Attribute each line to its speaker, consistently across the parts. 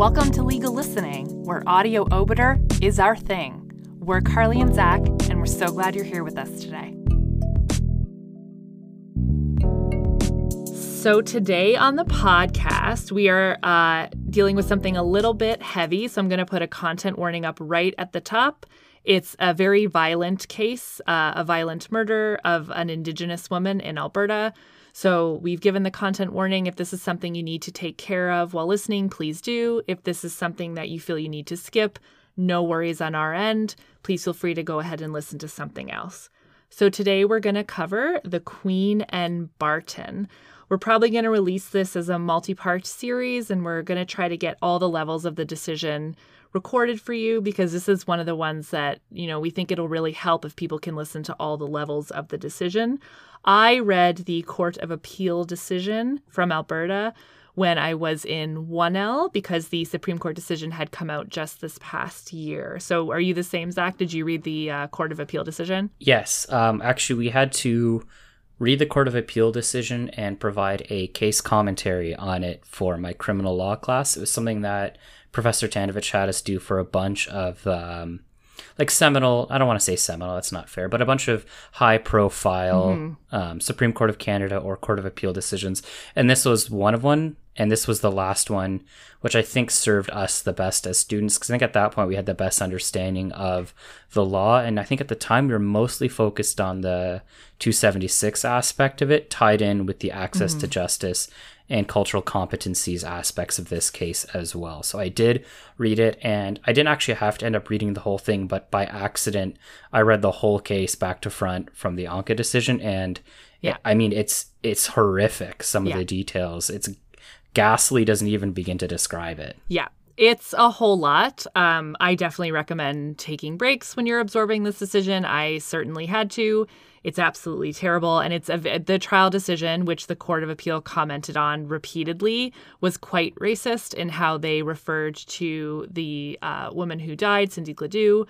Speaker 1: Welcome to Legal Listening, where audio obiter is our thing. We're Carly and Zach, and we're so glad you're here with us today. So, today on the podcast, we are uh, dealing with something a little bit heavy. So, I'm going to put a content warning up right at the top. It's a very violent case, uh, a violent murder of an Indigenous woman in Alberta. So we've given the content warning. If this is something you need to take care of while listening, please do. If this is something that you feel you need to skip, no worries on our end. Please feel free to go ahead and listen to something else. So today we're going to cover the Queen and Barton. We're probably going to release this as a multi part series, and we're going to try to get all the levels of the decision recorded for you because this is one of the ones that, you know, we think it'll really help if people can listen to all the levels of the decision. I read the Court of Appeal decision from Alberta when I was in 1L because the Supreme Court decision had come out just this past year. So are you the same, Zach? Did you read the uh, Court of Appeal decision?
Speaker 2: Yes. Um, actually, we had to read the Court of Appeal decision and provide a case commentary on it for my criminal law class. It was something that Professor Tanovich had us do for a bunch of um, like seminal i don't want to say seminal that's not fair but a bunch of high profile mm-hmm. um, supreme court of canada or court of appeal decisions and this was one of one and this was the last one which i think served us the best as students because i think at that point we had the best understanding of the law and i think at the time we were mostly focused on the 276 aspect of it tied in with the access mm-hmm. to justice and cultural competencies aspects of this case as well. So I did read it and I didn't actually have to end up reading the whole thing, but by accident, I read the whole case back to front from the Anka decision. And yeah, I mean, it's, it's horrific. Some yeah. of the details, it's ghastly doesn't even begin to describe it.
Speaker 1: Yeah. It's a whole lot. Um, I definitely recommend taking breaks when you're absorbing this decision. I certainly had to. It's absolutely terrible. And it's a, the trial decision, which the Court of Appeal commented on repeatedly, was quite racist in how they referred to the uh, woman who died, Cindy Gladue.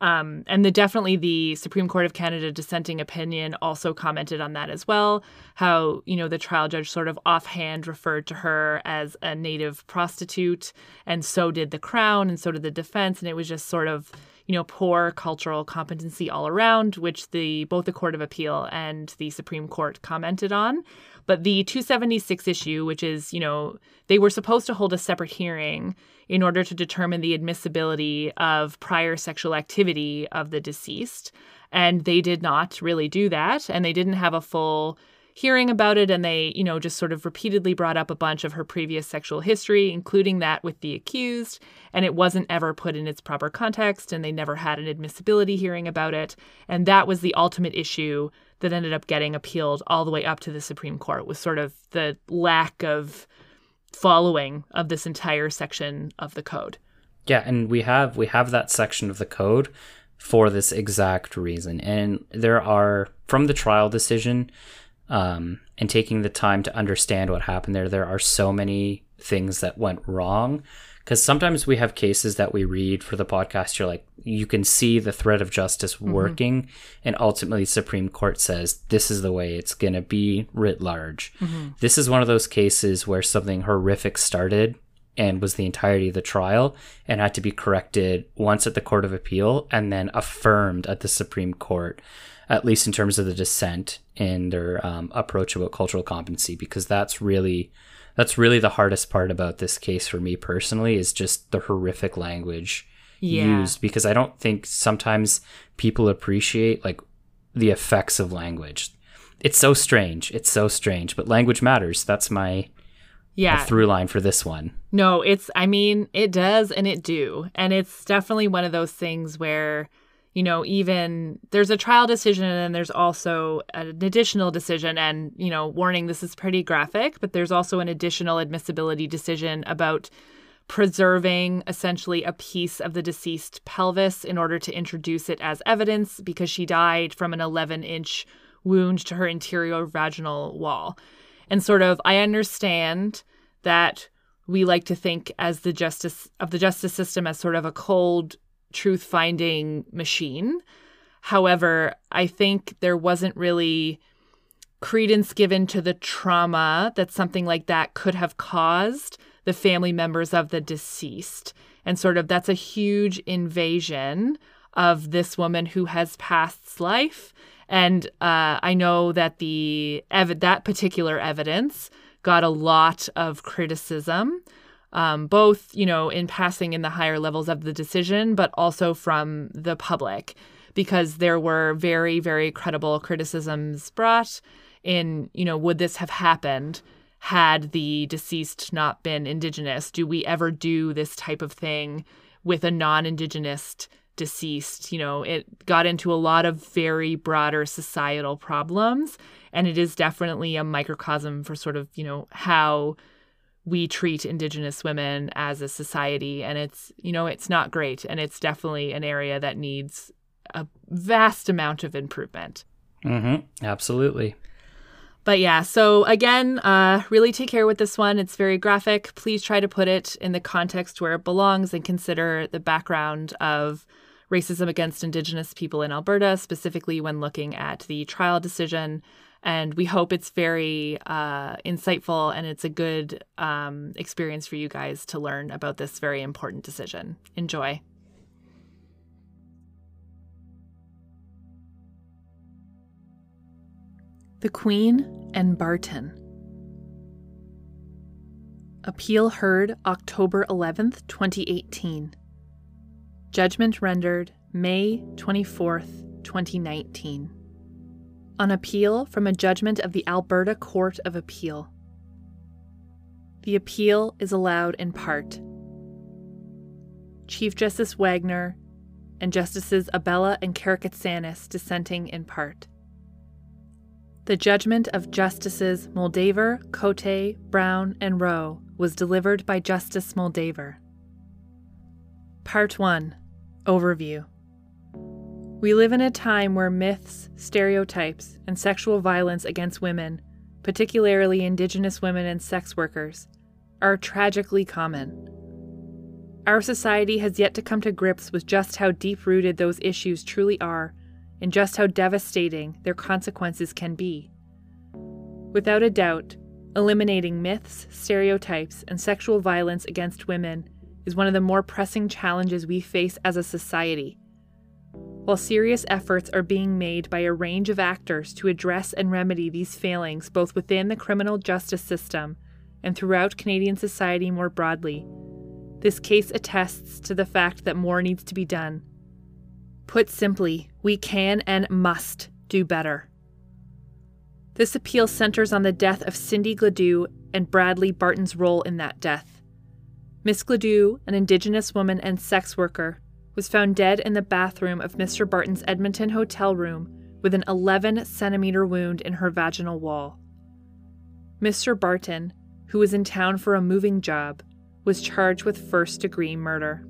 Speaker 1: Um, and the definitely the Supreme Court of Canada dissenting opinion also commented on that as well. How you know the trial judge sort of offhand referred to her as a native prostitute, and so did the Crown, and so did the defense, and it was just sort of you know, poor cultural competency all around, which the both the Court of Appeal and the Supreme Court commented on. But the 276 issue, which is, you know, they were supposed to hold a separate hearing in order to determine the admissibility of prior sexual activity of the deceased. And they did not really do that. And they didn't have a full hearing about it and they, you know, just sort of repeatedly brought up a bunch of her previous sexual history, including that with the accused, and it wasn't ever put in its proper context and they never had an admissibility hearing about it. And that was the ultimate issue that ended up getting appealed all the way up to the Supreme Court was sort of the lack of following of this entire section of the code.
Speaker 2: Yeah, and we have we have that section of the code for this exact reason. And there are from the trial decision, um, and taking the time to understand what happened there, there are so many things that went wrong. Because sometimes we have cases that we read for the podcast, you're like, you can see the thread of justice mm-hmm. working. And ultimately, Supreme Court says this is the way it's going to be writ large. Mm-hmm. This is one of those cases where something horrific started and was the entirety of the trial and had to be corrected once at the Court of Appeal and then affirmed at the Supreme Court at least in terms of the dissent in their um, approach about cultural competency, because that's really that's really the hardest part about this case for me personally is just the horrific language yeah. used because I don't think sometimes people appreciate like the effects of language. It's so strange. It's so strange, but language matters. That's my yeah through line for this one.
Speaker 1: No, it's I mean, it does and it do. And it's definitely one of those things where you know, even there's a trial decision and there's also an additional decision. And, you know, warning, this is pretty graphic, but there's also an additional admissibility decision about preserving essentially a piece of the deceased pelvis in order to introduce it as evidence because she died from an 11 inch wound to her interior vaginal wall. And sort of, I understand that we like to think as the justice of the justice system as sort of a cold truth finding machine. However, I think there wasn't really credence given to the trauma that something like that could have caused the family members of the deceased. And sort of that's a huge invasion of this woman who has passed life. And uh, I know that the ev- that particular evidence got a lot of criticism, um, both you know in passing in the higher levels of the decision, but also from the public, because there were very very credible criticisms brought in. You know, would this have happened? had the deceased not been indigenous? Do we ever do this type of thing with a non indigenous deceased? You know, it got into a lot of very broader societal problems. And it is definitely a microcosm for sort of, you know, how we treat indigenous women as a society and it's you know it's not great and it's definitely an area that needs a vast amount of improvement
Speaker 2: mm-hmm. absolutely
Speaker 1: but yeah, so again, uh, really take care with this one. It's very graphic. Please try to put it in the context where it belongs and consider the background of racism against Indigenous people in Alberta, specifically when looking at the trial decision. And we hope it's very uh, insightful and it's a good um, experience for you guys to learn about this very important decision. Enjoy. The Queen and Barton. Appeal heard October 11th, 2018. Judgment rendered May 24th, 2019. On appeal from a judgment of the Alberta Court of Appeal. The appeal is allowed in part. Chief Justice Wagner and Justices Abella and Karakatsanis dissenting in part. The judgment of Justices Moldaver, Cote, Brown, and Rowe was delivered by Justice Moldaver. Part 1 Overview We live in a time where myths, stereotypes, and sexual violence against women, particularly Indigenous women and sex workers, are tragically common. Our society has yet to come to grips with just how deep rooted those issues truly are and just how devastating their consequences can be. Without a doubt, eliminating myths, stereotypes, and sexual violence against women is one of the more pressing challenges we face as a society. While serious efforts are being made by a range of actors to address and remedy these failings both within the criminal justice system and throughout Canadian society more broadly, this case attests to the fact that more needs to be done Put simply, we can and must do better. This appeal centers on the death of Cindy Gladue and Bradley Barton's role in that death. Miss Gladue, an Indigenous woman and sex worker, was found dead in the bathroom of Mr. Barton's Edmonton hotel room with an 11 centimeter wound in her vaginal wall. Mr. Barton, who was in town for a moving job, was charged with first degree murder.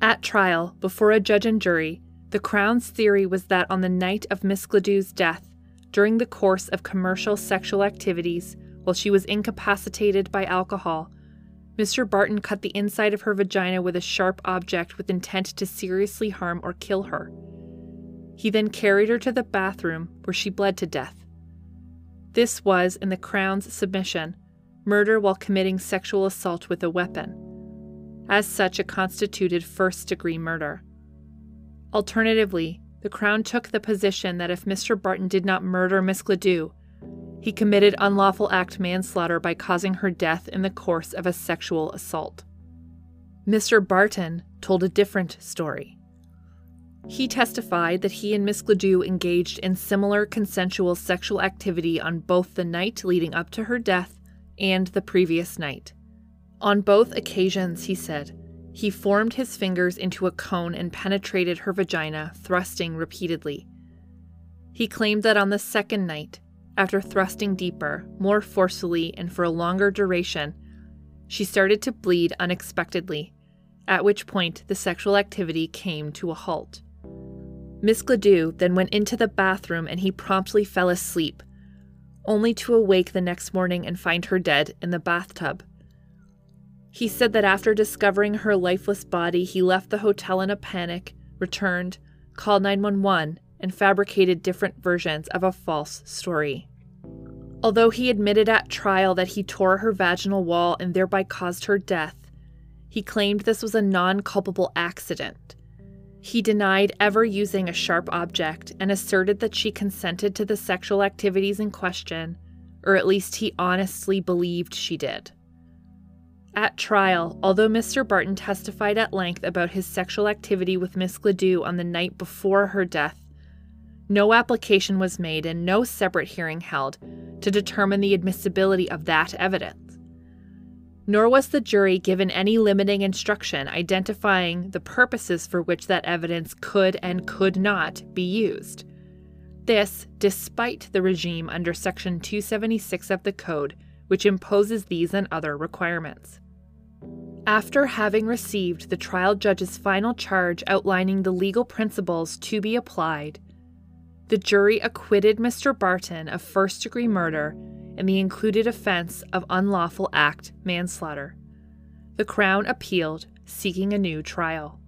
Speaker 1: At trial, before a judge and jury, the Crown's theory was that on the night of Miss Gladue's death, during the course of commercial sexual activities, while she was incapacitated by alcohol, Mr. Barton cut the inside of her vagina with a sharp object with intent to seriously harm or kill her. He then carried her to the bathroom where she bled to death. This was, in the Crown's submission, murder while committing sexual assault with a weapon. As such, it constituted first degree murder. Alternatively, the Crown took the position that if Mr. Barton did not murder Miss Gladue, he committed unlawful act manslaughter by causing her death in the course of a sexual assault. Mr. Barton told a different story. He testified that he and Miss Gladue engaged in similar consensual sexual activity on both the night leading up to her death and the previous night. On both occasions, he said, he formed his fingers into a cone and penetrated her vagina, thrusting repeatedly. He claimed that on the second night, after thrusting deeper, more forcefully, and for a longer duration, she started to bleed unexpectedly, at which point the sexual activity came to a halt. Miss Gladue then went into the bathroom and he promptly fell asleep, only to awake the next morning and find her dead in the bathtub. He said that after discovering her lifeless body, he left the hotel in a panic, returned, called 911, and fabricated different versions of a false story. Although he admitted at trial that he tore her vaginal wall and thereby caused her death, he claimed this was a non culpable accident. He denied ever using a sharp object and asserted that she consented to the sexual activities in question, or at least he honestly believed she did. At trial, although Mr. Barton testified at length about his sexual activity with Miss Gladue on the night before her death, no application was made and no separate hearing held to determine the admissibility of that evidence. Nor was the jury given any limiting instruction identifying the purposes for which that evidence could and could not be used. This, despite the regime under Section 276 of the Code, which imposes these and other requirements. After having received the trial judge's final charge outlining the legal principles to be applied, the jury acquitted Mr. Barton of first degree murder and the included offense of unlawful act manslaughter. The Crown appealed, seeking a new trial.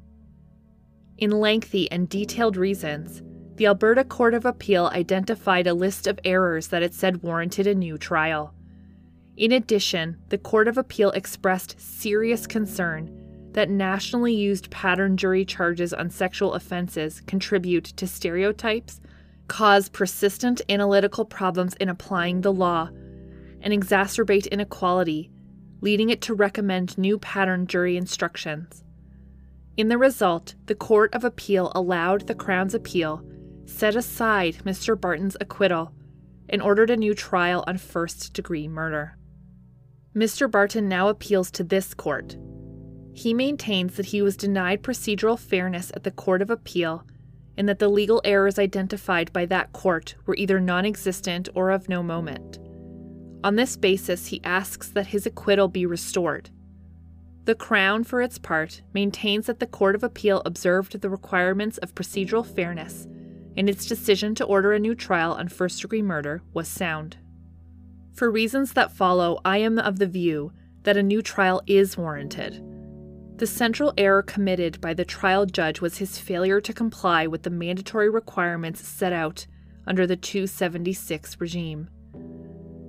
Speaker 1: In lengthy and detailed reasons, the Alberta Court of Appeal identified a list of errors that it said warranted a new trial. In addition, the Court of Appeal expressed serious concern that nationally used pattern jury charges on sexual offenses contribute to stereotypes cause persistent analytical problems in applying the law, and exacerbate inequality, leading it to recommend new pattern jury instructions. In the result, the Court of Appeal allowed the Crown's appeal, set aside Mr. Barton's acquittal, and ordered a new trial on first degree murder. Mr. Barton now appeals to this court. He maintains that he was denied procedural fairness at the Court of Appeal and that the legal errors identified by that court were either non existent or of no moment. On this basis, he asks that his acquittal be restored. The Crown, for its part, maintains that the Court of Appeal observed the requirements of procedural fairness, and its decision to order a new trial on first degree murder was sound. For reasons that follow, I am of the view that a new trial is warranted the central error committed by the trial judge was his failure to comply with the mandatory requirements set out under the 276 regime.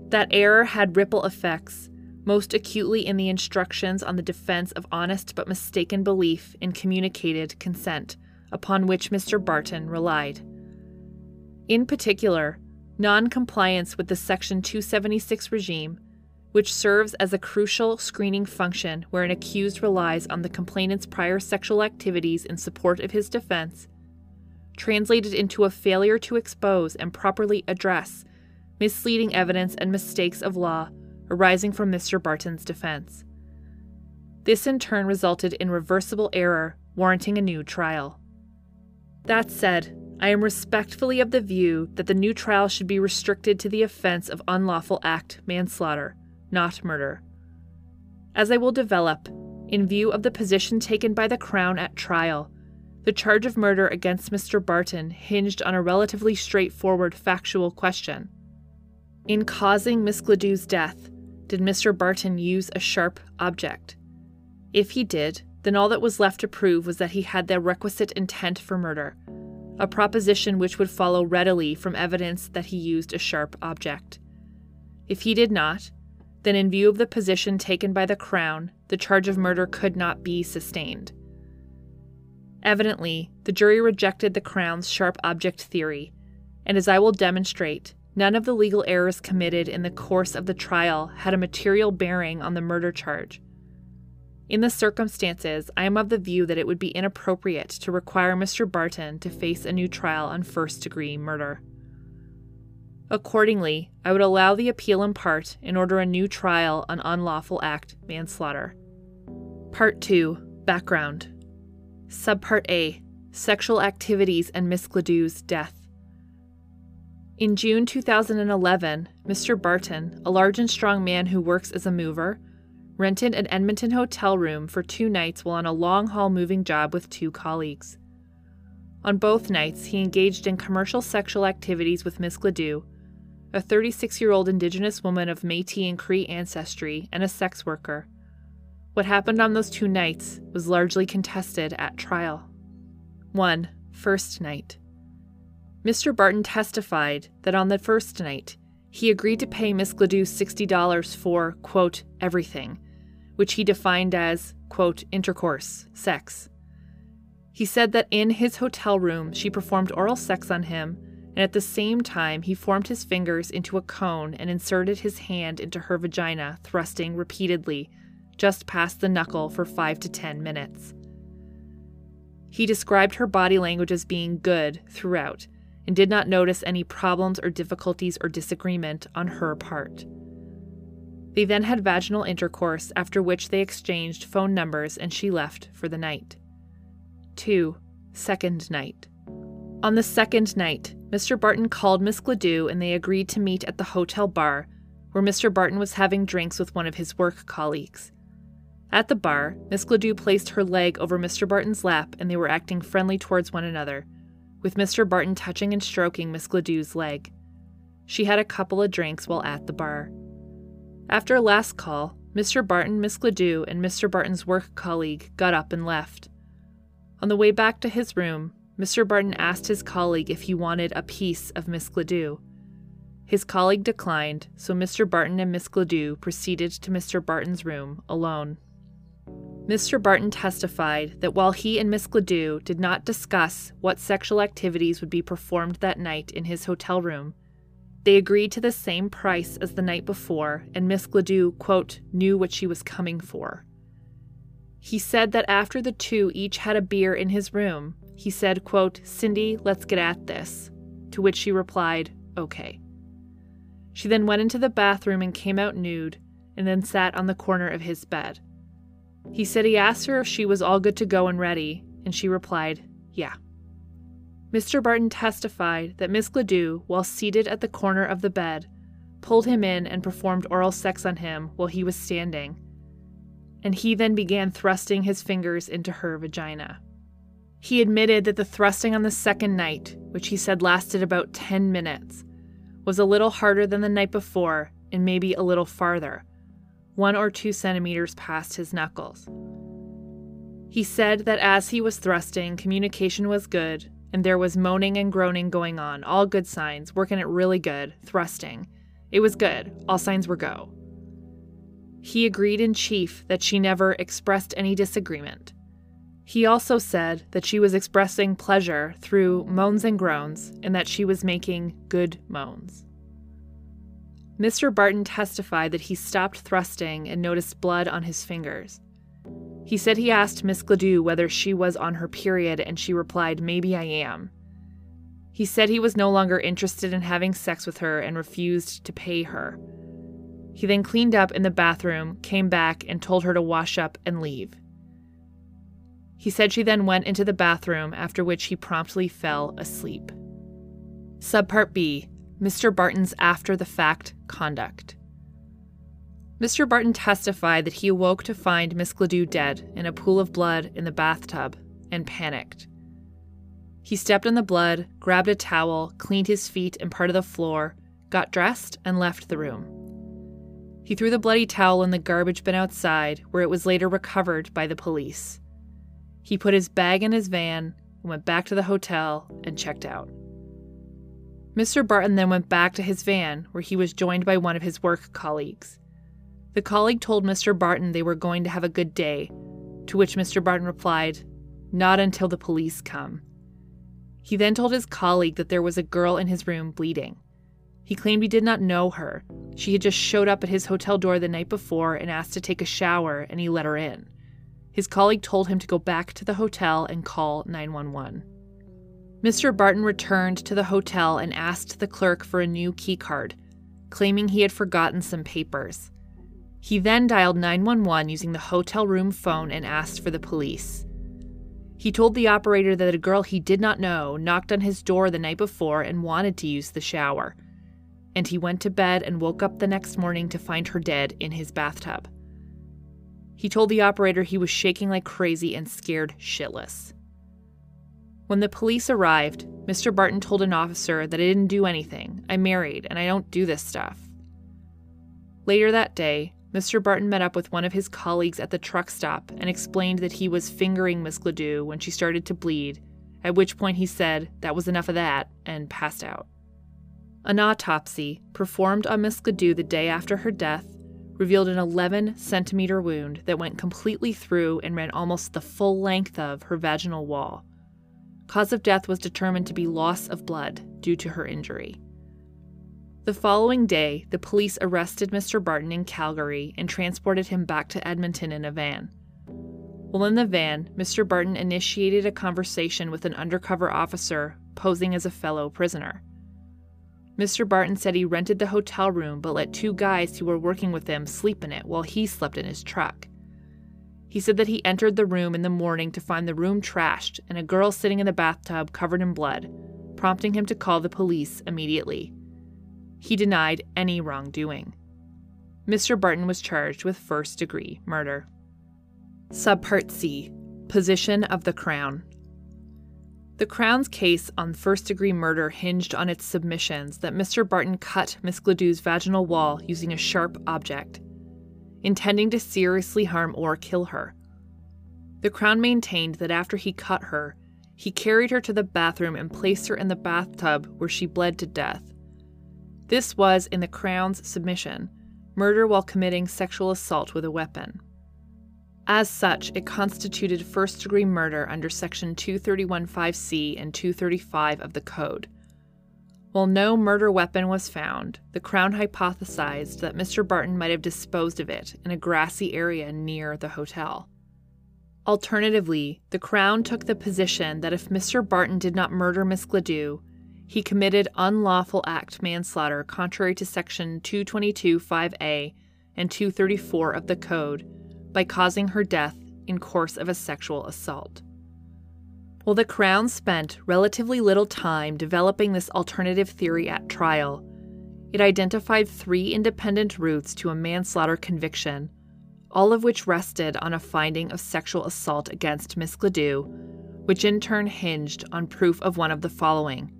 Speaker 1: That error had ripple effects, most acutely in the instructions on the defense of honest but mistaken belief in communicated consent, upon which Mr. Barton relied. In particular, non compliance with the Section 276 regime which serves as a crucial screening function where an accused relies on the complainant's prior sexual activities in support of his defense, translated into a failure to expose and properly address misleading evidence and mistakes of law arising from Mr. Barton's defense. This in turn resulted in reversible error, warranting a new trial. That said, I am respectfully of the view that the new trial should be restricted to the offense of unlawful act manslaughter not murder. As I will develop, in view of the position taken by the Crown at trial, the charge of murder against Mr. Barton hinged on a relatively straightforward factual question. In causing Miss Gladue's death, did Mr. Barton use a sharp object? If he did, then all that was left to prove was that he had the requisite intent for murder, a proposition which would follow readily from evidence that he used a sharp object. If he did not, then, in view of the position taken by the Crown, the charge of murder could not be sustained. Evidently, the jury rejected the Crown's sharp object theory, and as I will demonstrate, none of the legal errors committed in the course of the trial had a material bearing on the murder charge. In the circumstances, I am of the view that it would be inappropriate to require Mr. Barton to face a new trial on first degree murder. Accordingly, I would allow the appeal in part and order a new trial on unlawful act manslaughter. Part 2 Background Subpart A Sexual Activities and Miss Gladue's Death. In June 2011, Mr. Barton, a large and strong man who works as a mover, rented an Edmonton hotel room for two nights while on a long haul moving job with two colleagues. On both nights, he engaged in commercial sexual activities with Miss Gladue a 36 year old Indigenous woman of Metis and Cree ancestry, and a sex worker. What happened on those two nights was largely contested at trial. 1. First night. Mr. Barton testified that on the first night, He agreed to pay Miss Gladue $60 for, quote, everything, which he defined as, quote, intercourse, sex. He said that in his hotel room she performed oral sex on him, and at the same time he formed his fingers into a cone and inserted his hand into her vagina, thrusting repeatedly, just past the knuckle for five to ten minutes. He described her body language as being good throughout and did not notice any problems or difficulties or disagreement on her part. They then had vaginal intercourse, after which they exchanged phone numbers and she left for the night. 2. Second night. On the second night, Mr. Barton called Miss Gladue and they agreed to meet at the hotel bar, where Mr. Barton was having drinks with one of his work colleagues. At the bar, Miss Gladue placed her leg over Mr. Barton's lap and they were acting friendly towards one another, with Mr. Barton touching and stroking Miss Gladue's leg. She had a couple of drinks while at the bar. After a last call, Mr. Barton, Miss Gladue, and Mr. Barton's work colleague got up and left. On the way back to his room, Mr. Barton asked his colleague if he wanted a piece of Miss Gladue. His colleague declined, so Mr. Barton and Miss Gladue proceeded to Mr. Barton's room alone. Mr. Barton testified that while he and Miss Gladue did not discuss what sexual activities would be performed that night in his hotel room, they agreed to the same price as the night before, and Miss Gladue, quote, knew what she was coming for. He said that after the two each had a beer in his room, he said, quote, Cindy, let's get at this. To which she replied, okay. She then went into the bathroom and came out nude, and then sat on the corner of his bed. He said he asked her if she was all good to go and ready, and she replied, Yeah. Mr. Barton testified that Miss Gladue, while seated at the corner of the bed, pulled him in and performed oral sex on him while he was standing, and he then began thrusting his fingers into her vagina. He admitted that the thrusting on the second night, which he said lasted about 10 minutes, was a little harder than the night before and maybe a little farther, one or two centimeters past his knuckles. He said that as he was thrusting, communication was good, and there was moaning and groaning going on, all good signs, working it really good, thrusting. It was good, all signs were go. He agreed in chief that she never expressed any disagreement. He also said that she was expressing pleasure through moans and groans, and that she was making good moans. Mr. Barton testified that he stopped thrusting and noticed blood on his fingers. He said he asked Miss Gladue whether she was on her period, and she replied, Maybe I am. He said he was no longer interested in having sex with her and refused to pay her. He then cleaned up in the bathroom, came back, and told her to wash up and leave. He said she then went into the bathroom, after which he promptly fell asleep. Subpart B Mr. Barton's after the fact conduct. Mr. Barton testified that he awoke to find Miss Gladue dead in a pool of blood in the bathtub and panicked. He stepped in the blood, grabbed a towel, cleaned his feet and part of the floor, got dressed, and left the room. He threw the bloody towel in the garbage bin outside, where it was later recovered by the police. He put his bag in his van, and went back to the hotel, and checked out. Mr. Barton then went back to his van, where he was joined by one of his work colleagues. The colleague told Mr. Barton they were going to have a good day, to which Mr. Barton replied, Not until the police come. He then told his colleague that there was a girl in his room bleeding. He claimed he did not know her. She had just showed up at his hotel door the night before and asked to take a shower, and he let her in. His colleague told him to go back to the hotel and call 911. Mr. Barton returned to the hotel and asked the clerk for a new keycard, claiming he had forgotten some papers. He then dialed 911 using the hotel room phone and asked for the police. He told the operator that a girl he did not know knocked on his door the night before and wanted to use the shower. And he went to bed and woke up the next morning to find her dead in his bathtub. He told the operator he was shaking like crazy and scared shitless. When the police arrived, Mr. Barton told an officer that I didn't do anything. I'm married and I don't do this stuff. Later that day, Mr. Barton met up with one of his colleagues at the truck stop and explained that he was fingering Miss Gladue when she started to bleed, at which point he said that was enough of that and passed out. An autopsy, performed on Miss Gladue the day after her death, revealed an 11 centimeter wound that went completely through and ran almost the full length of her vaginal wall. Cause of death was determined to be loss of blood due to her injury. The following day, the police arrested Mr. Barton in Calgary and transported him back to Edmonton in a van. While in the van, Mr. Barton initiated a conversation with an undercover officer posing as a fellow prisoner. Mr. Barton said he rented the hotel room but let two guys who were working with him sleep in it while he slept in his truck. He said that he entered the room in the morning to find the room trashed and a girl sitting in the bathtub covered in blood, prompting him to call the police immediately. He denied any wrongdoing. Mr. Barton was charged with first degree murder. Subpart C Position of the Crown. The Crown's case on first degree murder hinged on its submissions that Mr. Barton cut Miss Gladue's vaginal wall using a sharp object, intending to seriously harm or kill her. The Crown maintained that after he cut her, he carried her to the bathroom and placed her in the bathtub where she bled to death. This was, in the Crown's submission, murder while committing sexual assault with a weapon. As such, it constituted first degree murder under Section 231.5c and 235 of the Code. While no murder weapon was found, the Crown hypothesized that Mr. Barton might have disposed of it in a grassy area near the hotel. Alternatively, the Crown took the position that if Mr. Barton did not murder Miss Gladue, he committed unlawful act manslaughter contrary to Section 222.5a and 234 of the Code by causing her death in course of a sexual assault. While the Crown spent relatively little time developing this alternative theory at trial, it identified three independent routes to a manslaughter conviction, all of which rested on a finding of sexual assault against Miss Gladue, which in turn hinged on proof of one of the following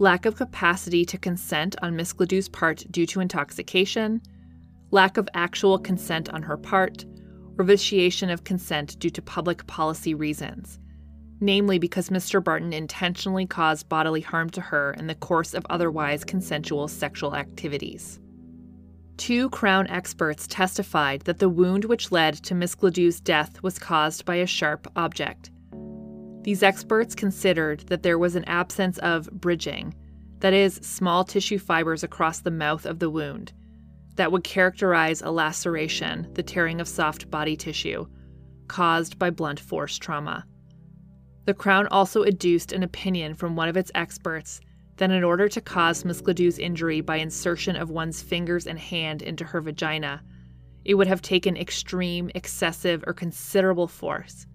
Speaker 1: lack of capacity to consent on Miss Gladue's part due to intoxication, lack of actual consent on her part, or vitiation of consent due to public policy reasons, namely because Mr. Barton intentionally caused bodily harm to her in the course of otherwise consensual sexual activities. Two Crown experts testified that the wound which led to Miss Gladue's death was caused by a sharp object. These experts considered that there was an absence of bridging, that is, small tissue fibers across the mouth of the wound, that would characterize a laceration, the tearing of soft body tissue, caused by blunt force trauma. The Crown also adduced an opinion from one of its experts that in order to cause Miss Gladue's injury by insertion of one's fingers and hand into her vagina, it would have taken extreme, excessive, or considerable force.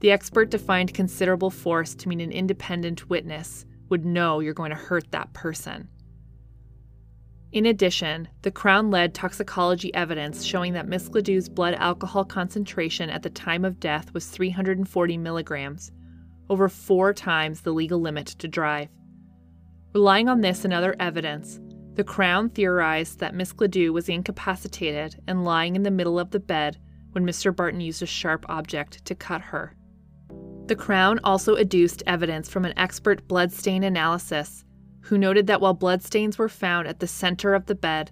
Speaker 1: The expert defined considerable force to mean an independent witness would know you're going to hurt that person. In addition, the Crown led toxicology evidence showing that Miss Gladue's blood alcohol concentration at the time of death was 340 milligrams, over four times the legal limit to drive. Relying on this and other evidence, the Crown theorized that Miss Gladue was incapacitated and lying in the middle of the bed when Mr. Barton used a sharp object to cut her. The Crown also adduced evidence from an expert bloodstain analysis who noted that while bloodstains were found at the center of the bed,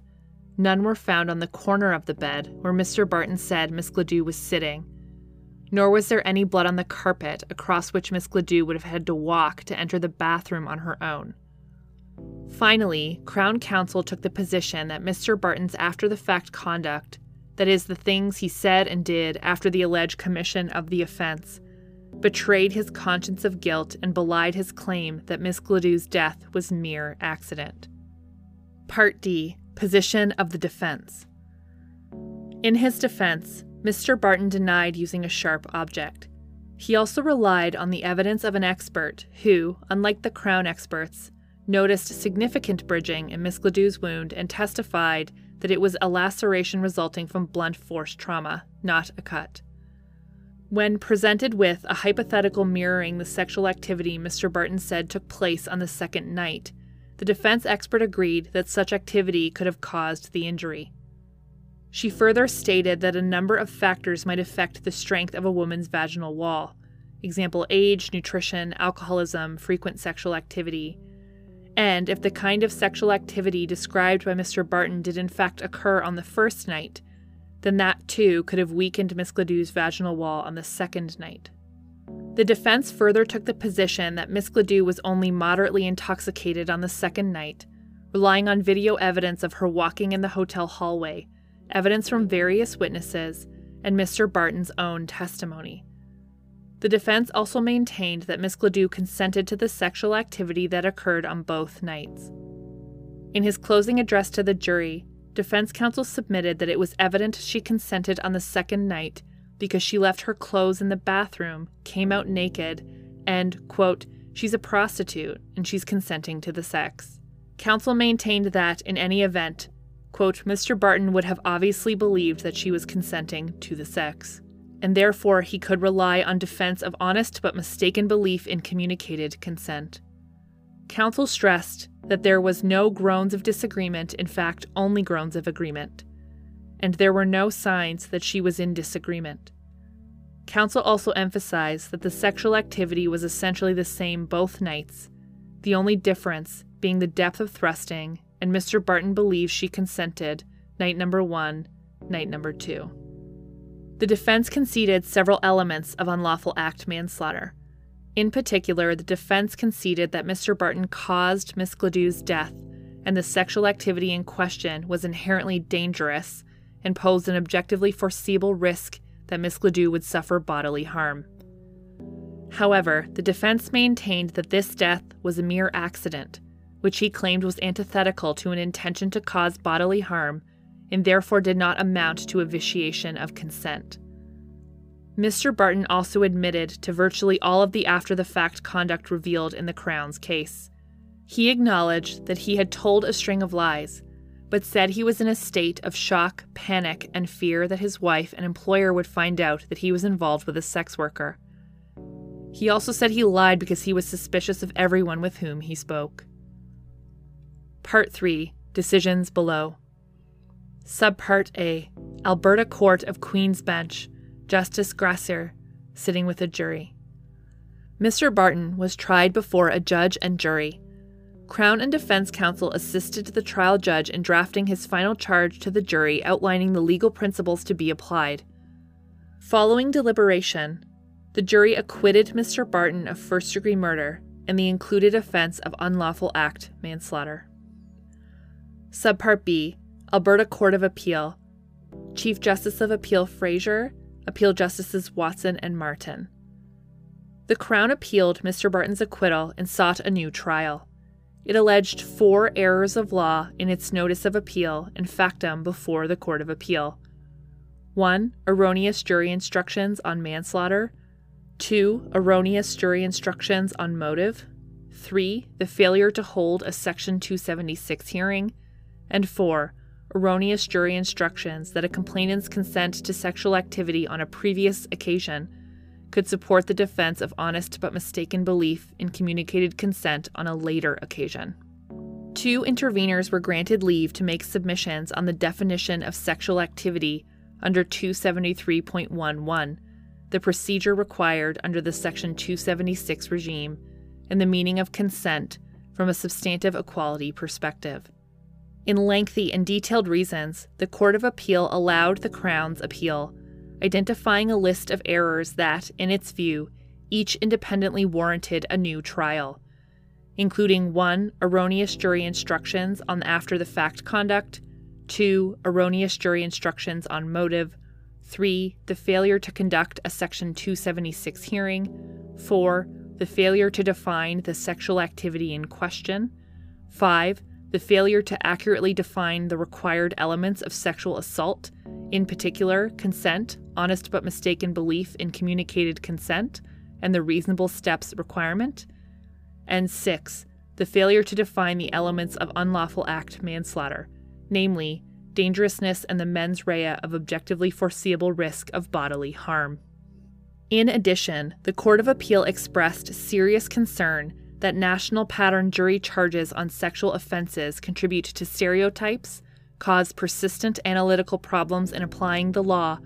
Speaker 1: none were found on the corner of the bed where Mr. Barton said Miss Gladue was sitting. Nor was there any blood on the carpet across which Miss Gladue would have had to walk to enter the bathroom on her own. Finally, Crown Counsel took the position that Mr. Barton's after the fact conduct, that is, the things he said and did after the alleged commission of the offense, betrayed his conscience of guilt and belied his claim that Miss Gladue's death was mere accident. Part D Position of the Defense. In his defense, Mr. Barton denied using a sharp object. He also relied on the evidence of an expert who, unlike the Crown experts, noticed significant bridging in Miss Gladue's wound and testified that it was a laceration resulting from blunt force trauma, not a cut. When presented with a hypothetical mirroring the sexual activity Mr. Barton said took place on the second night, the defense expert agreed that such activity could have caused the injury. She further stated that a number of factors might affect the strength of a woman's vaginal wall example, age, nutrition, alcoholism, frequent sexual activity, And if the kind of sexual activity described by Mr. Barton did in fact occur on the first night, then that too could have weakened Miss Gladue's vaginal wall on the second night. The defense further took the position that Miss Gladue was only moderately intoxicated on the second night, relying on video evidence of her walking in the hotel hallway, evidence from various witnesses, and Mr. Barton's own testimony. The defense also maintained that Miss Gladew consented to the sexual activity that occurred on both nights. In his closing address to the jury, defense counsel submitted that it was evident she consented on the second night because she left her clothes in the bathroom, came out naked, and, quote, she's a prostitute and she's consenting to the sex. Counsel maintained that, in any event, quote, Mr. Barton would have obviously believed that she was consenting to the sex, and therefore he could rely on defense of honest but mistaken belief in communicated consent. Counsel stressed that there was no groans of disagreement, in fact, only groans of agreement, and there were no signs that she was in disagreement. Counsel also emphasized that the sexual activity was essentially the same both nights, the only difference being the depth of thrusting, and Mr. Barton believes she consented night number one, night number two. The defense conceded several elements of unlawful act manslaughter. In particular, the defense conceded that Mr. Barton caused Miss Gladue's death and the sexual activity in question was inherently dangerous and posed an objectively foreseeable risk that Miss Gladew would suffer bodily harm. However, the defense maintained that this death was a mere accident, which he claimed was antithetical to an intention to cause bodily harm and therefore did not amount to a vitiation of consent. Mr. Barton also admitted to virtually all of the after the fact conduct revealed in the Crown's case. He acknowledged that he had told a string of lies, but said he was in a state of shock, panic, and fear that his wife and employer would find out that he was involved with a sex worker. He also said he lied because he was suspicious of everyone with whom he spoke. Part 3 Decisions below. Subpart A Alberta Court of Queen's Bench Justice Graesser, sitting with a jury. Mr. Barton was tried before a judge and jury. Crown and Defense Counsel assisted the trial judge in drafting his final charge to the jury outlining the legal principles to be applied. Following deliberation, the jury acquitted Mr. Barton of first degree murder and the included offense of unlawful act manslaughter. Subpart B Alberta Court of Appeal Chief Justice of Appeal Fraser Appeal Justices Watson and Martin. The Crown appealed Mr. Barton's acquittal and sought a new trial. It alleged four errors of law in its notice of appeal and factum before the Court of Appeal. 1. Erroneous jury instructions on manslaughter. 2. Erroneous jury instructions on motive. 3. The failure to hold a Section 276 hearing. And 4 erroneous jury instructions that a complainant's consent to sexual activity on a previous occasion could support the defense of honest but mistaken belief in communicated consent on a later occasion. Two interveners were granted leave to make submissions on the definition of sexual activity under 273.11, the procedure required under the Section 276 regime, and the meaning of consent from a substantive equality perspective. In lengthy and detailed reasons, the Court of Appeal allowed the Crown's appeal, identifying a list of errors that, in its view, each independently warranted a new trial, including 1. Erroneous jury instructions on after the fact conduct, 2. Erroneous jury instructions on motive, 3. The failure to conduct a Section 276 hearing, 4. The failure to define the sexual activity in question, 5 the failure to accurately define the required elements of sexual assault, in particular, consent, honest but mistaken belief in communicated consent, and the reasonable steps requirement. And six, the failure to define the elements of unlawful act manslaughter, namely, dangerousness and the mens rea of objectively foreseeable risk of bodily harm. In addition, the Court of Appeal expressed serious concern that national pattern jury charges on sexual offenses contribute to stereotypes, cause persistent analytical problems in applying the law,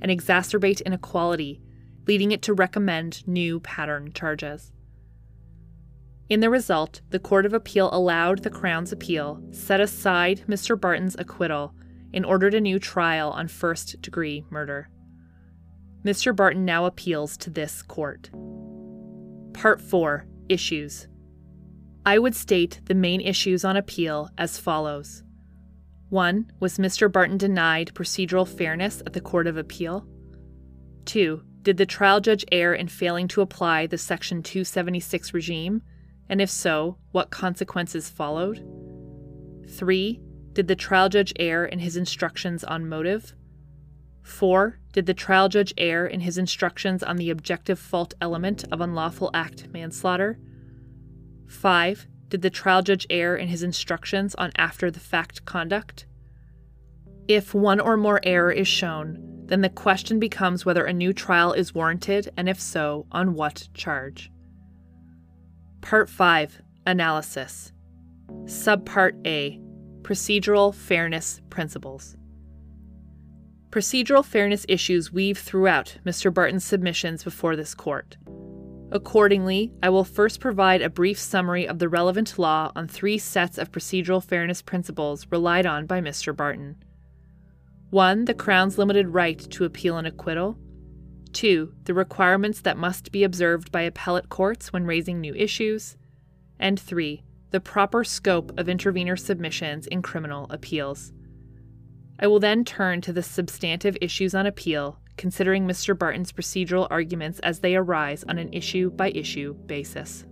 Speaker 1: and exacerbate inequality, leading it to recommend new pattern charges. In the result, the Court of Appeal allowed the Crown's appeal, set aside Mr. Barton's acquittal, and ordered a new trial on first degree murder. Mr. Barton now appeals to this court. Part 4 Issues I would state the main issues on appeal as follows 1. Was Mr. Barton denied procedural fairness at the Court of Appeal? 2. Did the trial judge err in failing to apply the Section 276 regime? And if so, what consequences followed? 3. Did the trial judge err in his instructions on motive? 4. Did the trial judge err in his instructions on the objective fault element of unlawful act manslaughter? 5. Did the trial judge err in his instructions on after the fact conduct? If one or more error is shown, then the question becomes whether a new trial is warranted, and if so, on what charge. Part 5 Analysis Subpart A Procedural Fairness Principles. Procedural fairness issues weave throughout Mr. Barton's submissions before this court. Accordingly, I will first provide a brief summary of the relevant law on three sets of procedural fairness principles relied on by Mr. Barton. 1. The Crown's limited right to appeal an acquittal. 2. The requirements that must be observed by appellate courts when raising new issues. And 3. The proper scope of intervenor submissions in criminal appeals. I will then turn to the substantive issues on appeal, considering Mr. Barton's procedural arguments as they arise on an issue by issue basis.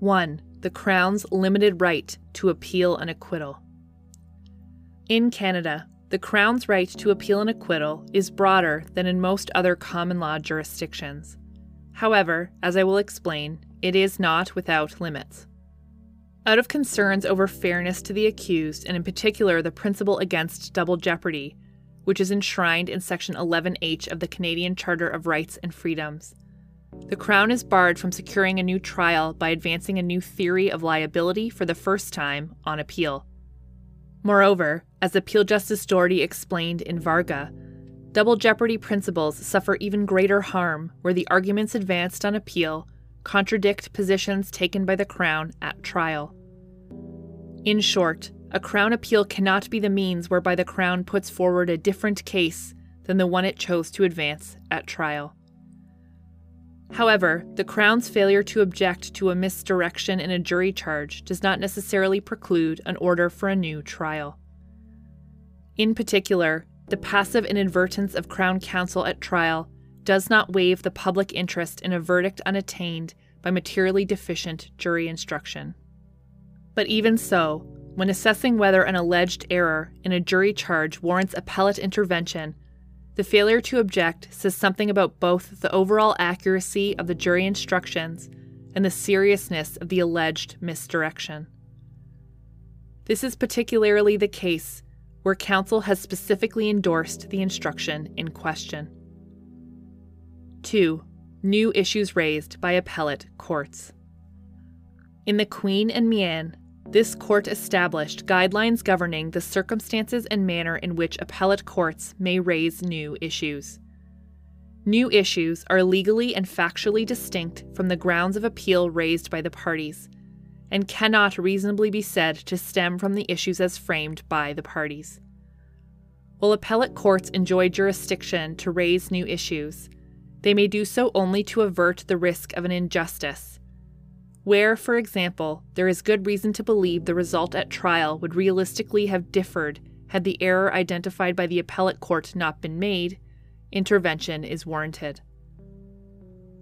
Speaker 1: 1. The Crown's limited right to appeal an acquittal. In Canada, the Crown's right to appeal an acquittal is broader than in most other common law jurisdictions. However, as I will explain, it is not without limits. Out of concerns over fairness to the accused, and in particular the principle against double jeopardy, which is enshrined in Section 11H of the Canadian Charter of Rights and Freedoms, the Crown is barred from securing a new trial by advancing a new theory of liability for the first time on appeal. Moreover, as Appeal Justice Doherty explained in Varga, double jeopardy principles suffer even greater harm where the arguments advanced on appeal contradict positions taken by the Crown at trial. In short, a Crown appeal cannot be the means whereby the Crown puts forward a different case than the one it chose to advance at trial. However, the Crown's failure to object to a misdirection in a jury charge does not necessarily preclude an order for a new trial. In particular, the passive inadvertence of Crown counsel at trial does not waive the public interest in a verdict unattained by materially deficient jury instruction. But even so, when assessing whether an alleged error in a jury charge warrants appellate intervention, the failure to object says something about both the overall accuracy of the jury instructions and the seriousness of the alleged misdirection. This is particularly the case where counsel has specifically endorsed the instruction in question. 2. New issues raised by appellate courts. In the Queen and Mian, this court established guidelines governing the circumstances and manner in which appellate courts may raise new issues. New issues are legally and factually distinct from the grounds of appeal raised by the parties, and cannot reasonably be said to stem from the issues as framed by the parties. While appellate courts enjoy jurisdiction to raise new issues, they may do so only to avert the risk of an injustice. Where, for example, there is good reason to believe the result at trial would realistically have differed had the error identified by the appellate court not been made, intervention is warranted.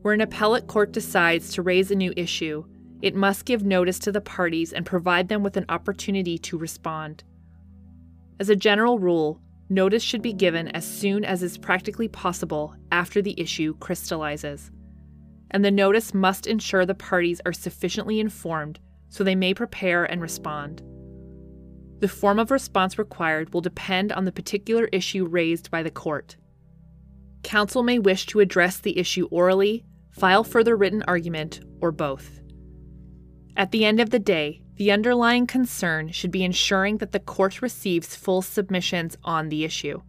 Speaker 1: Where an appellate court decides to raise a new issue, it must give notice to the parties and provide them with an opportunity to respond. As a general rule, notice should be given as soon as is practically possible after the issue crystallizes. And the notice must ensure the parties are sufficiently informed so they may prepare and respond. The form of response required will depend on the particular issue raised by the court. Counsel may wish to address the issue orally, file further written argument, or both. At the end of the day, the underlying concern should be ensuring that the court receives full submissions on the issue.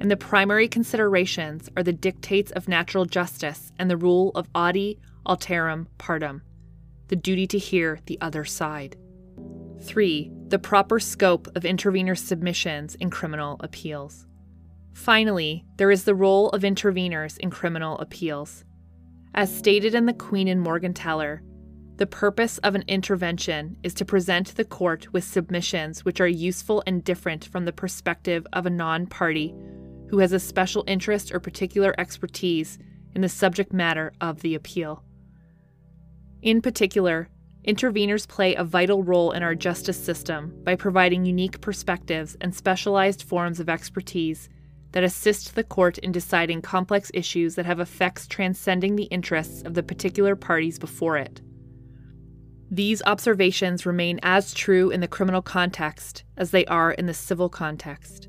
Speaker 1: And the primary considerations are the dictates of natural justice and the rule of audi alteram partem. the duty to hear the other side. 3. The proper scope of intervener submissions in criminal appeals. Finally, there is the role of interveners in criminal appeals. As stated in the Queen and Morgentaler, the purpose of an intervention is to present the court with submissions which are useful and different from the perspective of a non party who has a special interest or particular expertise in the subject matter of the appeal. In particular, interveners play a vital role in our justice system by providing unique perspectives and specialized forms of expertise that assist the court in deciding complex issues that have effects transcending the interests of the particular parties before it. These observations remain as true in the criminal context as they are in the civil context.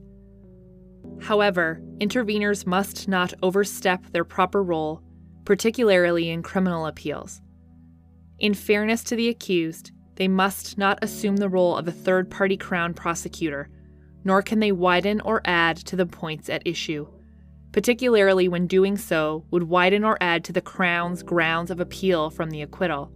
Speaker 1: However, interveners must not overstep their proper role, particularly in criminal appeals. In fairness to the accused, they must not assume the role of a third party Crown prosecutor, nor can they widen or add to the points at issue, particularly when doing so would widen or add to the Crown's grounds of appeal from the acquittal.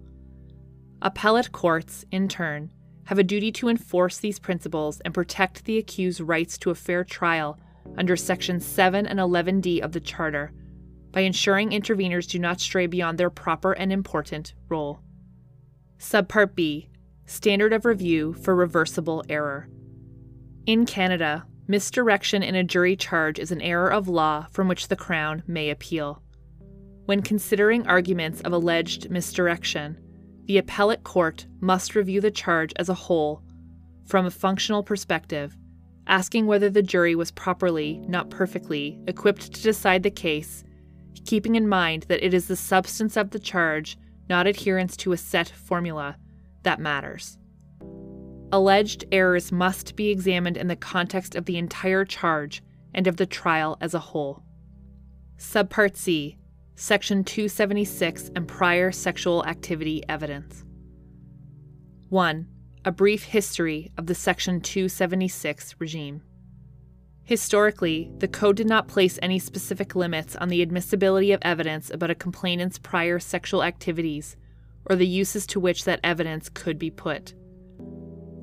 Speaker 1: Appellate courts, in turn, have a duty to enforce these principles and protect the accused's rights to a fair trial under Sections 7 and 11d of the Charter by ensuring interveners do not stray beyond their proper and important role. Subpart B Standard of Review for Reversible Error. In Canada, misdirection in a jury charge is an error of law from which the Crown may appeal. When considering arguments of alleged misdirection, the appellate court must review the charge as a whole from a functional perspective, asking whether the jury was properly, not perfectly, equipped to decide the case, keeping in mind that it is the substance of the charge, not adherence to a set formula, that matters. Alleged errors must be examined in the context of the entire charge and of the trial as a whole. Subpart C Section 276 and prior sexual activity evidence. 1. A brief history of the Section 276 regime. Historically, the Code did not place any specific limits on the admissibility of evidence about a complainant's prior sexual activities or the uses to which that evidence could be put.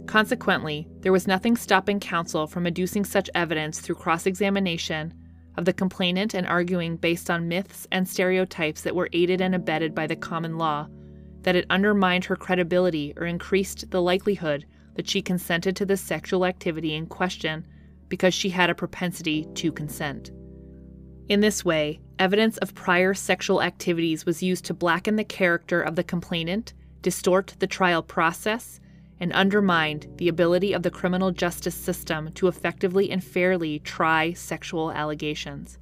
Speaker 1: Consequently, there was nothing stopping counsel from adducing such evidence through cross examination of the complainant and arguing based on myths and stereotypes that were aided and abetted by the common law, that it undermined her credibility or increased the likelihood that she consented to the sexual activity in question because she had a propensity to consent. In this way, evidence of prior sexual activities was used to blacken the character of the complainant, distort the trial process, and undermined the ability of the criminal justice system to effectively and fairly try sexual allegations.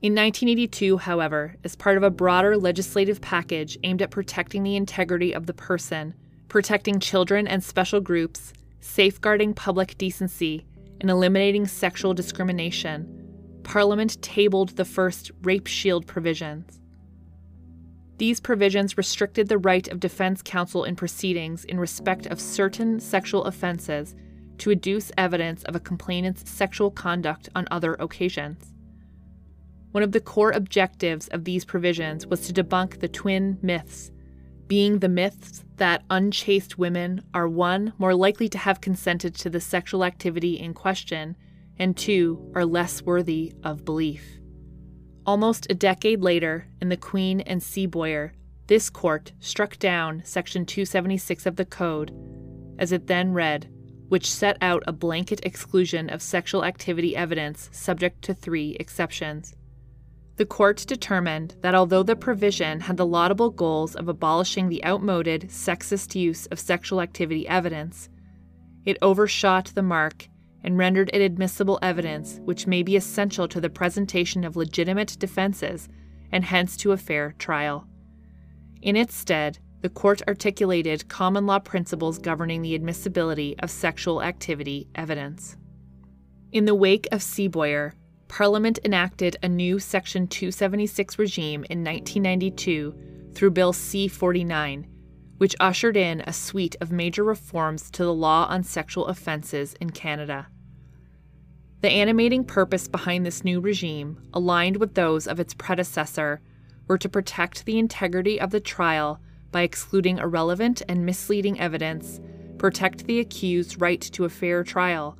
Speaker 1: In 1982, however, as part of a broader legislative package aimed at protecting the integrity of the person, protecting children and special groups, safeguarding public decency, and eliminating sexual discrimination, Parliament tabled the first Rape Shield provisions. These provisions restricted the right of defense counsel in proceedings in respect of certain sexual offenses to adduce evidence of a complainant's sexual conduct on other occasions. One of the core objectives of these provisions was to debunk the twin myths, being the myths that unchaste women are one, more likely to have consented to the sexual activity in question, and two, are less worthy of belief. Almost a decade later, in the Queen and Seaboyer, this court struck down Section 276 of the Code, as it then read, which set out a blanket exclusion of sexual activity evidence subject to three exceptions. The court determined that although the provision had the laudable goals of abolishing the outmoded, sexist use of sexual activity evidence, it overshot the mark and rendered it admissible evidence which may be essential to the presentation of legitimate defenses and hence to a fair trial. In its stead, the court articulated common law principles governing the admissibility of sexual activity evidence. In the wake of Seaboyer, Parliament enacted a new Section 276 regime in 1992 through Bill C 49, which ushered in a suite of major reforms to the law on sexual offenses in Canada. The animating purpose behind this new regime, aligned with those of its predecessor, were to protect the integrity of the trial by excluding irrelevant and misleading evidence, protect the accused's right to a fair trial,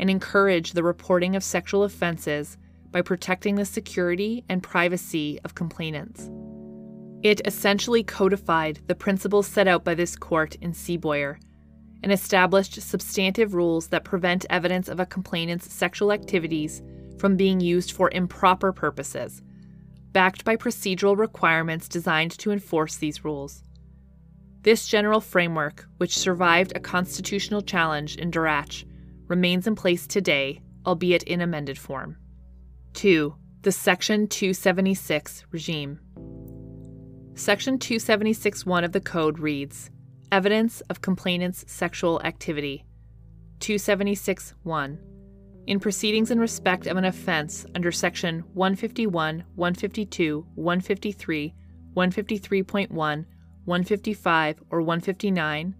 Speaker 1: and encourage the reporting of sexual offenses by protecting the security and privacy of complainants. It essentially codified the principles set out by this court in Seaboyer and established substantive rules that prevent evidence of a complainant's sexual activities from being used for improper purposes, backed by procedural requirements designed to enforce these rules. This general framework, which survived a constitutional challenge in Darrach, remains in place today, albeit in amended form. 2. The Section 276 regime. Section 276.1 of the Code reads Evidence of complainant's sexual activity. 276.1. In proceedings in respect of an offense under Section 151, 152, 153, 153.1, 155, or 159,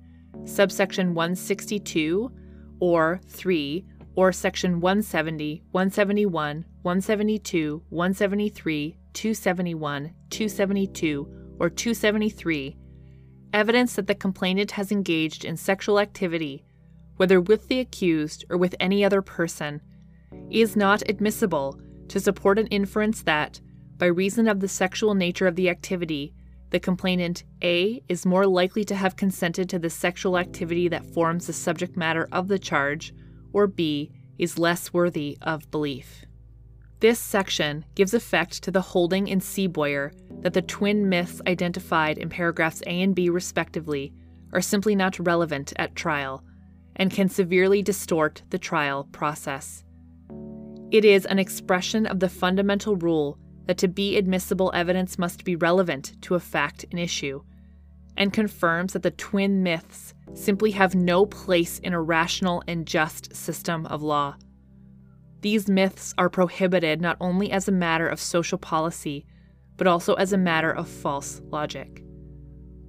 Speaker 1: subsection 162, or 3, or Section 170, 171, 172, 173, 271, 272, or 273 evidence that the complainant has engaged in sexual activity, whether with the accused or with any other person, is not admissible to support an inference that, by reason of the sexual nature of the activity, the complainant A is more likely to have consented to the sexual activity that forms the subject matter of the charge, or B is less worthy of belief. This section gives effect to the holding in Seaboyer that the twin myths identified in paragraphs A and B, respectively, are simply not relevant at trial and can severely distort the trial process. It is an expression of the fundamental rule that to be admissible evidence must be relevant to a fact in issue, and confirms that the twin myths simply have no place in a rational and just system of law. These myths are prohibited not only as a matter of social policy, but also as a matter of false logic.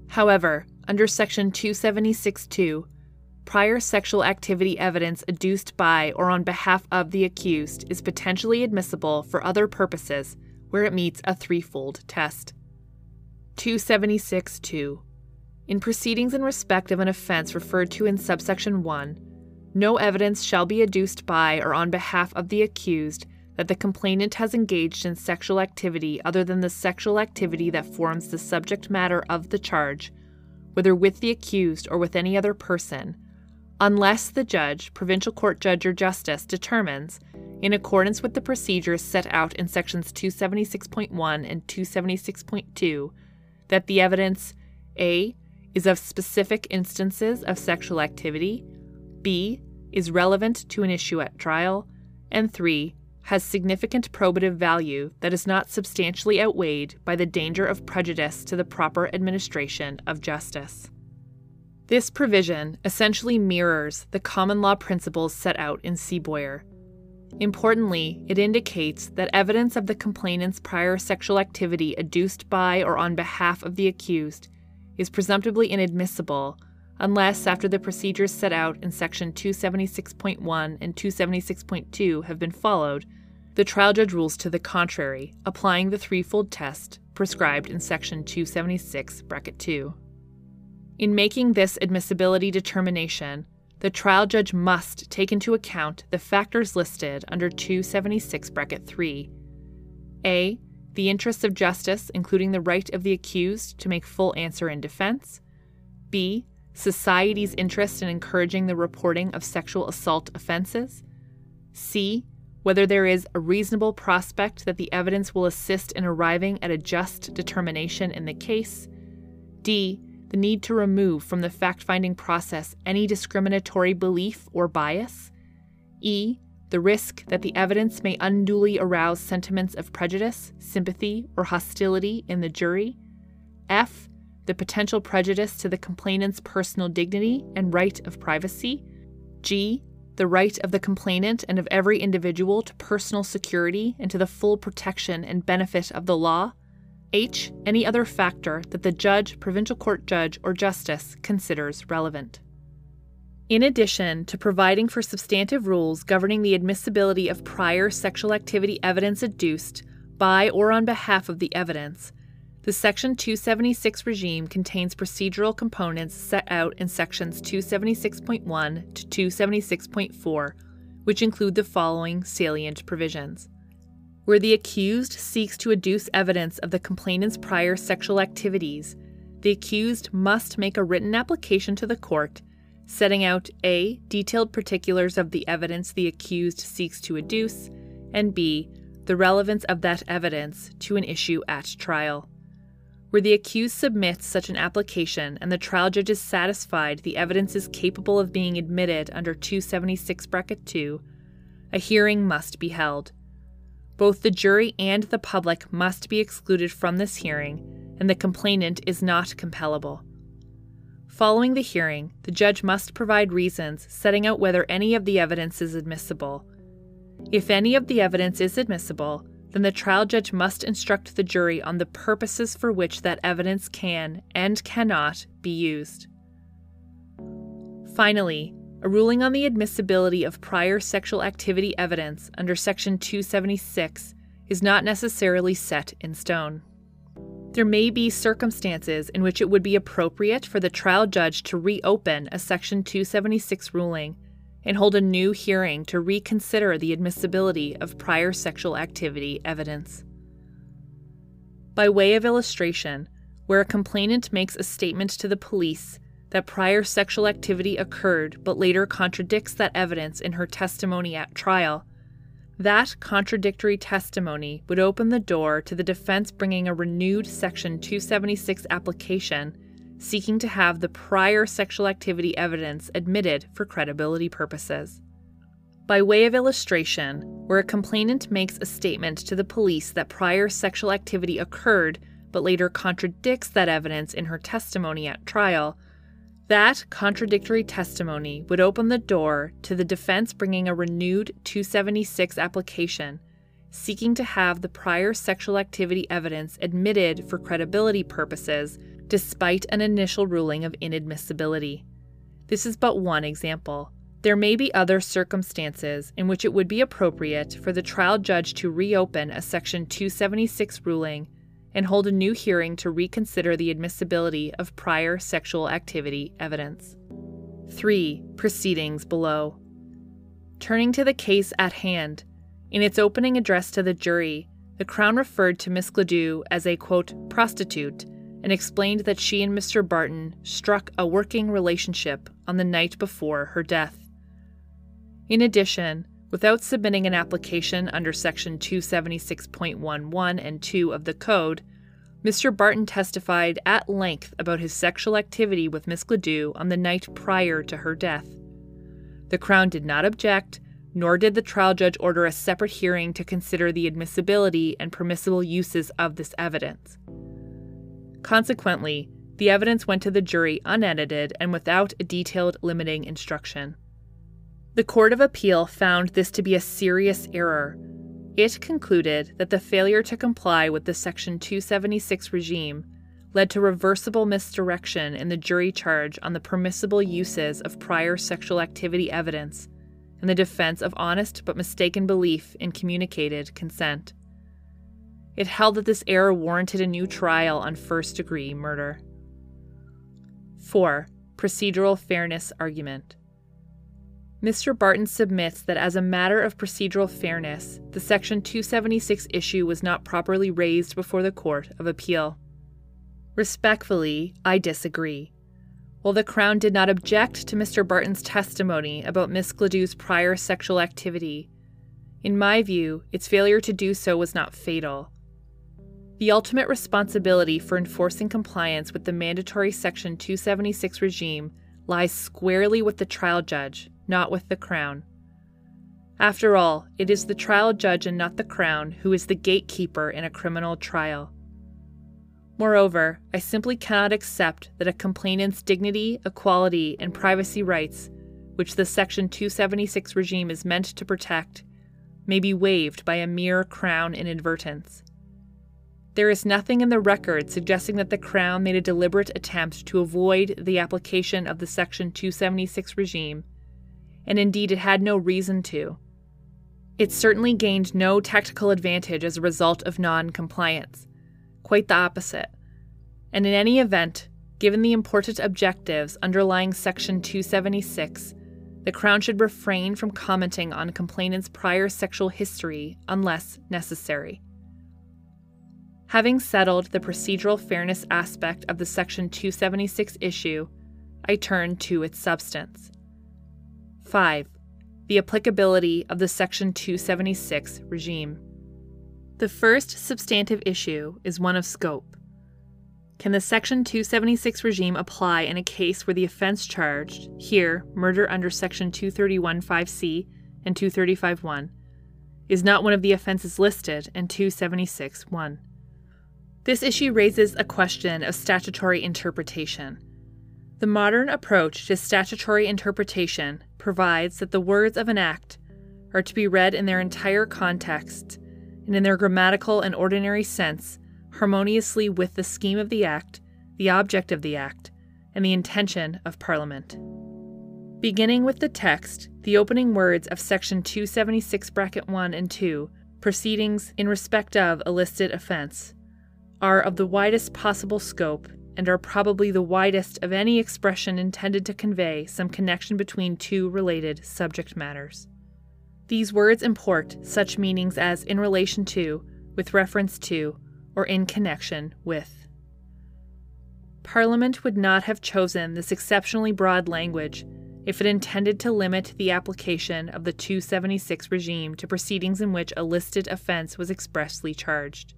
Speaker 1: However, under Section 276.2, prior sexual activity evidence adduced by or on behalf of the accused is potentially admissible for other purposes where it meets a threefold test. 276.2. In proceedings in respect of an offense referred to in subsection 1, no evidence shall be adduced by or on behalf of the accused that the complainant has engaged in sexual activity other than the sexual activity that forms the subject matter of the charge, whether with the accused or with any other person, unless the judge, provincial court judge, or justice determines, in accordance with the procedures set out in sections 276.1 and 276.2, that the evidence A is of specific instances of sexual activity, B is relevant to an issue at trial, and 3 has significant probative value that is not substantially outweighed by the danger of prejudice to the proper administration of justice. This provision essentially mirrors the common law principles set out in Seaboyer. Importantly, it indicates that evidence of the complainant's prior sexual activity adduced by or on behalf of the accused is presumptively inadmissible unless, after the procedures set out in Section 276.1 and 276.2 have been followed, the trial judge rules to the contrary, applying the threefold test prescribed in Section 276, bracket 2. In making this admissibility determination, the trial judge must take into account the factors listed under 276, bracket 3. A. The interests of justice, including the right of the accused to make full answer in defense. B society's interest in encouraging the reporting of sexual assault offenses, C. Whether there is a reasonable prospect that the evidence will assist in arriving at a just determination in the case, D. The need to remove from the fact finding process any discriminatory belief or bias, E. The risk that the evidence may unduly arouse sentiments of prejudice, sympathy, or hostility in the jury, F the potential prejudice to the complainant's personal dignity and right of privacy. G. The right of the complainant and of every individual to personal security and to the full protection and benefit of the law. H. Any other factor that the judge, provincial court judge, or justice considers relevant. In addition to providing for substantive rules governing the admissibility of prior sexual activity evidence adduced by or on behalf of the evidence, The Section 276 regime contains procedural components set out in Sections 276.1 to 276.4, which include the following salient provisions. Where the accused seeks to adduce evidence of the complainant's prior sexual activities, the accused must make a written application to the court setting out A. detailed particulars of the evidence the accused seeks to adduce, and B. the relevance of that evidence to an issue at trial. Where the accused submits such an application and the trial judge is satisfied the evidence is capable of being admitted under 276 bracket 2, a hearing must be held. Both the jury and the public must be excluded from this hearing, and the complainant is not compellable. Following the hearing, the judge must provide reasons setting out whether any of the evidence is admissible. If any of the evidence is admissible, then the trial judge must instruct the jury on the purposes for which that evidence can and cannot be used. Finally, a ruling on the admissibility of prior sexual activity evidence under Section 276 is not necessarily set in stone. There may be circumstances in which it would be appropriate for the trial judge to reopen a Section 276 ruling and hold a new hearing to reconsider the admissibility of prior sexual activity evidence. By way of illustration, where a complainant makes a statement to the police that prior sexual activity occurred but later contradicts that evidence in her testimony at trial, that contradictory testimony would open the door to the defense bringing a renewed Section 276 application seeking to have the prior sexual activity evidence admitted for credibility purposes. By way of illustration, where a complainant makes a statement to the police that prior sexual activity occurred but later contradicts that evidence in her testimony at trial, that contradictory testimony would open the door to the defense bringing a renewed 276 application seeking to have the prior sexual activity evidence admitted for credibility purposes despite an initial ruling of inadmissibility. This is but one example. There may be other circumstances in which it would be appropriate for the trial judge to reopen a Section 276 ruling and hold a new hearing to reconsider the admissibility of prior sexual activity evidence. 3. Proceedings below. Turning to the case at hand, in its opening address to the jury, the Crown referred to Miss Gladue as a quote, prostitute and explained that she and Mr. Barton struck a working relationship on the night before her death. In addition, without submitting an application under Section 276.11 and 2 of the Code, Mr. Barton testified at length about his sexual activity with Miss Gladue on the night prior to her death. The Crown did not object, nor did the trial judge order a separate hearing to consider the admissibility and permissible uses of this evidence. Consequently, the evidence went to the jury unedited and without a detailed limiting instruction. The Court of Appeal found this to be a serious error. It concluded that the failure to comply with the Section 276 regime led to reversible misdirection in the jury charge on the permissible uses of prior sexual activity evidence and the defense of honest but mistaken belief in communicated consent. It held that this error warranted a new trial on first degree murder. 4. Procedural Fairness Argument Mr. Barton submits that as a matter of procedural fairness, the Section 276 issue was not properly raised before the Court of Appeal. Respectfully, I disagree. While the Crown did not object to Mr. Barton's testimony about Miss Gladue's prior sexual activity, in my view, its failure to do so was not fatal. The ultimate responsibility for enforcing compliance with the mandatory Section 276 regime lies squarely with the trial judge, not with the Crown. After all, it is the trial judge and not the Crown who is the gatekeeper in a criminal trial. Moreover, I simply cannot accept that a complainant's dignity, equality, and privacy rights, which the Section 276 regime is meant to protect, may be waived by a mere Crown inadvertence. There is nothing in the record suggesting that the Crown made a deliberate attempt to avoid the application of the Section 276 regime, and indeed it had no reason to. It certainly gained no tactical advantage as a result of non compliance. Quite the opposite. And in any event, given the important objectives underlying Section 276, the Crown should refrain from commenting on complainant's prior sexual history unless necessary. Having settled the procedural fairness aspect of the Section 276 issue, I turn to its substance. 5. The applicability of the Section 276 regime. The first substantive issue is one of scope. Can the Section 276 regime apply in a case where the offense charged, here, murder under Section 231.5c and 235.1, is not one of the offenses listed in 276.1? This issue raises a question of statutory interpretation. The modern approach to statutory interpretation provides that the words of an act are to be read in their entire context and in their grammatical and ordinary sense harmoniously with the scheme of the Act, the object of the Act, and the intention of Parliament. Beginning with the text, the opening words of Section 276 bracket 1 and 2, proceedings in respect of a listed offence, are of the widest possible scope and are probably the widest of any expression intended to convey some connection between two related subject matters. These words import such meanings as in relation to, with reference to, or in connection with. Parliament would not have chosen this exceptionally broad language if it intended to limit the application of the 276 regime to proceedings in which a listed offense was expressly charged.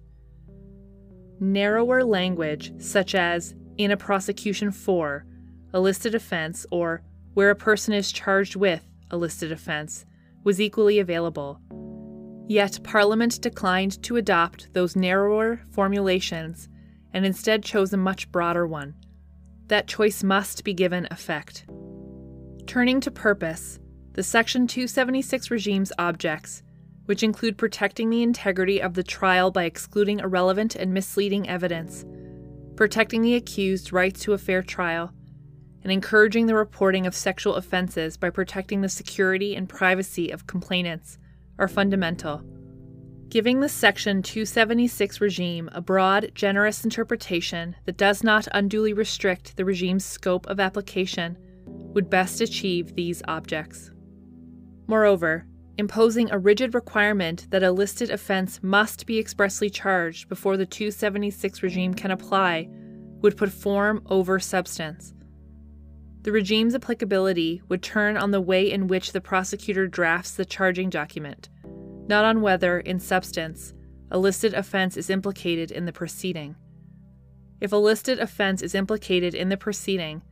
Speaker 1: Narrower language, such as in a prosecution for a listed offense or where a person is charged with a listed offense, was equally available, Yet Parliament declined to adopt those narrower formulations and instead chose a much broader one. That choice must be given effect. Turning to purpose, the Section 276 regime's objects, which include protecting the integrity of the trial by excluding irrelevant and misleading evidence, protecting the accused's rights to a fair trial, and encouraging the reporting of sexual offenses by protecting the security and privacy of complainants, are fundamental. Giving the Section 276 regime a broad, generous interpretation that does not unduly restrict the regime's scope of application would best achieve these objects. Moreover, imposing a rigid requirement that a listed offense must be expressly charged before the 276 regime can apply would put form over substance. The regime's applicability would turn on the way in which the prosecutor drafts the charging document, not on whether, in substance, a listed offense is implicated in the proceeding. If a listed offense is implicated in the proceeding,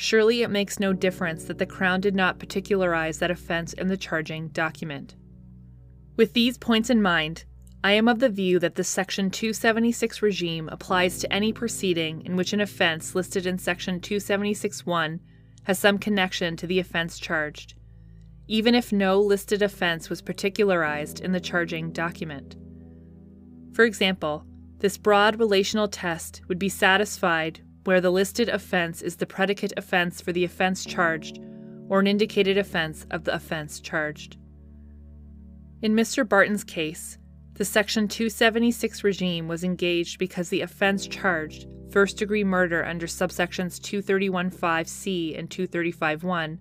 Speaker 1: surely it makes no difference that the Crown did not particularize that offense in the charging document. With these points in mind, I am of the view that the Section 276 regime applies to any proceeding in which an offense listed in Section 276.1 has some connection to the offense charged, even if no listed offense was particularized in the charging document. For example, this broad relational test would be satisfied where the listed offense is the predicate offense for the offense charged or an indicated offense of the offense charged. In Mr. Barton's case, the Section 276 regime was engaged because the offense charged first degree murder under subsections 231.5c and 235.1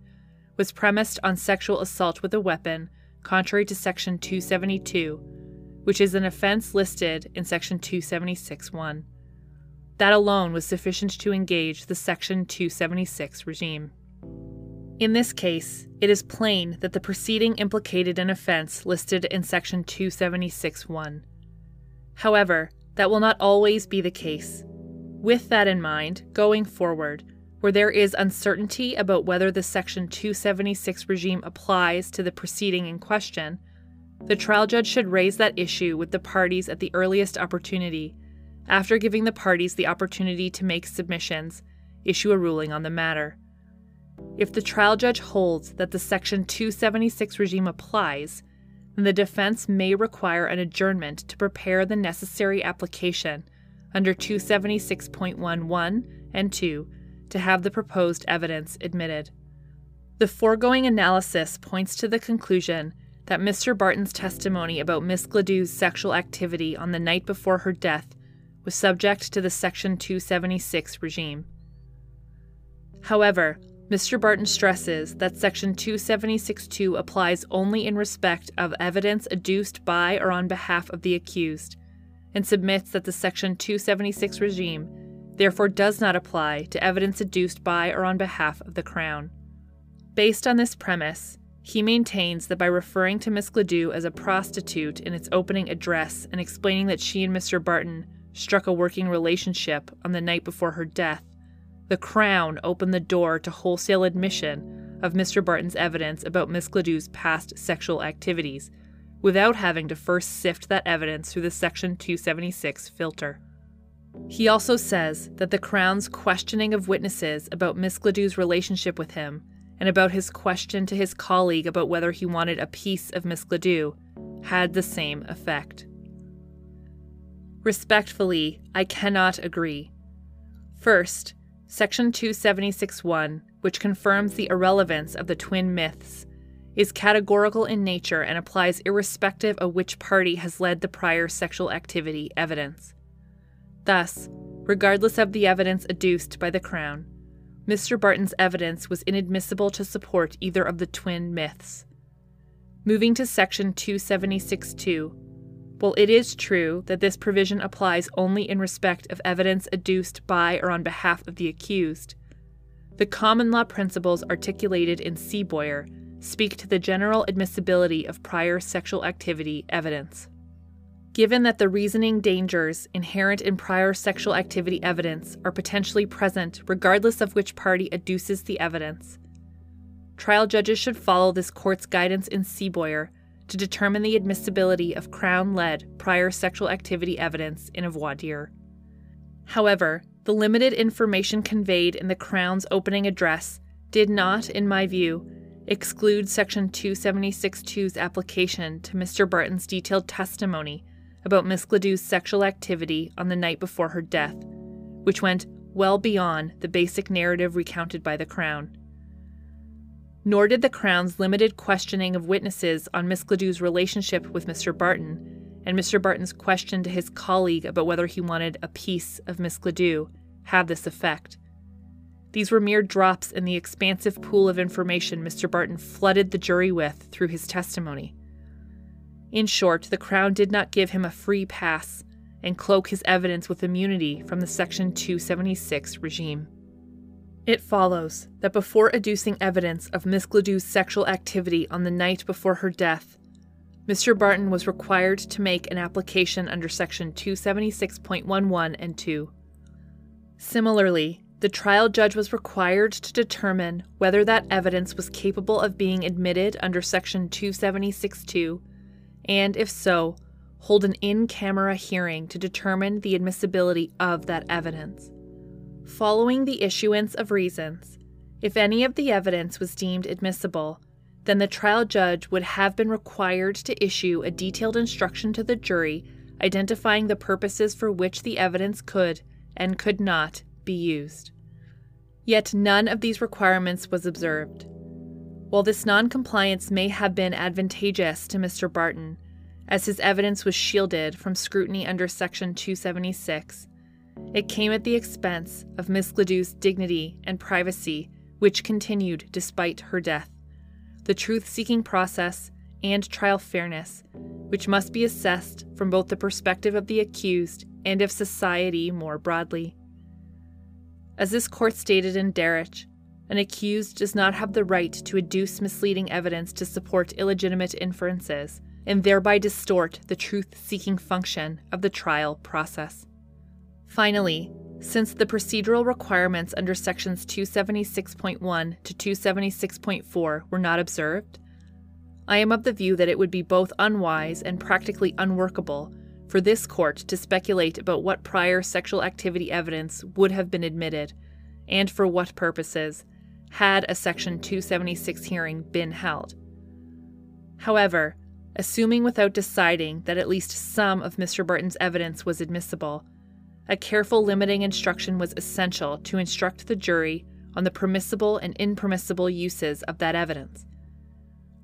Speaker 1: was premised on sexual assault with a weapon, contrary to Section 272, which is an offense listed in Section 276.1. That alone was sufficient to engage the Section 276 regime. In this case, it is plain that the proceeding implicated an offense listed in Section 276.1. However, that will not always be the case. With that in mind, going forward, where there is uncertainty about whether the Section 276 regime applies to the proceeding in question, the trial judge should raise that issue with the parties at the earliest opportunity, after giving the parties the opportunity to make submissions, issue a ruling on the matter. If the trial judge holds that the Section 276 regime applies, then the defense may require an adjournment to prepare the necessary application under 276.11 and 2 to have the proposed evidence admitted. The foregoing analysis points to the conclusion that Mr. Barton's testimony about Miss Gladue's sexual activity on the night before her death was subject to the Section 276 regime. However, Mr. Barton stresses that Section 276.2 applies only in respect of evidence adduced by or on behalf of the accused, and submits that the Section 276 regime therefore does not apply to evidence adduced by or on behalf of the Crown. Based on this premise, he maintains that by referring to Miss Gladue as a prostitute in its opening address and explaining that she and Mr. Barton struck a working relationship on the night before her death, the Crown opened the door to wholesale admission of Mr. Barton's evidence about Miss Gladue's past sexual activities, without having to first sift that evidence through the Section 276 filter. He also says that the Crown's questioning of witnesses about Miss Gladue's relationship with him and about his question to his colleague about whether he wanted a piece of Miss Gladue had the same effect. Respectfully, I cannot agree. First, Section 276.1, which confirms the irrelevance of the twin myths, is categorical in nature and applies irrespective of which party has led the prior sexual activity evidence. Thus, regardless of the evidence adduced by the Crown, Mr. Barton's evidence was inadmissible to support either of the twin myths. Moving to Section 276.2, while it is true that this provision applies only in respect of evidence adduced by or on behalf of the accused, the common law principles articulated in Seaboyer speak to the general admissibility of prior sexual activity evidence. Given that the reasoning dangers inherent in prior sexual activity evidence are potentially present regardless of which party adduces the evidence, trial judges should follow this court's guidance in Seaboyer to determine the admissibility of Crown led prior sexual activity evidence in a voir dire. However, the limited information conveyed in the Crown's opening address did not, in my view, exclude Section 276.2's application to Mr. Barton's detailed testimony about Miss Gladue's sexual activity on the night before her death, which went well beyond the basic narrative recounted by the Crown nor did the Crown's limited questioning of witnesses on Miss Gladue's relationship with Mr. Barton and Mr. Barton's question to his colleague about whether he wanted a piece of Miss Gladue have this effect. These were mere drops in the expansive pool of information Mr. Barton flooded the jury with through his testimony. In short, the Crown did not give him a free pass and cloak his evidence with immunity from the Section 276 regime. It follows that before adducing evidence of Miss Gladue's sexual activity on the night before her death, Mr. Barton was required to make an application under Section 276.11 and 2. Similarly, the trial judge was required to determine whether that evidence was capable of being admitted under Section 276.2, and if so, hold an in camera hearing to determine the admissibility of that evidence. Following the issuance of reasons, if any of the evidence was deemed admissible, then the trial judge would have been required to issue a detailed instruction to the jury identifying the purposes for which the evidence could and could not be used. Yet none of these requirements was observed. While this noncompliance may have been advantageous to Mr. Barton, as his evidence was shielded from scrutiny under Section 276, it came at the expense of Miss Gladue's dignity and privacy, which continued despite her death. The truth seeking process and trial fairness, which must be assessed from both the perspective of the accused and of society more broadly. As this court stated in Darrach, an accused does not have the right to adduce misleading evidence to support illegitimate inferences and thereby distort the truth seeking function of the trial process. Finally, since the procedural requirements under sections 276.1 to 276.4 were not observed, I am of the view that it would be both unwise and practically unworkable for this court to speculate about what prior sexual activity evidence would have been admitted and for what purposes had a Section 276 hearing been held. However, assuming without deciding that at least some of Mr. Barton's evidence was admissible, a careful limiting instruction was essential to instruct the jury on the permissible and impermissible uses of that evidence.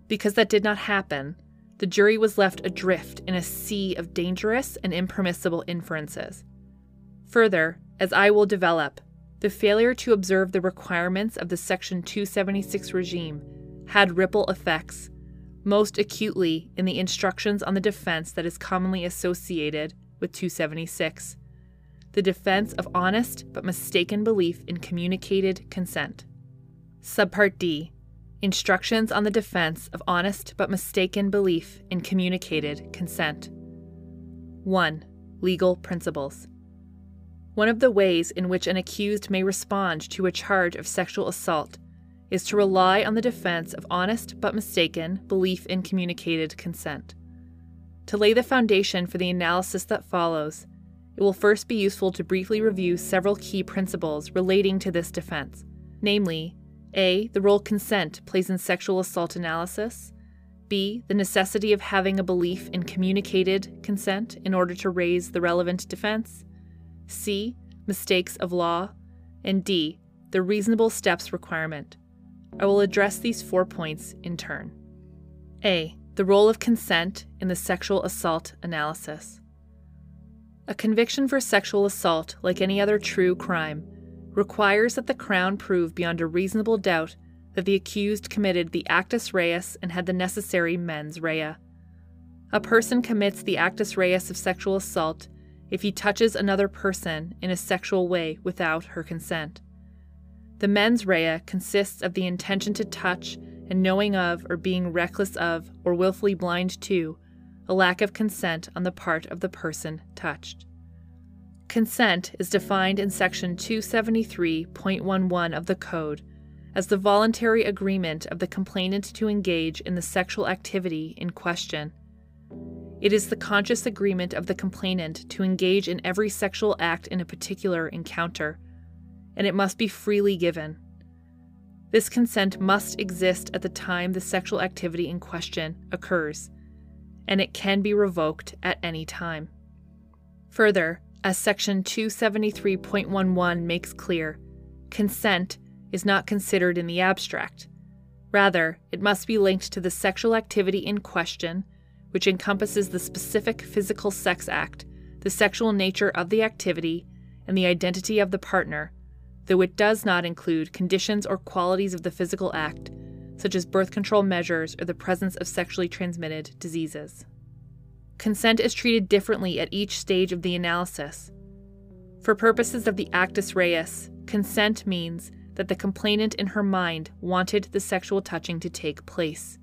Speaker 1: Because that did not happen, the jury was left adrift in a sea of dangerous and impermissible inferences. Further, as I will develop, the failure to observe the requirements of the Section 276 regime had ripple effects, most acutely in the instructions on the defense that is commonly associated with 276 the defense of honest but mistaken belief in communicated consent. Subpart D Instructions on the defense of honest but mistaken belief in communicated consent. 1. Legal principles. One of the ways in which an accused may respond to a charge of sexual assault is to rely on the defense of honest but mistaken belief in communicated consent. To lay the foundation for the analysis that follows, it will first be useful to briefly review several key principles relating to this defense, namely, a. The role consent plays in sexual assault analysis. B. The necessity of having a belief in communicated consent in order to raise the relevant defense. C. Mistakes of law. And D. The reasonable steps requirement. I will address these four points in turn. A. The role of consent in the sexual assault analysis. A conviction for sexual assault, like any other true crime, requires that the Crown prove beyond a reasonable doubt that the accused committed the actus reus and had the necessary mens rea. A person commits the actus reus of sexual assault if he touches another person in a sexual way without her consent. The mens rea consists of the intention to touch and knowing of or being reckless of or willfully blind to a lack of consent on the part of the person touched. Consent is defined in Section 273.11 of the Code as the voluntary agreement of the complainant to engage in the sexual activity in question. It is the conscious agreement of the complainant to engage in every sexual act in a particular encounter, and it must be freely given. This consent must exist at the time the sexual activity in question occurs, and it can be revoked at any time. Further, as Section 273.11 makes clear, consent is not considered in the abstract. Rather, it must be linked to the sexual activity in question, which encompasses the specific physical sex act, the sexual nature of the activity, and the identity of the partner, though it does not include conditions or qualities of the physical act, such as birth control measures or the presence of sexually transmitted diseases. Consent is treated differently at each stage of the analysis. For purposes of the actus reus, consent means that the complainant in her mind wanted the sexual touching to take place.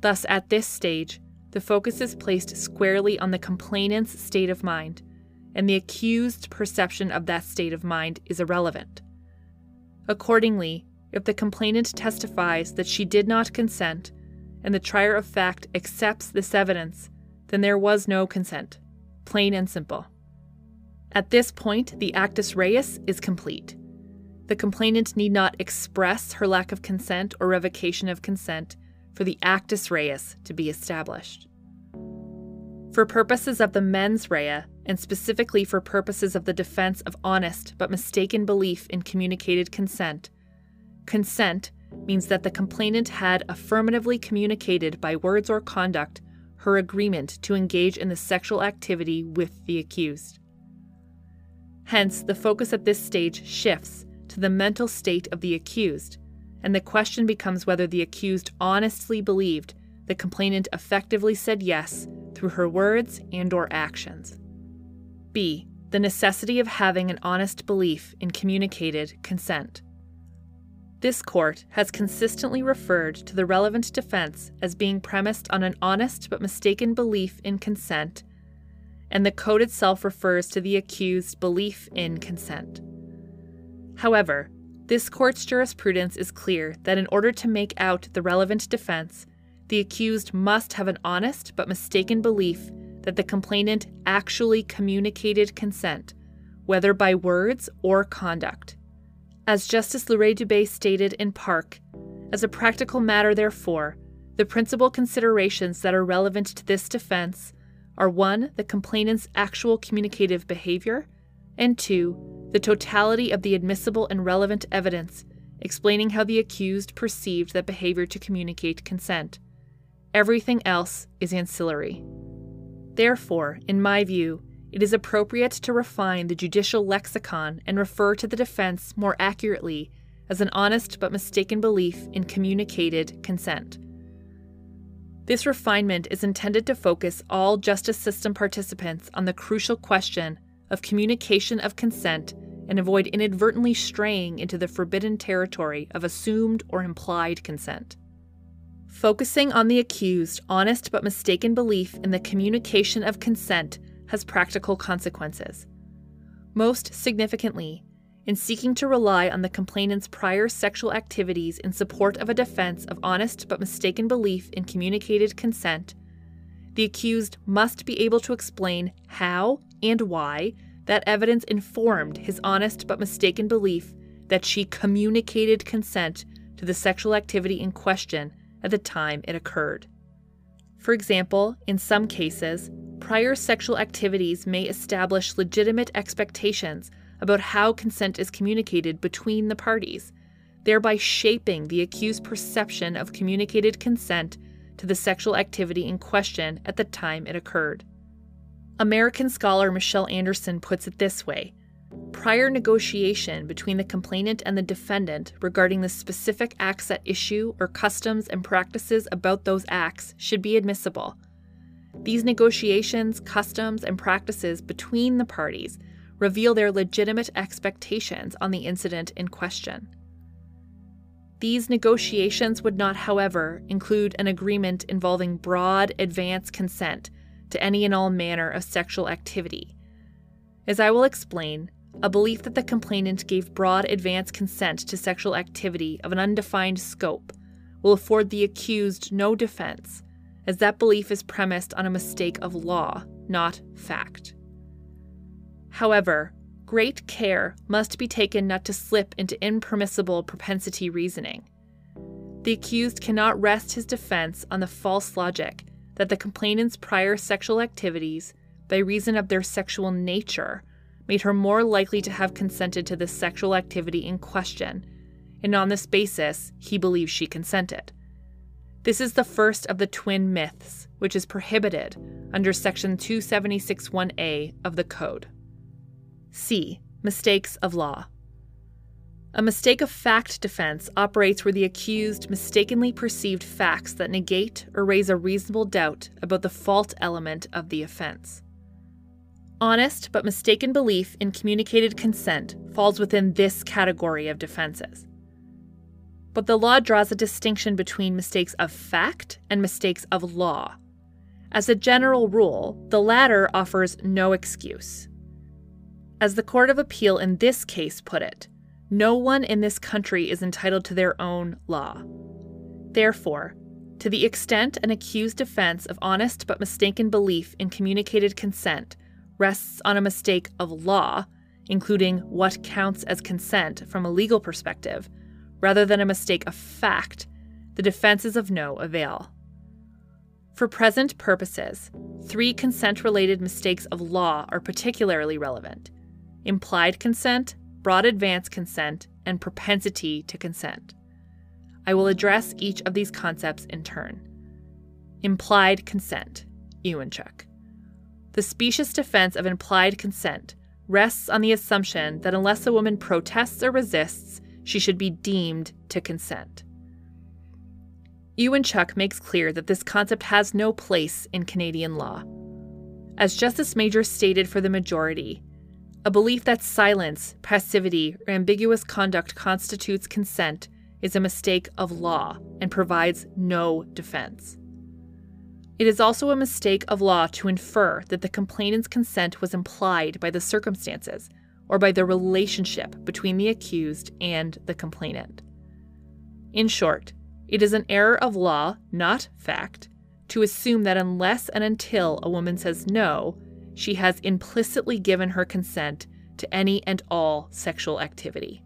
Speaker 1: Thus, at this stage, the focus is placed squarely on the complainant's state of mind, and the accused's perception of that state of mind is irrelevant. Accordingly, if the complainant testifies that she did not consent, and the trier of fact accepts this evidence, then there was no consent. Plain and simple. At this point, the actus reus is complete. The complainant need not express her lack of consent or revocation of consent for the actus reus to be established. For purposes of the mens rea, and specifically for purposes of the defense of honest but mistaken belief in communicated consent, consent means that the complainant had affirmatively communicated by words or conduct her agreement to engage in the sexual activity with the accused. Hence, the focus at this stage shifts to the mental state of the accused, and the question becomes whether the accused honestly believed the complainant effectively said yes through her words and or actions. B. The necessity of having an honest belief in communicated consent. This court has consistently referred to the relevant defense as being premised on an honest but mistaken belief in consent, and the code itself refers to the accused's belief in consent. However, this court's jurisprudence is clear that in order to make out the relevant defense, the accused must have an honest but mistaken belief that the complainant actually communicated consent, whether by words or conduct. As Justice L'Heureux-Dubé stated in Park, as a practical matter, therefore, the principal considerations that are relevant to this defense are 1. the complainant's actual communicative behavior, and 2. the totality of the admissible and relevant evidence explaining how the accused perceived that behavior to communicate consent. Everything else is ancillary. Therefore, in my view, it is appropriate to refine the judicial lexicon and refer to the defense more accurately as an honest but mistaken belief in communicated consent. This refinement is intended to focus all justice system participants on the crucial question of communication of consent and avoid inadvertently straying into the forbidden territory of assumed or implied consent. Focusing on the accused honest but mistaken belief in the communication of consent has practical consequences. Most significantly, in seeking to rely on the complainant's prior sexual activities in support of a defense of honest but mistaken belief in communicated consent, the accused must be able to explain how and why that evidence informed his honest but mistaken belief that she communicated consent to the sexual activity in question at the time it occurred. For example, in some cases, prior sexual activities may establish legitimate expectations about how consent is communicated between the parties, thereby shaping the accused's perception of communicated consent to the sexual activity in question at the time it occurred. American scholar Michelle Anderson puts it this way Prior negotiation between the complainant and the defendant regarding the specific acts at issue or customs and practices about those acts should be admissible. These negotiations, customs, and practices between the parties reveal their legitimate expectations on the incident in question. These negotiations would not, however, include an agreement involving broad advance consent to any and all manner of sexual activity. As I will explain, a belief that the complainant gave broad advance consent to sexual activity of an undefined scope will afford the accused no defense, as that belief is premised on a mistake of law, not fact. However, great care must be taken not to slip into impermissible propensity reasoning. The accused cannot rest his defense on the false logic that the complainant's prior sexual activities, by reason of their sexual nature, made her more likely to have consented to the sexual activity in question, and on this basis, he believes she consented. This is the first of the twin myths, which is prohibited under Section 276.1a of the Code. C. Mistakes of law. A mistake of fact defense operates where the accused mistakenly perceived facts that negate or raise a reasonable doubt about the fault element of the offense. Honest but mistaken belief in communicated consent falls within this category of defenses. But the law draws a distinction between mistakes of fact and mistakes of law. As a general rule, the latter offers no excuse. As the Court of Appeal in this case put it, no one in this country is entitled to their own law. Therefore, to the extent an accused defense of honest but mistaken belief in communicated consent rests on a mistake of law, including what counts as consent from a legal perspective, rather than a mistake of fact, the defense is of no avail. For present purposes, three consent related mistakes of law are particularly relevant implied consent, broad advance consent, and propensity to consent. I will address each of these concepts in turn. Implied consent, Ewanchuk. The specious defense of implied consent rests on the assumption that unless a woman protests or resists, she should be deemed to consent. Ewanchuk makes clear that this concept has no place in Canadian law. As Justice Major stated for the majority, a belief that silence, passivity, or ambiguous conduct constitutes consent is a mistake of law and provides no defense. It is also a mistake of law to infer that the complainant's consent was implied by the circumstances or by the relationship between the accused and the complainant. In short, it is an error of law, not fact, to assume that unless and until a woman says no, she has implicitly given her consent to any and all sexual activity.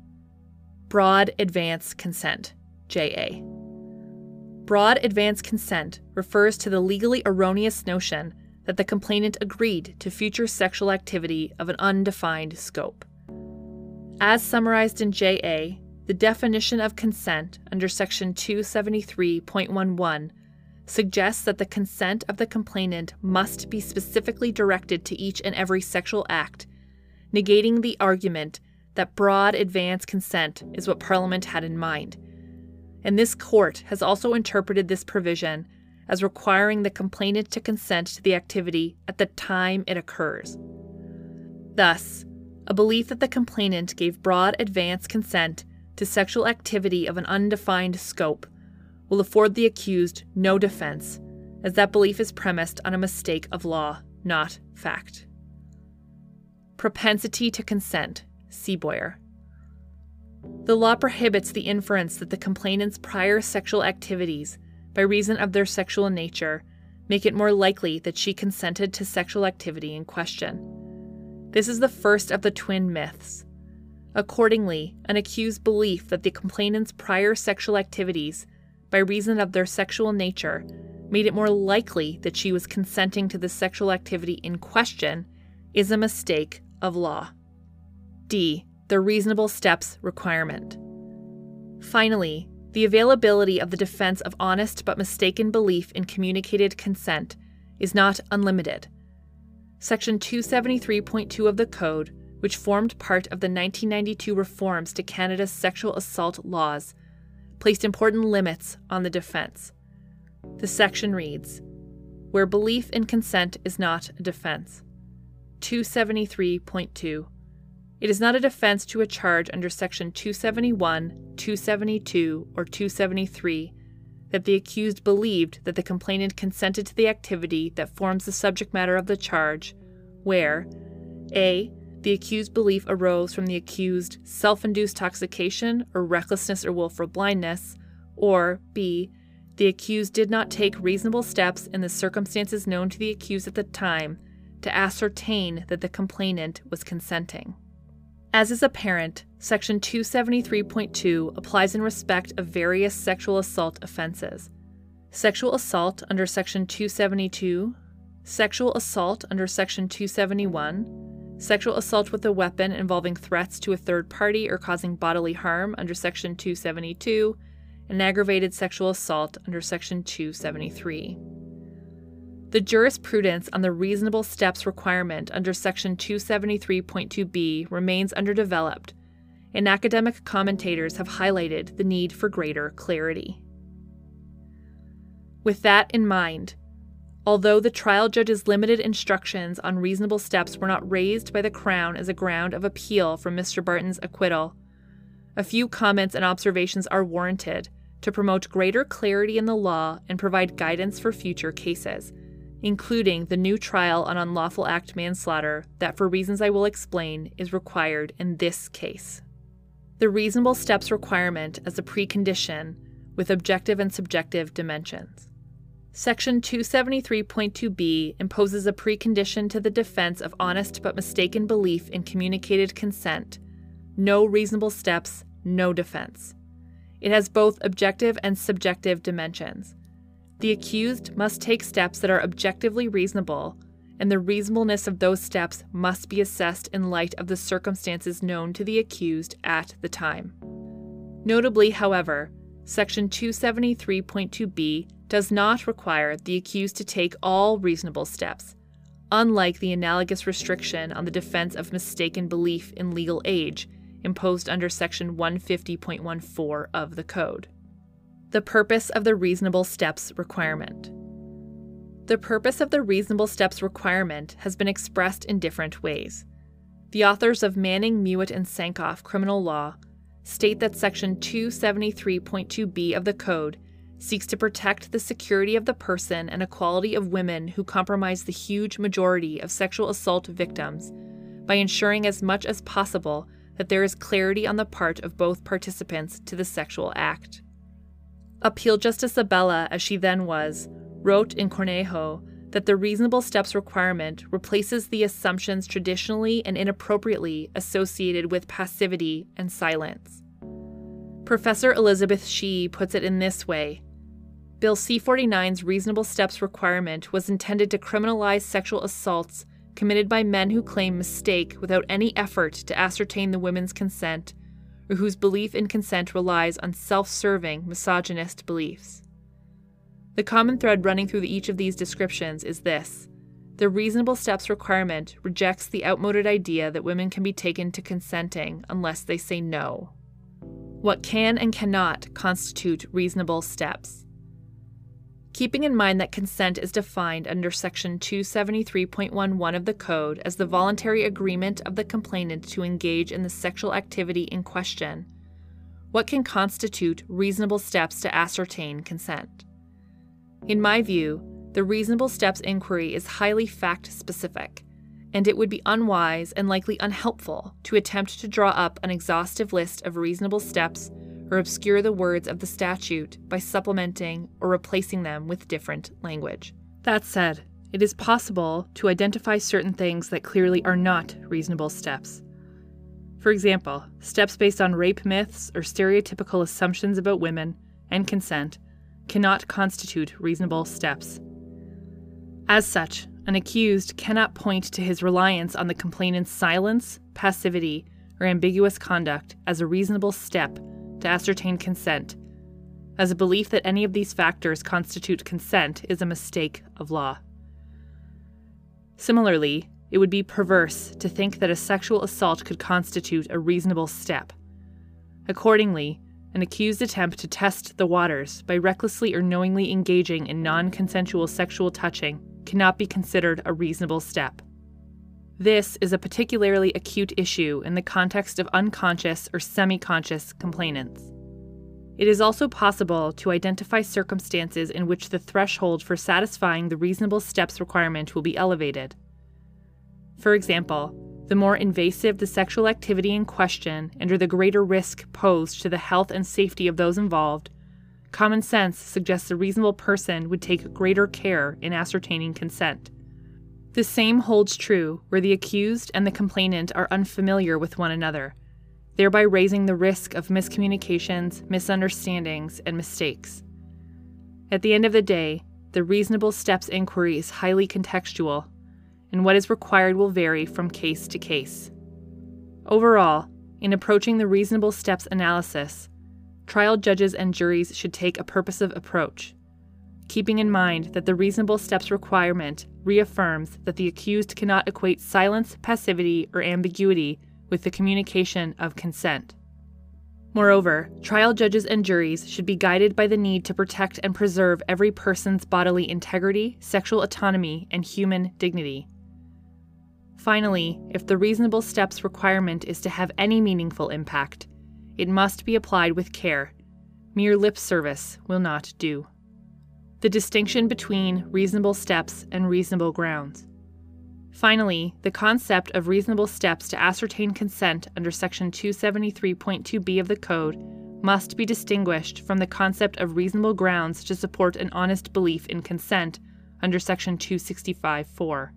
Speaker 1: Broad advance consent, JA. Broad advance consent refers to the legally erroneous notion that the complainant agreed to future sexual activity of an undefined scope. As summarized in JA, the definition of consent under Section 273.11 suggests that the consent of the complainant must be specifically directed to each and every sexual act, negating the argument that broad advance consent is what Parliament had in mind. And this court has also interpreted this provision as requiring the complainant to consent to the activity at the time it occurs. Thus, a belief that the complainant gave broad advance consent to sexual activity of an undefined scope will afford the accused no defense, as that belief is premised on a mistake of law, not fact. Propensity to consent, Seaboyer. The law prohibits the inference that the complainant's prior sexual activities, by reason of their sexual nature, make it more likely that she consented to sexual activity in question. This is the first of the twin myths. Accordingly, an accused belief that the complainant's prior sexual activities by reason of their sexual nature, made it more likely that she was consenting to the sexual activity in question is a mistake of law. D. The reasonable steps requirement. Finally, the availability of the defense of honest but mistaken belief in communicated consent is not unlimited. Section 273.2 of the Code, which formed part of the 1992 reforms to Canada's sexual assault laws, placed important limits on the defense. The section reads Where belief in consent is not a defense. 273.2 It is not a defense to a charge under Section 271, 272, or 273 that the accused believed that the complainant consented to the activity that forms the subject matter of the charge, where a the accused belief arose from the accused self induced toxication or recklessness or willful blindness, or b. the accused did not take reasonable steps in the circumstances known to the accused at the time to ascertain that the complainant was consenting. As is apparent, Section 273.2 applies in respect of various sexual assault offenses. Sexual assault under Section 272, sexual assault under Section 271, sexual assault with a weapon involving threats to a third party or causing bodily harm under Section 272, and aggravated sexual assault under Section 273. The jurisprudence on the reasonable steps requirement under Section 273.2b remains underdeveloped, and academic commentators have highlighted the need for greater clarity. With that in mind, Although the trial judge's limited instructions on reasonable steps were not raised by the Crown as a ground of appeal from Mr. Barton's acquittal, a few comments and observations are warranted to promote greater clarity in the law and provide guidance for future cases, including the new trial on unlawful act manslaughter that, for reasons I will explain, is required in this case. The reasonable steps requirement as a precondition with objective and subjective dimensions. Section 273.2b imposes a precondition to the defense of honest but mistaken belief in communicated consent. No reasonable steps, no defense. It has both objective and subjective dimensions. The accused must take steps that are objectively reasonable, and the reasonableness of those steps must be assessed in light of the circumstances known to the accused at the time. Notably, however, Section 273.2b does not require the accused to take all reasonable steps, unlike the analogous restriction on the defense of mistaken belief in legal age imposed under Section 150.14 of the Code. The purpose of the reasonable steps requirement. The purpose of the reasonable steps requirement has been expressed in different ways. The authors of Manning, Mewett, and Sankoff Criminal Law state that Section 273.2b of the Code seeks to protect the security of the person and equality of women who compromise the huge majority of sexual assault victims by ensuring as much as possible that there is clarity on the part of both participants to the sexual act. Appeal Justice Abella, as she then was, wrote in Cornejo that the reasonable steps requirement replaces the assumptions traditionally and inappropriately associated with passivity and silence. Professor Elizabeth Sheehy puts it in this way Bill C 49's reasonable steps requirement was intended to criminalize sexual assaults committed by men who claim mistake without any effort to ascertain the women's consent or whose belief in consent relies on self serving misogynist beliefs. The common thread running through each of these descriptions is this the reasonable steps requirement rejects the outmoded idea that women can be taken to consenting unless they say no. What can and cannot constitute reasonable steps? Keeping in mind that consent is defined under Section 273.11 of the Code as the voluntary agreement of the complainant to engage in the sexual activity in question, what can constitute reasonable steps to ascertain consent? In my view, the reasonable steps inquiry is highly fact specific, and it would be unwise and likely unhelpful to attempt to draw up an exhaustive list of reasonable steps or obscure the words of the statute by supplementing or replacing them with different language. That said, it is possible to identify certain things that clearly are not reasonable steps. For example, steps based on rape myths or stereotypical assumptions about women and consent cannot constitute reasonable steps. As such, an accused cannot point to his reliance on the complainant's silence, passivity, or ambiguous conduct as a reasonable step to ascertain consent, as a belief that any of these factors constitute consent is a mistake of law. Similarly, it would be perverse to think that a sexual assault could constitute a reasonable step. Accordingly, an accused attempt to test the waters by recklessly or knowingly engaging in non consensual sexual touching cannot be considered a reasonable step. This is a particularly acute issue in the context of unconscious or semi conscious complainants. It is also possible to identify circumstances in which the threshold for satisfying the reasonable steps requirement will be elevated. For example, the more invasive the sexual activity in question and or the greater risk posed to the health and safety of those involved, common sense suggests a reasonable person would take greater care in ascertaining consent. The same holds true where the accused and the complainant are unfamiliar with one another, thereby raising the risk of miscommunications, misunderstandings, and mistakes. At the end of the day, the reasonable steps inquiry is highly contextual and what is required will vary from case to case. Overall, in approaching the reasonable steps analysis, trial judges and juries should take a purposive approach, keeping in mind that the reasonable steps requirement reaffirms that the accused cannot equate silence, passivity, or ambiguity with the communication of consent. Moreover, trial judges and juries should be guided by the need to protect and preserve every person's bodily integrity, sexual autonomy, and human dignity. Finally, if the reasonable steps requirement is to have any meaningful impact, it must be applied with care. Mere lip service will not do. The distinction between reasonable steps and reasonable grounds. Finally, the concept of reasonable steps to ascertain consent under Section 273.2b of the Code must be distinguished from the concept of reasonable grounds to support an honest belief in consent under Section 265.4.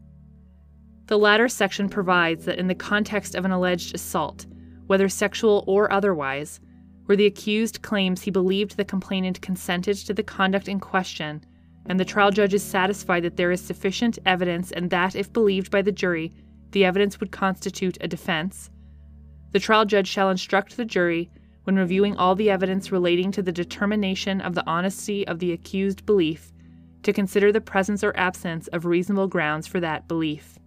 Speaker 1: The latter section provides that in the context of an alleged assault, whether sexual or otherwise, where the accused claims he believed the complainant consented to the conduct in question, and the trial judge is satisfied that there is sufficient evidence and that, if believed by the jury, the evidence would constitute a defense, the trial judge shall instruct the jury, when reviewing all the evidence relating to the determination of the honesty of the accused belief, to consider the presence or absence of reasonable grounds for that belief.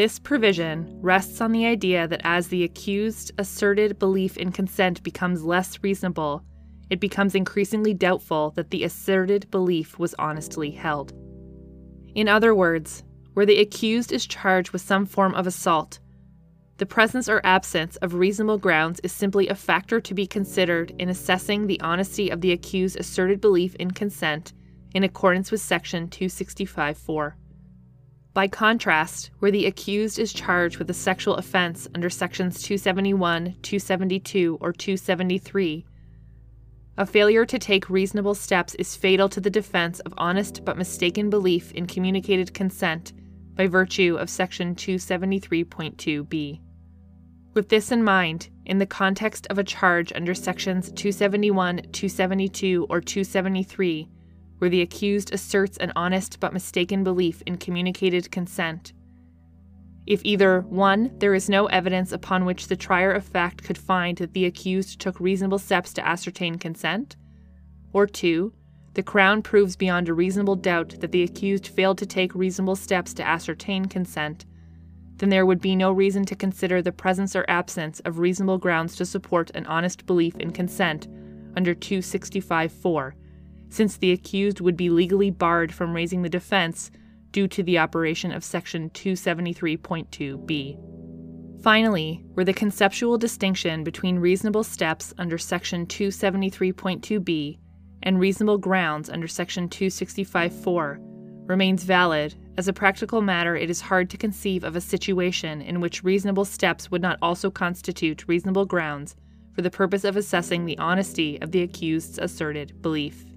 Speaker 1: This provision rests on the idea that as the accused asserted belief in consent becomes less reasonable, it becomes increasingly doubtful that the asserted belief was honestly held. In other words, where the accused is charged with some form of assault, the presence or absence of reasonable grounds is simply a factor to be considered in assessing the honesty of the accused's asserted belief in consent in accordance with Section 265.4. By contrast, where the accused is charged with a sexual offense under sections 271, 272, or 273, a failure to take reasonable steps is fatal to the defense of honest but mistaken belief in communicated consent by virtue of section 273.2b. With this in mind, in the context of a charge under sections 271, 272, or 273, where the accused asserts an honest but mistaken belief in communicated consent. If either 1. there is no evidence upon which the trier of fact could find that the accused took reasonable steps to ascertain consent, or 2. the Crown proves beyond a reasonable doubt that the accused failed to take reasonable steps to ascertain consent, then there would be no reason to consider the presence or absence of reasonable grounds to support an honest belief in consent under 265.4, since the accused would be legally barred from raising the defense due to the operation of Section 273.2b. Finally, where the conceptual distinction between reasonable steps under Section 273.2b and reasonable grounds under Section 265.4 remains valid, as a practical matter, it is hard to conceive of a situation in which reasonable steps would not also constitute reasonable grounds for the purpose of assessing the honesty of the accused's asserted belief.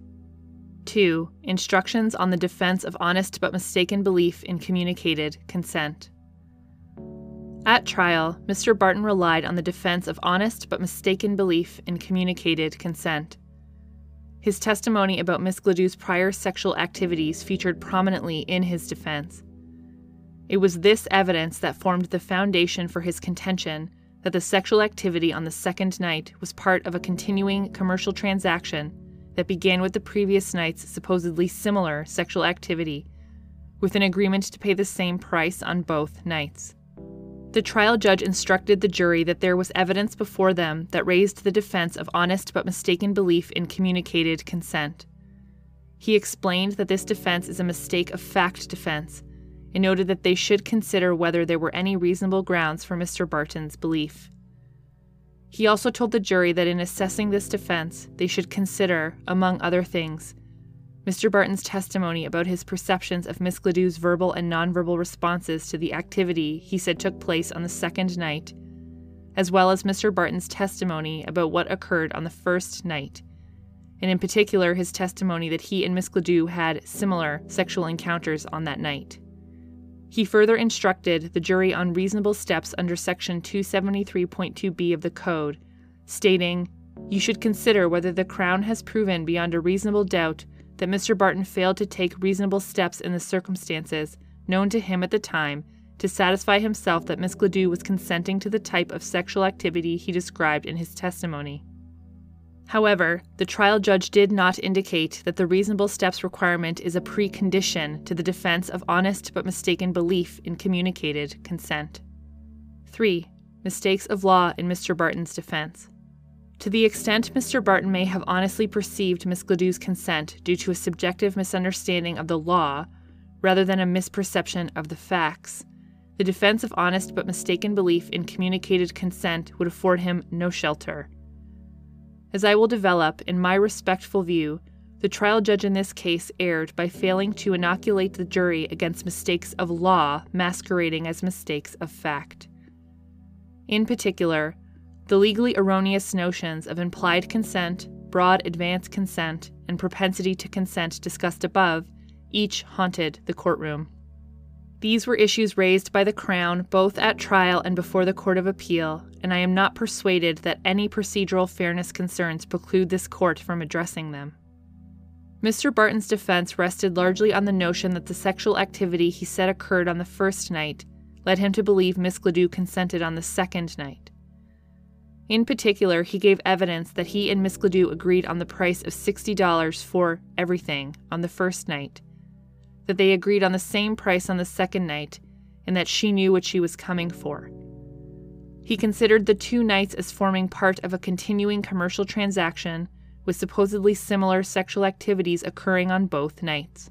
Speaker 1: 2. Instructions on the defense of honest but mistaken belief in communicated consent. At trial, Mr. Barton relied on the defense of honest but mistaken belief in communicated consent. His testimony about Miss Gladue's prior sexual activities featured prominently in his defense. It was this evidence that formed the foundation for his contention that the sexual activity on the second night was part of a continuing commercial transaction that began with the previous night's supposedly similar sexual activity, with an agreement to pay the same price on both nights. The trial judge instructed the jury that there was evidence before them that raised the defense of honest but mistaken belief in communicated consent. He explained that this defense is a mistake of fact defense and noted that they should consider whether there were any reasonable grounds for Mr. Barton's belief. He also told the jury that in assessing this defense, they should consider, among other things, Mr. Barton's testimony about his perceptions of Miss Gladue's verbal and nonverbal responses to the activity he said took place on the second night, as well as Mr. Barton's testimony about what occurred on the first night, and in particular his testimony that he and Miss Gladue had similar sexual encounters on that night. He further instructed the jury on reasonable steps under Section 273.2b of the Code, stating, You should consider whether the Crown has proven beyond a reasonable doubt that Mr. Barton failed to take reasonable steps in the circumstances known to him at the time to satisfy himself that Miss Gladue was consenting to the type of sexual activity he described in his testimony. However, the trial judge did not indicate that the reasonable steps requirement is a precondition to the defense of honest but mistaken belief in communicated consent. 3. Mistakes of law in Mr. Barton's defense. To the extent Mr. Barton may have honestly perceived Miss Gladue's consent due to a subjective misunderstanding of the law rather than a misperception of the facts, the defense of honest but mistaken belief in communicated consent would afford him no shelter. As I will develop, in my respectful view, the trial judge in this case erred by failing to inoculate the jury against mistakes of law masquerading as mistakes of fact. In particular, the legally erroneous notions of implied consent, broad advance consent, and propensity to consent discussed above each haunted the courtroom. These were issues raised by the Crown both at trial and before the Court of Appeal, and I am not persuaded that any procedural fairness concerns preclude this court from addressing them. Mr. Barton's defense rested largely on the notion that the sexual activity he said occurred on the first night led him to believe Miss Gladue consented on the second night. In particular, he gave evidence that he and Miss Gladue agreed on the price of $60 for everything on the first night, that they agreed on the same price on the second night, and that she knew what she was coming for. He considered the two nights as forming part of a continuing commercial transaction with supposedly similar sexual activities occurring on both nights.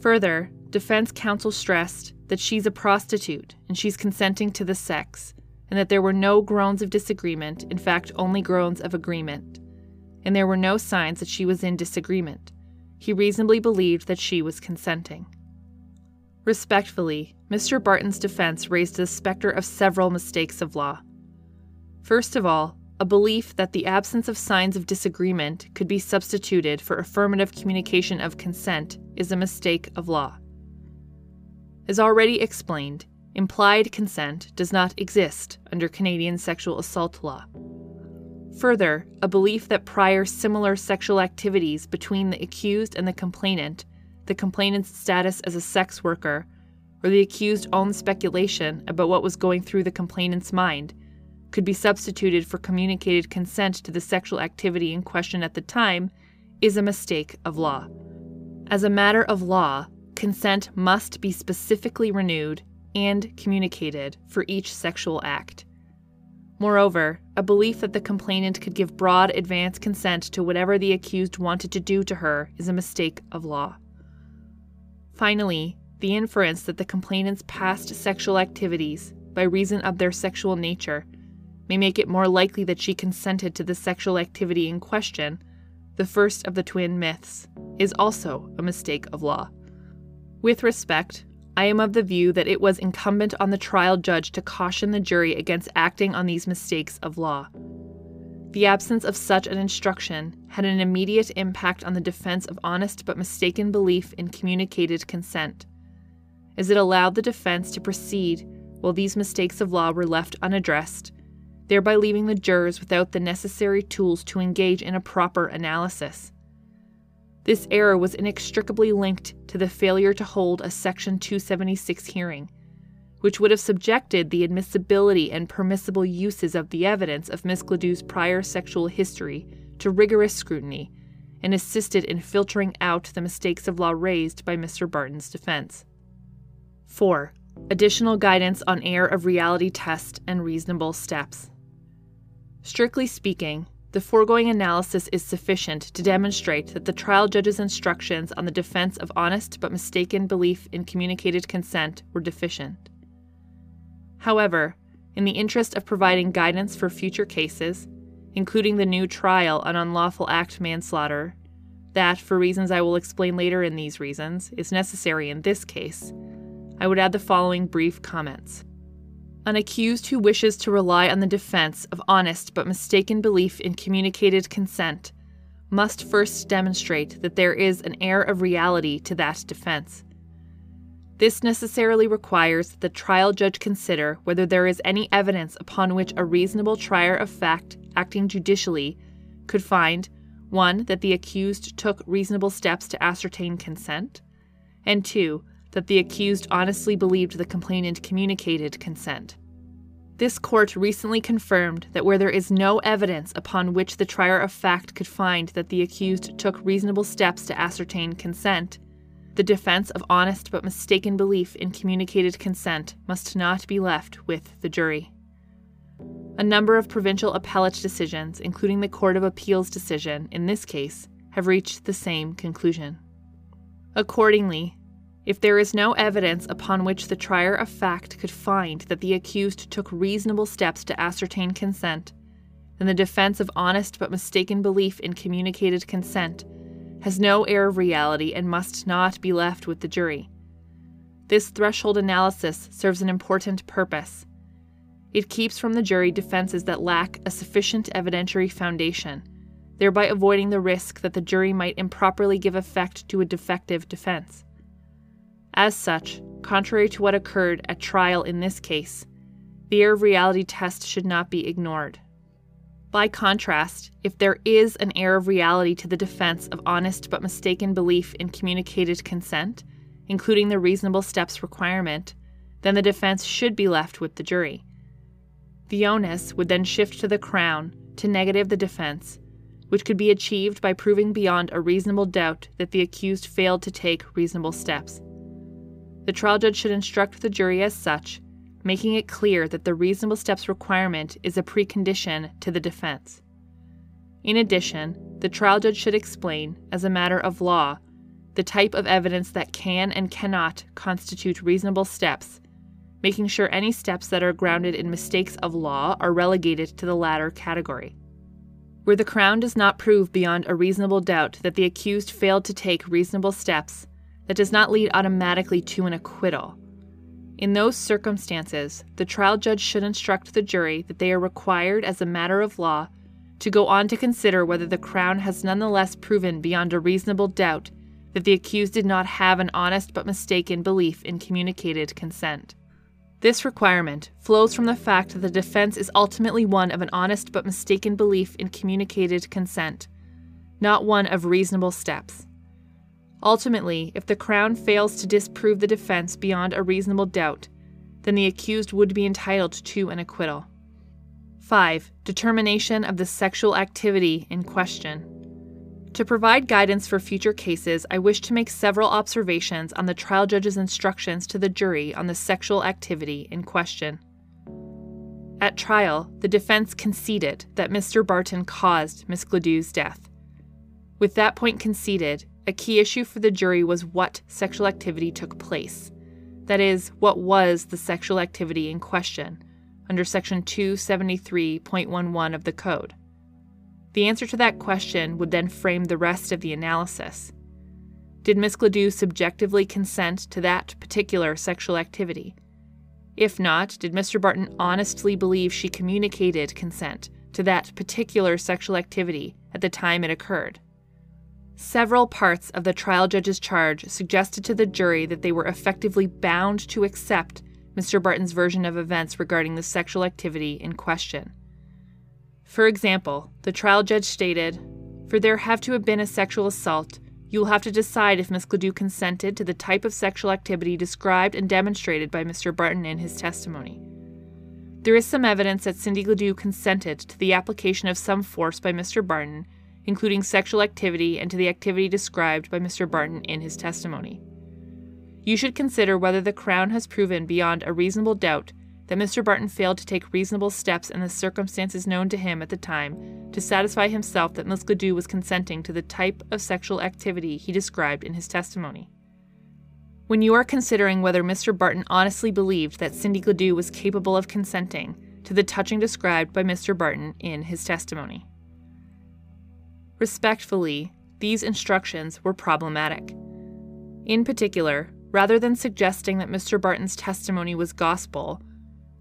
Speaker 1: Further, defense counsel stressed that she's a prostitute and she's consenting to the sex, and that there were no groans of disagreement, in fact, only groans of agreement. And there were no signs that she was in disagreement. He reasonably believed that she was consenting. Respectfully, Mr. Barton's defense raised the specter of several mistakes of law. First of all, a belief that the absence of signs of disagreement could be substituted for affirmative communication of consent is a mistake of law. As already explained, Implied consent does not exist under Canadian sexual assault law. Further, a belief that prior similar sexual activities between the accused and the complainant, the complainant's status as a sex worker, or the accused's own speculation about what was going through the complainant's mind, could be substituted for communicated consent to the sexual activity in question at the time is a mistake of law. As a matter of law, consent must be specifically renewed and communicated for each sexual act. Moreover, a belief that the complainant could give broad advance consent to whatever the accused wanted to do to her is a mistake of law. Finally, the inference that the complainant's past sexual activities, by reason of their sexual nature, may make it more likely that she consented to the sexual activity in question, the first of the twin myths, is also a mistake of law. With respect, I am of the view that it was incumbent on the trial judge to caution the jury against acting on these mistakes of law. The absence of such an instruction had an immediate impact on the defense of honest but mistaken belief in communicated consent, as it allowed the defense to proceed while these mistakes of law were left unaddressed, thereby leaving the jurors without the necessary tools to engage in a proper analysis. This error was inextricably linked to the failure to hold a Section 276 hearing, which would have subjected the admissibility and permissible uses of the evidence of Miss Gladue's prior sexual history to rigorous scrutiny and assisted in filtering out the mistakes of law raised by Mr. Barton's defense. 4. Additional guidance on error of reality test and reasonable steps. Strictly speaking, the foregoing analysis is sufficient to demonstrate that the trial judge's instructions on the defense of honest but mistaken belief in communicated consent were deficient. However, in the interest of providing guidance for future cases, including the new trial on unlawful act manslaughter, that, for reasons I will explain later in these reasons, is necessary in this case, I would add the following brief comments. An accused who wishes to rely on the defense of honest but mistaken belief in communicated consent must first demonstrate that there is an air of reality to that defense. This necessarily requires that the trial judge consider whether there is any evidence upon which a reasonable trier of fact acting judicially could find 1. that the accused took reasonable steps to ascertain consent, and 2 that the accused honestly believed the complainant communicated consent. This court recently confirmed that where there is no evidence upon which the trier of fact could find that the accused took reasonable steps to ascertain consent, the defense of honest but mistaken belief in communicated consent must not be left with the jury. A number of provincial appellate decisions, including the Court of Appeals decision in this case, have reached the same conclusion. Accordingly, if there is no evidence upon which the trier of fact could find that the accused took reasonable steps to ascertain consent, then the defense of honest but mistaken belief in communicated consent has no air of reality and must not be left with the jury. This threshold analysis serves an important purpose. It keeps from the jury defenses that lack a sufficient evidentiary foundation, thereby avoiding the risk that the jury might improperly give effect to a defective defense. As such, contrary to what occurred at trial in this case, the air of reality test should not be ignored. By contrast, if there is an air of reality to the defense of honest but mistaken belief in communicated consent, including the reasonable steps requirement, then the defense should be left with the jury. The onus would then shift to the Crown to negative the defense, which could be achieved by proving beyond a reasonable doubt that the accused failed to take reasonable steps. The trial judge should instruct the jury as such, making it clear that the reasonable steps requirement is a precondition to the defense. In addition, the trial judge should explain, as a matter of law, the type of evidence that can and cannot constitute reasonable steps, making sure any steps that are grounded in mistakes of law are relegated to the latter category. Where the Crown does not prove beyond a reasonable doubt that the accused failed to take reasonable steps, that does not lead automatically to an acquittal. In those circumstances, the trial judge should instruct the jury that they are required, as a matter of law, to go on to consider whether the Crown has nonetheless proven beyond a reasonable doubt that the accused did not have an honest but mistaken belief in communicated consent. This requirement flows from the fact that the defense is ultimately one of an honest but mistaken belief in communicated consent, not one of reasonable steps. Ultimately, if the Crown fails to disprove the defense beyond a reasonable doubt, then the accused would be entitled to an acquittal. 5. Determination of the sexual activity in question. To provide guidance for future cases, I wish to make several observations on the trial judge's instructions to the jury on the sexual activity in question. At trial, the defense conceded that Mr. Barton caused Miss Gladue's death. With that point conceded, a key issue for the jury was what sexual activity took place. That is, what was the sexual activity in question, under Section 273.11 of the Code. The answer to that question would then frame the rest of the analysis. Did Miss Gladue subjectively consent to that particular sexual activity? If not, did Mr. Barton honestly believe she communicated consent to that particular sexual activity at the time it occurred? Several parts of the trial judge's charge suggested to the jury that they were effectively bound to accept Mr. Barton's version of events regarding the sexual activity in question. For example, the trial judge stated, For there have to have been a sexual assault, you will have to decide if Miss Gladue consented to the type of sexual activity described and demonstrated by Mr. Barton in his testimony. There is some evidence that Cindy Gladue consented to the application of some force by Mr. Barton, including sexual activity and to the activity described by Mr. Barton in his testimony. You should consider whether the Crown has proven beyond a reasonable doubt that Mr. Barton failed to take reasonable steps in the circumstances known to him at the time to satisfy himself that Gladue was consenting to the type of sexual activity he described in his testimony. When you are considering whether Mr. Barton honestly believed that Cindy Gladue was capable of consenting to the touching described by Mr. Barton in his testimony. Respectfully, these instructions were problematic. In particular, rather than suggesting that Mr. Barton's testimony was gospel,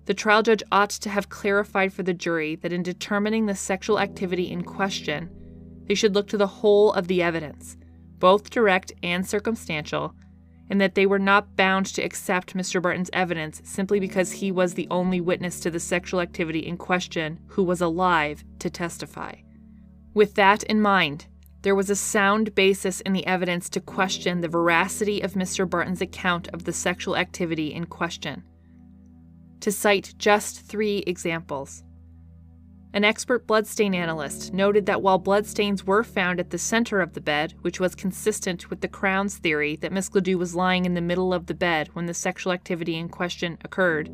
Speaker 1: the trial judge ought to have clarified for the jury that in determining the sexual activity in question, they should look to the whole of the evidence, both direct and circumstantial, and that they were not bound to accept Mr. Barton's evidence simply because he was the only witness to the sexual activity in question who was alive to testify. With that in mind, there was a sound basis in the evidence to question the veracity of Mr. Barton's account of the sexual activity in question to cite just three examples. An expert bloodstain analyst noted that while bloodstains were found at the center of the bed, which was consistent with the Crown's theory that Miss Gladue was lying in the middle of the bed when the sexual activity in question occurred,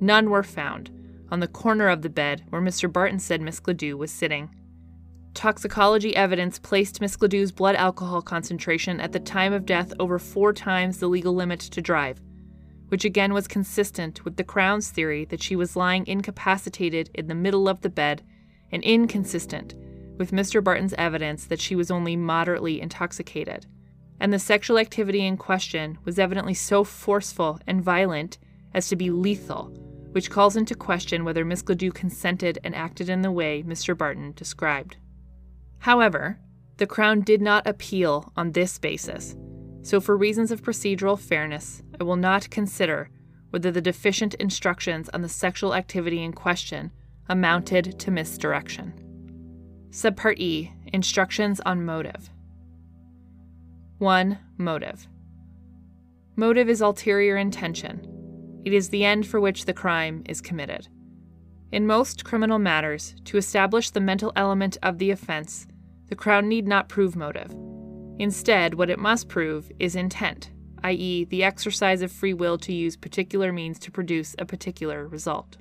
Speaker 1: none were found on the corner of the bed where Mr. Barton said Miss Gladue was sitting. Toxicology evidence placed Miss Gladue's blood alcohol concentration at the time of death over four times the legal limit to drive, which again was consistent with the Crown's theory that she was lying incapacitated in the middle of the bed and inconsistent with Mr. Barton's evidence that she was only moderately intoxicated. And the sexual activity in question was evidently so forceful and violent as to be lethal, which calls into question whether Miss Gladue consented and acted in the way Mr. Barton described. However, the Crown did not appeal on this basis, so for reasons of procedural fairness, I will not consider whether the deficient instructions on the sexual activity in question amounted to misdirection. Subpart E Instructions on Motive 1. Motive. Motive is ulterior intention. It is the end for which the crime is committed. In most criminal matters, to establish the mental element of the offense, the Crown need not prove motive. Instead, what it must prove is intent, i.e., the exercise of free will to use particular means to produce a particular result.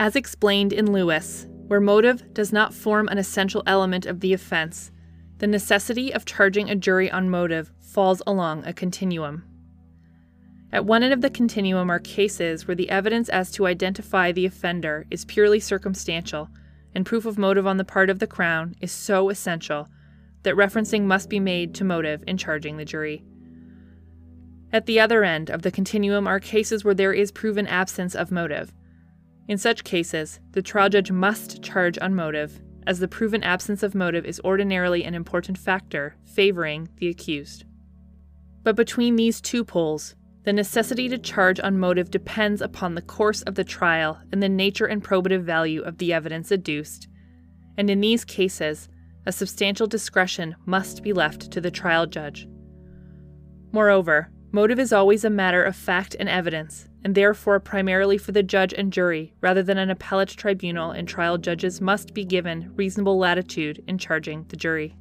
Speaker 1: As explained in Lewis, where motive does not form an essential element of the offense, the necessity of charging a jury on motive falls along a continuum. At one end of the continuum are cases where the evidence as to identify the offender is purely circumstantial, and proof of motive on the part of the Crown is so essential that referencing must be made to motive in charging the jury. At the other end of the continuum are cases where there is proven absence of motive. In such cases, the trial judge must charge on motive, as the proven absence of motive is ordinarily an important factor favoring the accused. But between these two poles, the necessity to charge on motive depends upon the course of the trial and the nature and probative value of the evidence adduced. And in these cases, a substantial discretion must be left to the trial judge. Moreover, Motive is always a matter of fact and evidence, and therefore primarily for the judge and jury rather than an appellate tribunal, and trial judges must be given reasonable latitude in charging the jury.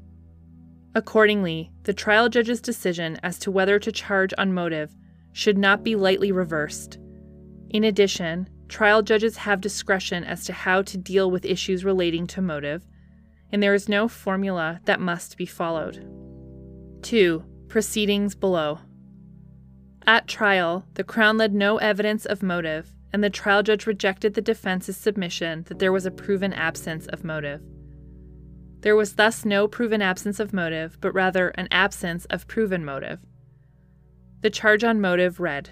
Speaker 1: Accordingly, the trial judge's decision as to whether to charge on motive should not be lightly reversed. In addition, trial judges have discretion as to how to deal with issues relating to motive, and there is no formula that must be followed. 2. Proceedings below. At trial, the Crown led no evidence of motive, and the trial judge rejected the defense's submission that there was a proven absence of motive. There was thus no proven absence of motive, but rather an absence of proven motive. The charge on motive read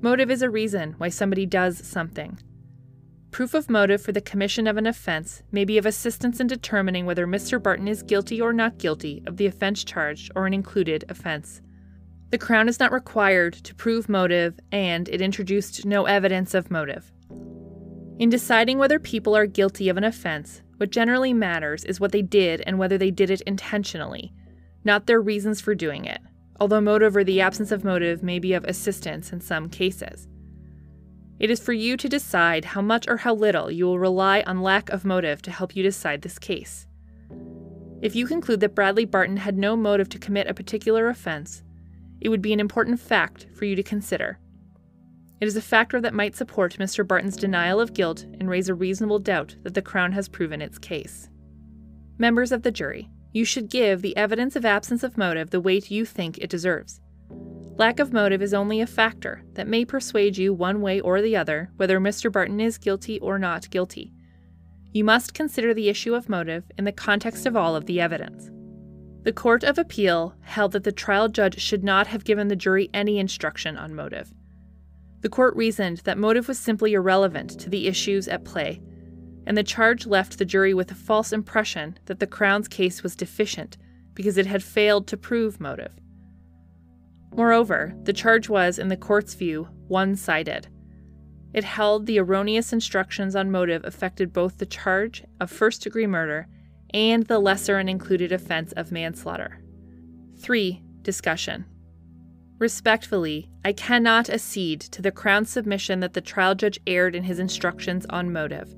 Speaker 1: Motive is a reason why somebody does something. Proof of motive for the commission of an offense may be of assistance in determining whether Mr. Barton is guilty or not guilty of the offense charged or an included offense. The Crown is not required to prove motive, and it introduced no evidence of motive. In deciding whether people are guilty of an offense, what generally matters is what they did and whether they did it intentionally, not their reasons for doing it, although motive or the absence of motive may be of assistance in some cases. It is for you to decide how much or how little you will rely on lack of motive to help you decide this case. If you conclude that Bradley Barton had no motive to commit a particular offense, it would be an important fact for you to consider. It is a factor that might support Mr. Barton's denial of guilt and raise a reasonable doubt that the Crown has proven its case. Members of the jury, you should give the evidence of absence of motive the weight you think it deserves. Lack of motive is only a factor that may persuade you one way or the other whether Mr. Barton is guilty or not guilty. You must consider the issue of motive in the context of all of the evidence. The Court of Appeal held that the trial judge should not have given the jury any instruction on motive. The court reasoned that motive was simply irrelevant to the issues at play, and the charge left the jury with a false impression that the Crown's case was deficient because it had failed to prove motive. Moreover, the charge was, in the court's view, one sided. It held the erroneous instructions on motive affected both the charge of first degree murder and the lesser and included offense of manslaughter. 3. Discussion. Respectfully, I cannot accede to the Crown's submission that the trial judge erred in his instructions on motive.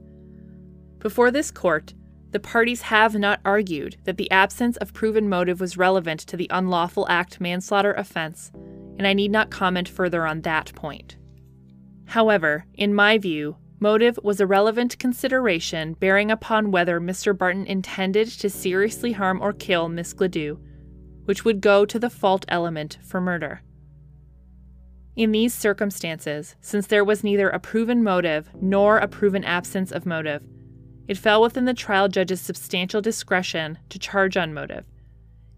Speaker 1: Before this court, the parties have not argued that the absence of proven motive was relevant to the unlawful act manslaughter offense, and I need not comment further on that point. However, in my view, motive was a relevant consideration bearing upon whether Mr. Barton intended to seriously harm or kill Miss Gladue, which would go to the fault element for murder. In these circumstances, since there was neither a proven motive nor a proven absence of motive, it fell within the trial judge's substantial discretion to charge on motive,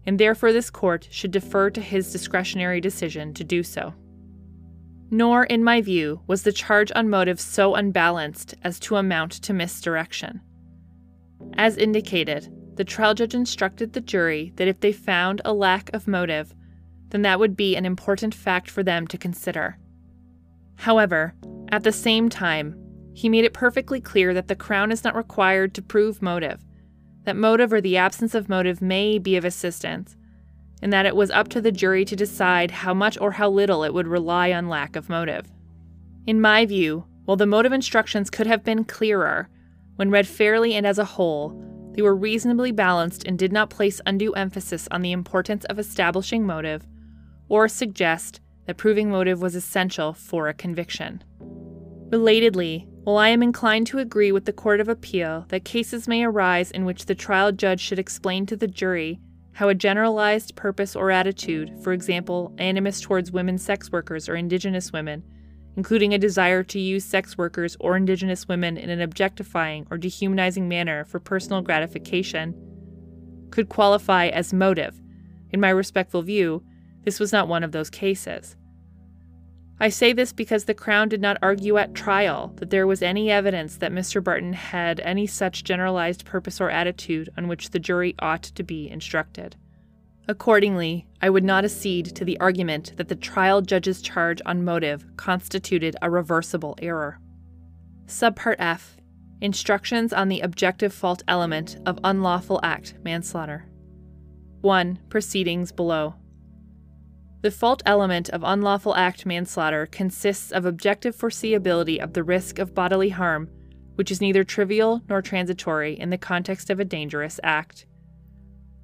Speaker 1: and therefore this court should defer to his discretionary decision to do so. Nor, in my view, was the charge on motive so unbalanced as to amount to misdirection. As indicated, the trial judge instructed the jury that if they found a lack of motive, then that would be an important fact for them to consider. However, at the same time, he made it perfectly clear that the Crown is not required to prove motive, that motive or the absence of motive may be of assistance, and that it was up to the jury to decide how much or how little it would rely on lack of motive. In my view, while the motive instructions could have been clearer, when read fairly and as a whole, they were reasonably balanced and did not place undue emphasis on the importance of establishing motive or suggest that proving motive was essential for a conviction. Relatedly, while I am inclined to agree with the Court of Appeal that cases may arise in which the trial judge should explain to the jury how a generalized purpose or attitude, for example, animus towards women sex workers or Indigenous women, including a desire to use sex workers or Indigenous women in an objectifying or dehumanizing manner for personal gratification, could qualify as motive. In my respectful view, this was not one of those cases. I say this because the Crown did not argue at trial that there was any evidence that Mr. Barton had any such generalized purpose or attitude on which the jury ought to be instructed. Accordingly, I would not accede to the argument that the trial judge's charge on motive constituted a reversible error. Subpart F Instructions on the objective fault element of unlawful act manslaughter. 1. Proceedings below. The fault element of unlawful act manslaughter consists of objective foreseeability of the risk of bodily harm, which is neither trivial nor transitory in the context of a dangerous act.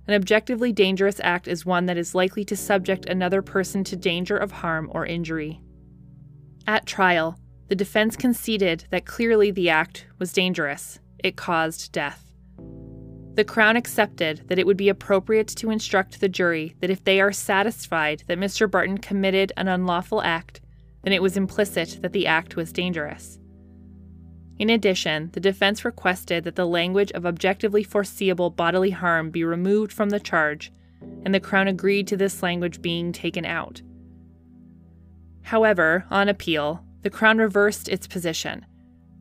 Speaker 1: An objectively dangerous act is one that is likely to subject another person to danger of harm or injury. At trial, the defense conceded that clearly the act was dangerous. It caused death. The Crown accepted that it would be appropriate to instruct the jury that if they are satisfied that Mr. Barton committed an unlawful act, then it was implicit that the act was dangerous. In addition, the defense requested that the language of objectively foreseeable bodily harm be removed from the charge, and the Crown agreed to this language being taken out. However, on appeal, the Crown reversed its position,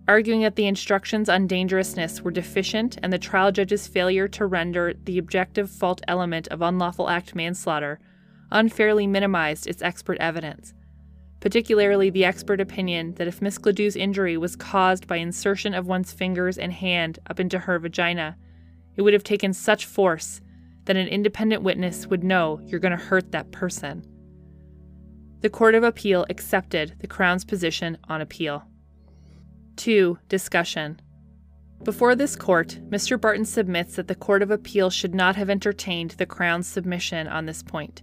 Speaker 1: arguing that the instructions on dangerousness were deficient and the trial judge's failure to render the objective fault element of unlawful act manslaughter unfairly minimized its expert evidence particularly the expert opinion that if Miss Gladue's injury was caused by insertion of one's fingers and hand up into her vagina, it would have taken such force that an independent witness would know you're going to hurt that person. The Court of Appeal accepted the Crown's position on appeal. 2. Discussion. Before this court, Mr. Barton submits that the Court of Appeal should not have entertained the Crown's submission on this point.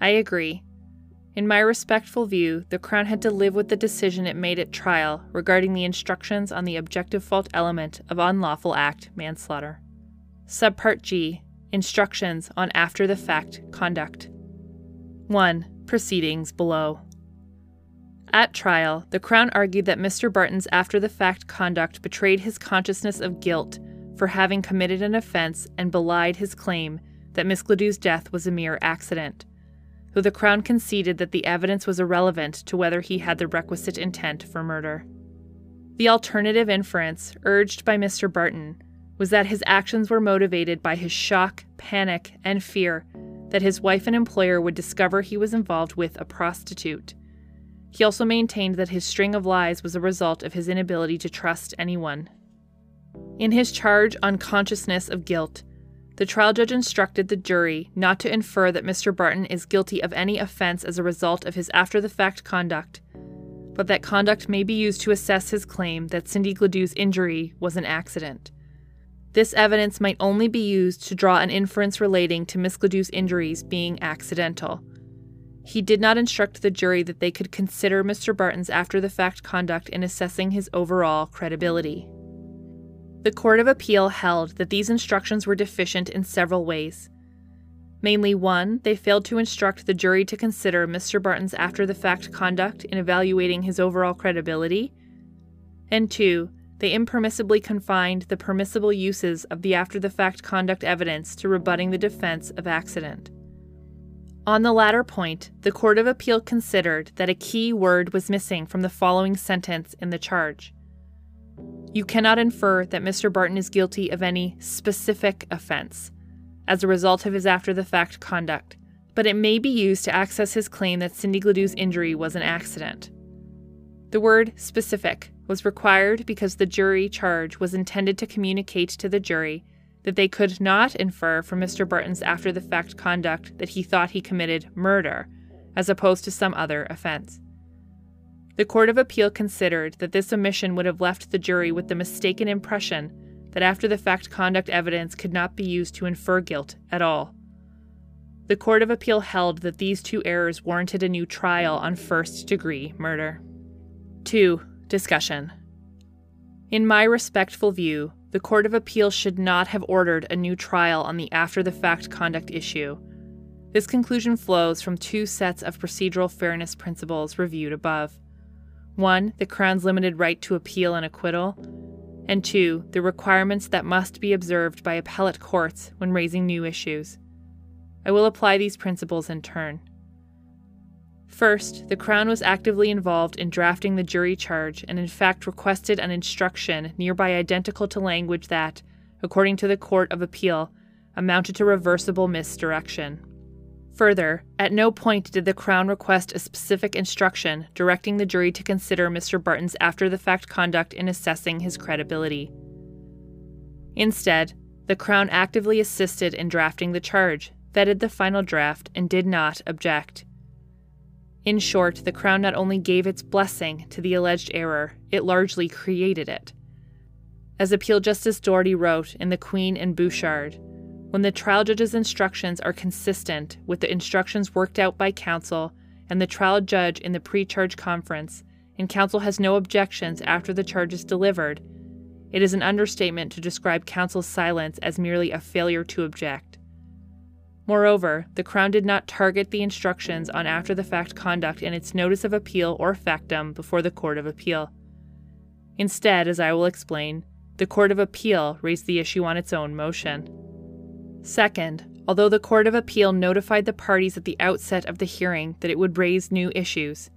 Speaker 1: I agree, in my respectful view, the Crown had to live with the decision it made at trial regarding the instructions on the objective fault element of unlawful act manslaughter. Subpart G Instructions on after the fact conduct. 1. Proceedings below. At trial, the Crown argued that Mr. Barton's after the fact conduct betrayed his consciousness of guilt for having committed an offense and belied his claim that Miss Gladue's death was a mere accident though the Crown conceded that the evidence was irrelevant to whether he had the requisite intent for murder. The alternative inference, urged by Mr. Barton, was that his actions were motivated by his shock, panic, and fear that his wife and employer would discover he was involved with a prostitute. He also maintained that his string of lies was a result of his inability to trust anyone. In his charge on consciousness of guilt, the trial judge instructed the jury not to infer that Mr. Barton is guilty of any offense as a result of his after the fact conduct, but that conduct may be used to assess his claim that Cindy Gladue's injury was an accident. This evidence might only be used to draw an inference relating to Miss Gladue's injuries being accidental. He did not instruct the jury that they could consider Mr. Barton's after the fact conduct in assessing his overall credibility. The Court of Appeal held that these instructions were deficient in several ways. Mainly, one, they failed to instruct the jury to consider Mr. Barton's after the fact conduct in evaluating his overall credibility, and two, they impermissibly confined the permissible uses of the after the fact conduct evidence to rebutting the defense of accident. On the latter point, the Court of Appeal considered that a key word was missing from the following sentence in the charge. You cannot infer that Mr. Barton is guilty of any specific offense as a result of his after the fact conduct, but it may be used to access his claim that Cindy Gladue's injury was an accident. The word specific was required because the jury charge was intended to communicate to the jury that they could not infer from Mr. Barton's after the fact conduct that he thought he committed murder, as opposed to some other offense. The Court of Appeal considered that this omission would have left the jury with the mistaken impression that after the fact conduct evidence could not be used to infer guilt at all. The Court of Appeal held that these two errors warranted a new trial on first degree murder. 2. Discussion. In my respectful view, the Court of Appeal should not have ordered a new trial on the after the fact conduct issue. This conclusion flows from two sets of procedural fairness principles reviewed above. One, the Crown's limited right to appeal an acquittal, and two, the requirements that must be observed by appellate courts when raising new issues. I will apply these principles in turn. First, the Crown was actively involved in drafting the jury charge and, in fact, requested an instruction nearby identical to language that, according to the Court of Appeal, amounted to reversible misdirection. Further, at no point did the Crown request a specific instruction directing the jury to consider Mr. Barton's after the fact conduct in assessing his credibility. Instead, the Crown actively assisted in drafting the charge, vetted the final draft, and did not object. In short, the Crown not only gave its blessing to the alleged error, it largely created it. As Appeal Justice Doherty wrote in The Queen and Bouchard, when the trial judge's instructions are consistent with the instructions worked out by counsel and the trial judge in the pre charge conference, and counsel has no objections after the charge is delivered, it is an understatement to describe counsel's silence as merely a failure to object. Moreover, the Crown did not target the instructions on after the fact conduct in its notice of appeal or factum before the Court of Appeal. Instead, as I will explain, the Court of Appeal raised the issue on its own motion. Second, although the Court of Appeal notified the parties at the outset of the hearing that it would raise new issues,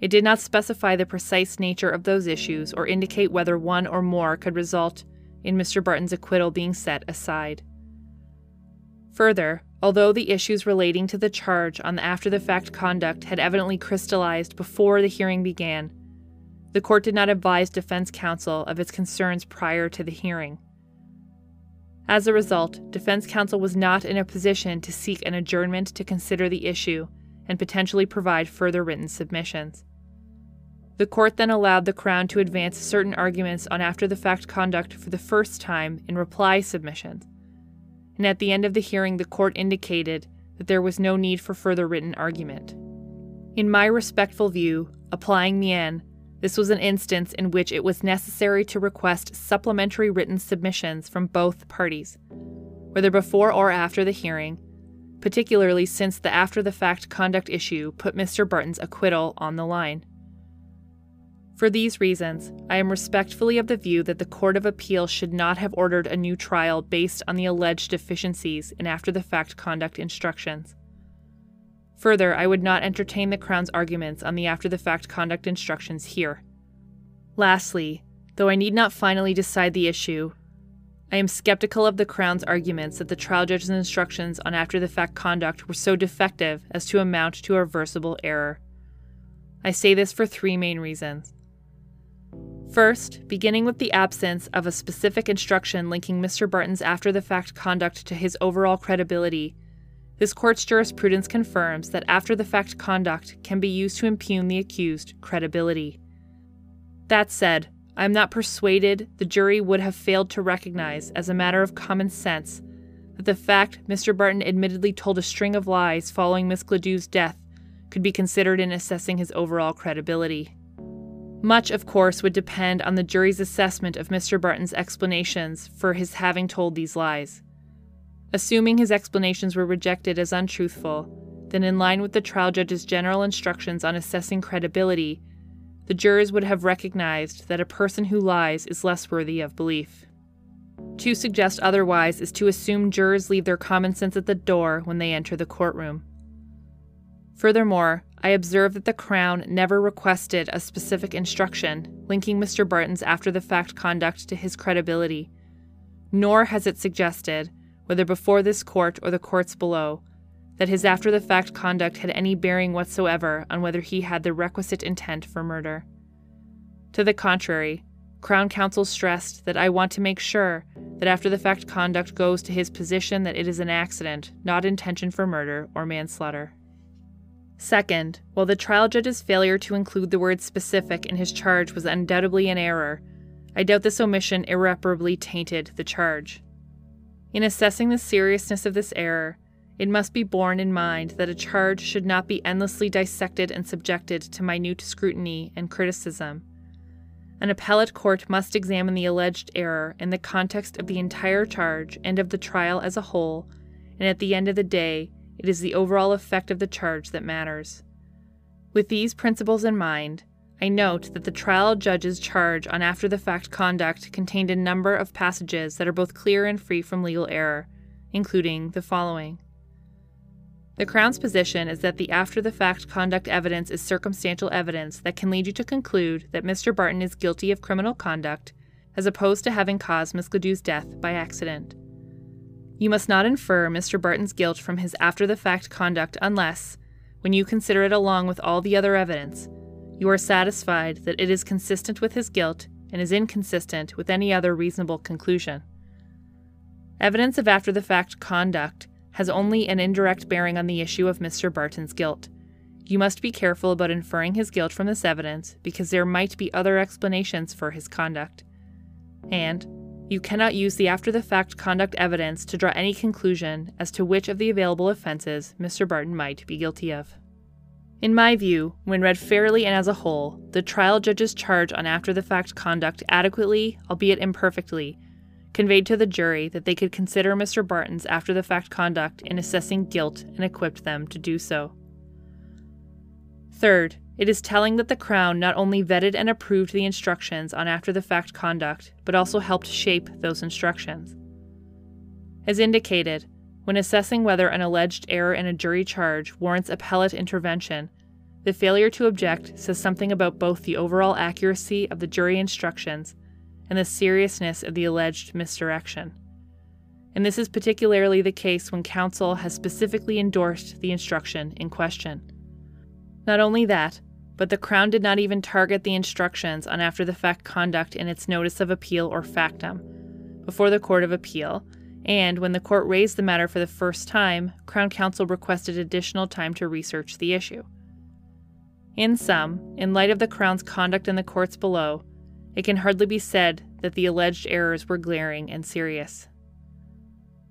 Speaker 1: it did not specify the precise nature of those issues or indicate whether one or more could result in Mr. Barton's acquittal being set aside. Further, although the issues relating to the charge on the after the fact conduct had evidently crystallized before the hearing began, the court did not advise defense counsel of its concerns prior to the hearing. As a result, defense counsel was not in a position to seek an adjournment to consider the issue and potentially provide further written submissions. The court then allowed the Crown to advance certain arguments on after the fact conduct for the first time in reply submissions. And at the end of the hearing, the court indicated that there was no need for further written argument. In my respectful view, applying Mian, this was an instance in which it was necessary to request supplementary written submissions from both parties, whether before or after the hearing, particularly since the after the fact conduct issue put Mr. Barton's acquittal on the line. For these reasons, I am respectfully of the view that the Court of Appeal should not have ordered a new trial based on the alleged deficiencies in after the fact conduct instructions. Further, I would not entertain the Crown's arguments on the after the fact conduct instructions here. Lastly, though I need not finally decide the issue, I am skeptical of the Crown's arguments that the trial judge's instructions on after the fact conduct were so defective as to amount to a reversible error. I say this for three main reasons. First, beginning with the absence of a specific instruction linking Mr. Barton's after the fact conduct to his overall credibility, this court's jurisprudence confirms that after the fact conduct can be used to impugn the accused credibility. That said, I am not persuaded the jury would have failed to recognize, as a matter of common sense, that the fact Mr. Barton admittedly told a string of lies following Miss Gladue's death could be considered in assessing his overall credibility. Much, of course, would depend on the jury's assessment of Mr. Barton's explanations for his having told these lies. Assuming his explanations were rejected as untruthful, then, in line with the trial judge's general instructions on assessing credibility, the jurors would have recognized that a person who lies is less worthy of belief. To suggest otherwise is to assume jurors leave their common sense at the door when they enter the courtroom. Furthermore, I observe that the Crown never requested a specific instruction linking Mr. Barton's after the fact conduct to his credibility, nor has it suggested, whether before this court or the courts below, that his after the fact conduct had any bearing whatsoever on whether he had the requisite intent for murder. To the contrary, Crown Counsel stressed that I want to make sure that after the fact conduct goes to his position that it is an accident, not intention for murder or manslaughter. Second, while the trial judge's failure to include the word specific in his charge was undoubtedly an error, I doubt this omission irreparably tainted the charge. In assessing the seriousness of this error, it must be borne in mind that a charge should not be endlessly dissected and subjected to minute scrutiny and criticism. An appellate court must examine the alleged error in the context of the entire charge and of the trial as a whole, and at the end of the day, it is the overall effect of the charge that matters. With these principles in mind, I note that the trial judge's charge on after the fact conduct contained a number of passages that are both clear and free from legal error, including the following. The Crown's position is that the after the fact conduct evidence is circumstantial evidence that can lead you to conclude that Mr. Barton is guilty of criminal conduct as opposed to having caused Miss Gladue's death by accident. You must not infer Mr. Barton's guilt from his after the fact conduct unless, when you consider it along with all the other evidence, you are satisfied that it is consistent with his guilt and is inconsistent with any other reasonable conclusion. Evidence of after the fact conduct has only an indirect bearing on the issue of Mr. Barton's guilt. You must be careful about inferring his guilt from this evidence because there might be other explanations for his conduct. And, you cannot use the after the fact conduct evidence to draw any conclusion as to which of the available offenses Mr. Barton might be guilty of. In my view, when read fairly and as a whole, the trial judge's charge on after the fact conduct adequately, albeit imperfectly, conveyed to the jury that they could consider Mr. Barton's after the fact conduct in assessing guilt and equipped them to do so. Third, it is telling that the Crown not only vetted and approved the instructions on after the fact conduct, but also helped shape those instructions. As indicated, when assessing whether an alleged error in a jury charge warrants appellate intervention, the failure to object says something about both the overall accuracy of the jury instructions and the seriousness of the alleged misdirection. And this is particularly the case when counsel has specifically endorsed the instruction in question. Not only that, but the Crown did not even target the instructions on after the fact conduct in its notice of appeal or factum before the Court of Appeal, and when the court raised the matter for the first time, Crown Counsel requested additional time to research the issue. In sum, in light of the Crown's conduct in the courts below, it can hardly be said that the alleged errors were glaring and serious.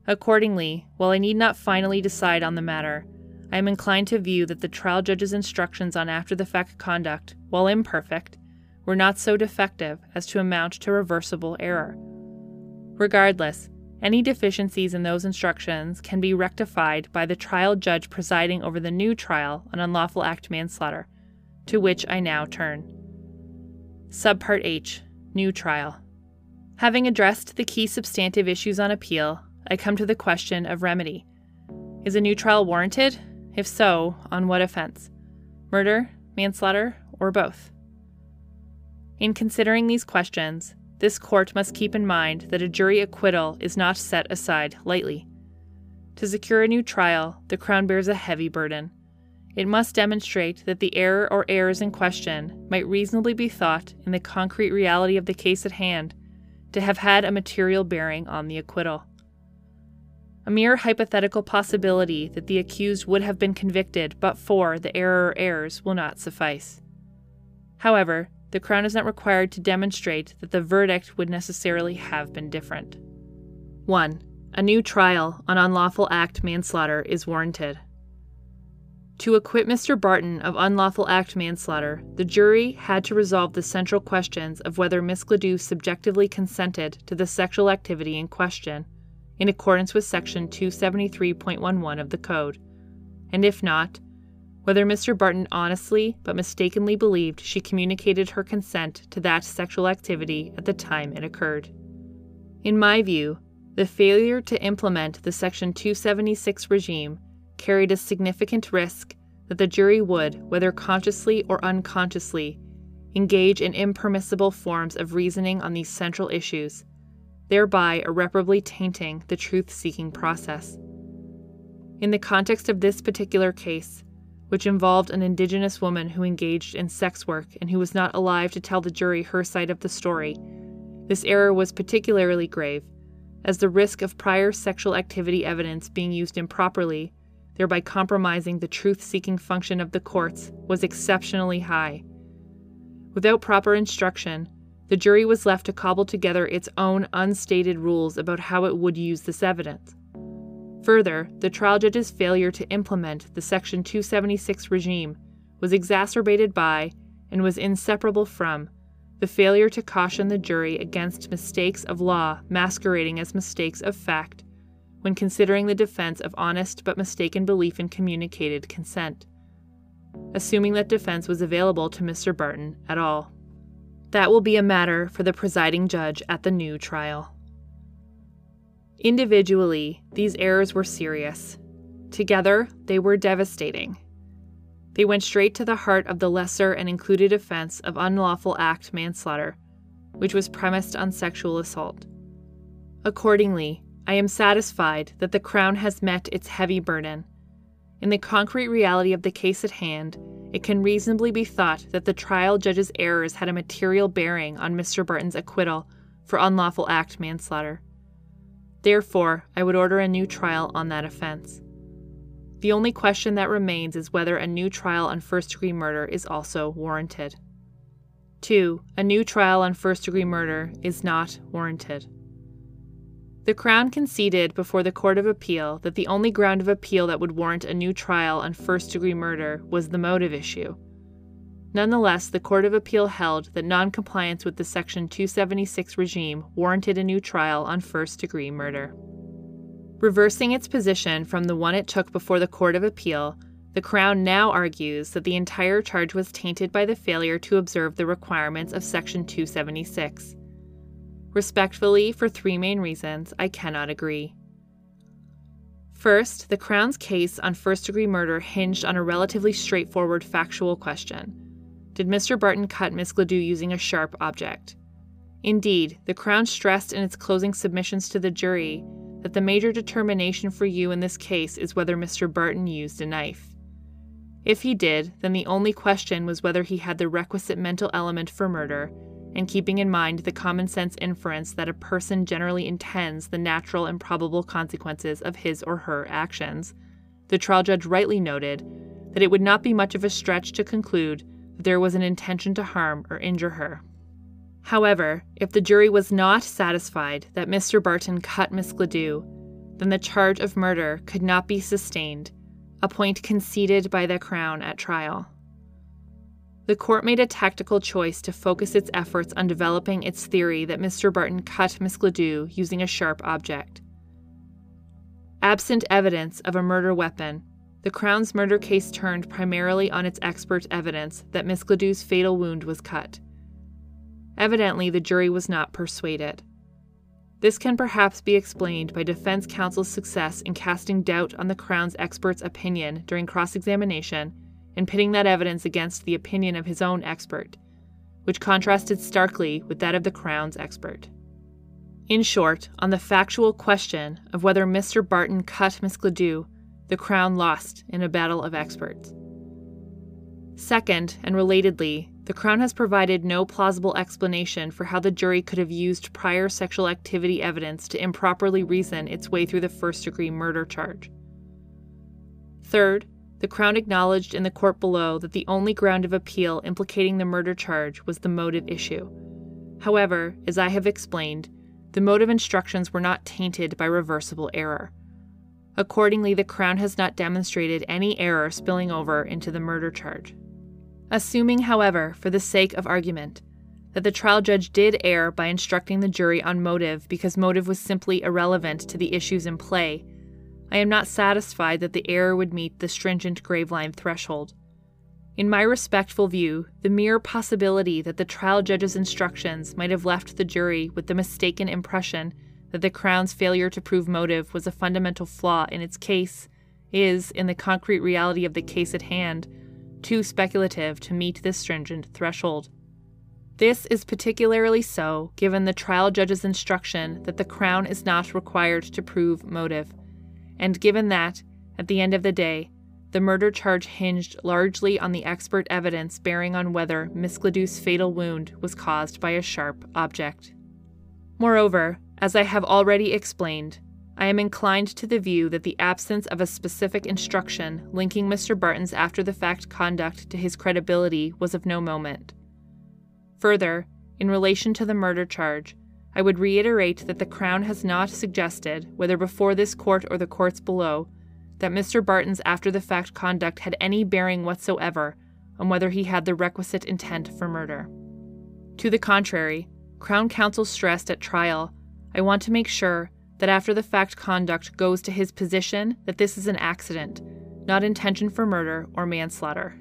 Speaker 1: Accordingly, while I need not finally decide on the matter, I am inclined to view that the trial judge's instructions on after the fact conduct, while imperfect, were not so defective as to amount to reversible error. Regardless, any deficiencies in those instructions can be rectified by the trial judge presiding over the new trial on unlawful act manslaughter, to which I now turn. Subpart H New Trial. Having addressed the key substantive issues on appeal, I come to the question of remedy. Is a new trial warranted? If so, on what offense? Murder, manslaughter, or both? In considering these questions, this court must keep in mind that a jury acquittal is not set aside lightly. To secure a new trial, the Crown bears a heavy burden it must demonstrate that the error or errors in question might reasonably be thought, in the concrete reality of the case at hand, to have had a material bearing on the acquittal. A mere hypothetical possibility that the accused would have been convicted but for the error or errors will not suffice. However, the Crown is not required to demonstrate that the verdict would necessarily have been different. 1. A new trial on unlawful act manslaughter is warranted. To acquit Mr. Barton of unlawful act manslaughter, the jury had to resolve the central questions of whether Miss Gladue subjectively consented to the sexual activity in question, in accordance with Section 273.11 of the Code, and if not, whether Mr. Barton honestly but mistakenly believed she communicated her consent to that sexual activity at the time it occurred. In my view, the failure to implement the Section 276 regime carried a significant risk that the jury would, whether consciously or unconsciously, engage in impermissible forms of reasoning on these central issues, thereby irreparably tainting the truth seeking process. In the context of this particular case, which involved an Indigenous woman who engaged in sex work and who was not alive to tell the jury her side of the story, this error was particularly grave, as the risk of prior sexual activity evidence being used improperly thereby compromising the truth seeking function of the courts, was exceptionally high. Without proper instruction, the jury was left to cobble together its own unstated rules about how it would use this evidence. Further, the trial judge's failure to implement the Section 276 regime was exacerbated by, and was inseparable from, the failure to caution the jury against mistakes of law masquerading as mistakes of fact when considering the defense of honest but mistaken belief in communicated consent, assuming that defense was available to Mr. Barton at all. That will be a matter for the presiding judge at the new trial. Individually, these errors were serious. Together, they were devastating. They went straight to the heart of the lesser and included offense of unlawful act manslaughter, which was premised on sexual assault. Accordingly, I am satisfied that the Crown has met its heavy burden. In the concrete reality of the case at hand, it can reasonably be thought that the trial judge's errors had a material bearing on Mr. Barton's acquittal for unlawful act manslaughter. Therefore, I would order a new trial on that offense. The only question that remains is whether a new trial on first degree murder is also warranted. 2. A new trial on first degree murder is not warranted. The Crown conceded before the Court of Appeal that the only ground of appeal that would warrant a new trial on first degree murder was the motive issue. Nonetheless, the Court of Appeal held that noncompliance with the Section 276 regime warranted a new trial on first degree murder. Reversing its position from the one it took before the Court of Appeal, the Crown now argues that the entire charge was tainted by the failure to observe the requirements of Section 276. Respectfully, for three main reasons, I cannot agree. First, the Crown's case on first degree murder hinged on a relatively straightforward factual question Did Mr. Barton cut Miss Gladue using a sharp object? Indeed, the Crown stressed in its closing submissions to the jury that the major determination for you in this case is whether Mr. Barton used a knife. If he did, then the only question was whether he had the requisite mental element for murder, and keeping in mind the common sense inference that a person generally intends the natural and probable consequences of his or her actions, the trial judge rightly noted that it would not be much of a stretch to conclude that there was an intention to harm or injure her. However, if the jury was not satisfied that Mr. Barton cut Miss Gladue, then the charge of murder could not be sustained a point conceded by the Crown at trial. The court made a tactical choice to focus its efforts on developing its theory that Mr. Barton cut Miss Gladue using a sharp object. Absent evidence of a murder weapon, the Crown's murder case turned primarily on its expert evidence that Miss Gladue's fatal wound was cut. Evidently, the jury was not persuaded. This can perhaps be explained by defense counsel's success in casting doubt on the Crown's expert's opinion during cross examination and pitting that evidence against the opinion of his own expert, which contrasted starkly with that of the Crown's expert. In short, on the factual question of whether Mr. Barton cut Miss Gladue, the Crown lost in a battle of experts. Second, and relatedly, the Crown has provided no plausible explanation for how the jury could have used prior sexual activity evidence to improperly reason its way through the first degree murder charge. Third, the Crown acknowledged in the court below that the only ground of appeal implicating the murder charge was the motive issue. However, as I have explained, the motive instructions were not tainted by reversible error. Accordingly, the Crown has not demonstrated any error spilling over into the murder charge. Assuming, however, for the sake of argument, that the trial judge did err by instructing the jury on motive because motive was simply irrelevant to the issues in play, I am not satisfied that the error would meet the stringent Graveline threshold. In my respectful view, the mere possibility that the trial judge's instructions might have left the jury with the mistaken impression that the Crown's failure to prove motive was a fundamental flaw in its case is, in the concrete reality of the case at hand, too speculative to meet this stringent threshold. This is particularly so given the trial judge's instruction that the Crown is not required to prove motive, and given that, at the end of the day, the murder charge hinged largely on the expert evidence bearing on whether Miss Gladue's fatal wound was caused by a sharp object. Moreover, as I have already explained, I am inclined to the view that the absence of a specific instruction linking Mr. Barton's after the fact conduct to his credibility was of no moment. Further, in relation to the murder charge, I would reiterate that the Crown has not suggested, whether before this court or the courts below, that Mr. Barton's after the fact conduct had any bearing whatsoever on whether he had the requisite intent for murder. To the contrary, Crown Counsel stressed at trial I want to make sure that after the fact conduct goes to his position that this is an accident, not intention for murder or manslaughter.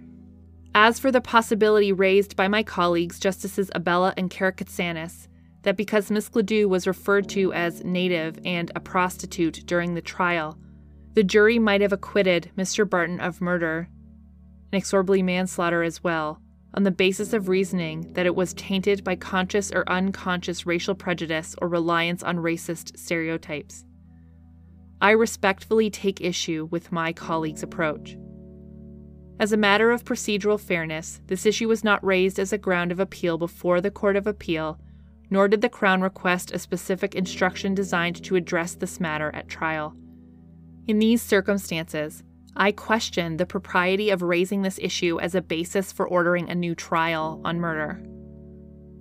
Speaker 1: As for the possibility raised by my colleagues, Justices Abella and Karakatsanis, that because Miss Gladue was referred to as native and a prostitute during the trial, the jury might have acquitted Mr. Barton of murder, inexorably manslaughter as well, on the basis of reasoning that it was tainted by conscious or unconscious racial prejudice or reliance on racist stereotypes. I respectfully take issue with my colleague's approach. As a matter of procedural fairness, this issue was not raised as a ground of appeal before the Court of Appeal, nor did the Crown request a specific instruction designed to address this matter at trial. In these circumstances, I question the propriety of raising this issue as a basis for ordering a new trial on murder.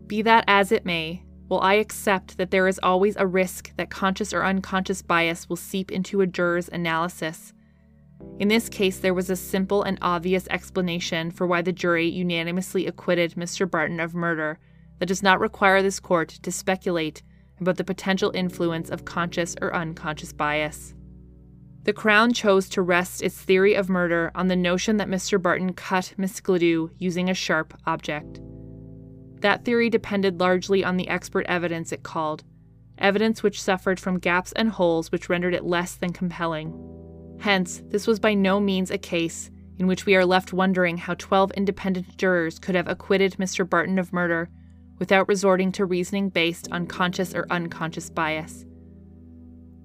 Speaker 1: Be that as it may, while I accept that there is always a risk that conscious or unconscious bias will seep into a juror's analysis, in this case, there was a simple and obvious explanation for why the jury unanimously acquitted Mr. Barton of murder that does not require this court to speculate about the potential influence of conscious or unconscious bias. The Crown chose to rest its theory of murder on the notion that Mr. Barton cut Miss Gladue using a sharp object. That theory depended largely on the expert evidence it called, evidence which suffered from gaps and holes which rendered it less than compelling. Hence, this was by no means a case in which we are left wondering how 12 independent jurors could have acquitted Mr. Barton of murder without resorting to reasoning based on conscious or unconscious bias.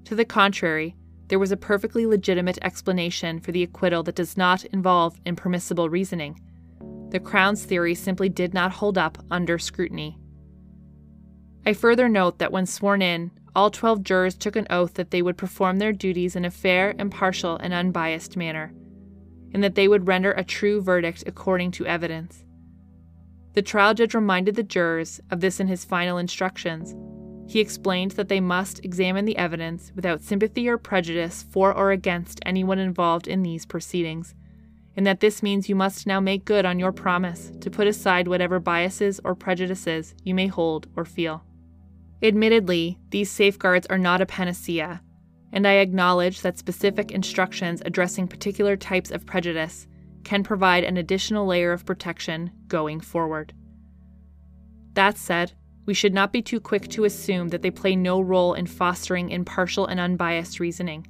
Speaker 1: To the contrary, there was a perfectly legitimate explanation for the acquittal that does not involve impermissible reasoning. The Crown's theory simply did not hold up under scrutiny. I further note that when sworn in, all 12 jurors took an oath that they would perform their duties in a fair, impartial, and unbiased manner, and that they would render a true verdict according to evidence. The trial judge reminded the jurors of this in his final instructions. He explained that they must examine the evidence without sympathy or prejudice for or against anyone involved in these proceedings, and that this means you must now make good on your promise to put aside whatever biases or prejudices you may hold or feel. Admittedly, these safeguards are not a panacea, and I acknowledge that specific instructions addressing particular types of prejudice can provide an additional layer of protection going forward. That said, we should not be too quick to assume that they play no role in fostering impartial and unbiased reasoning.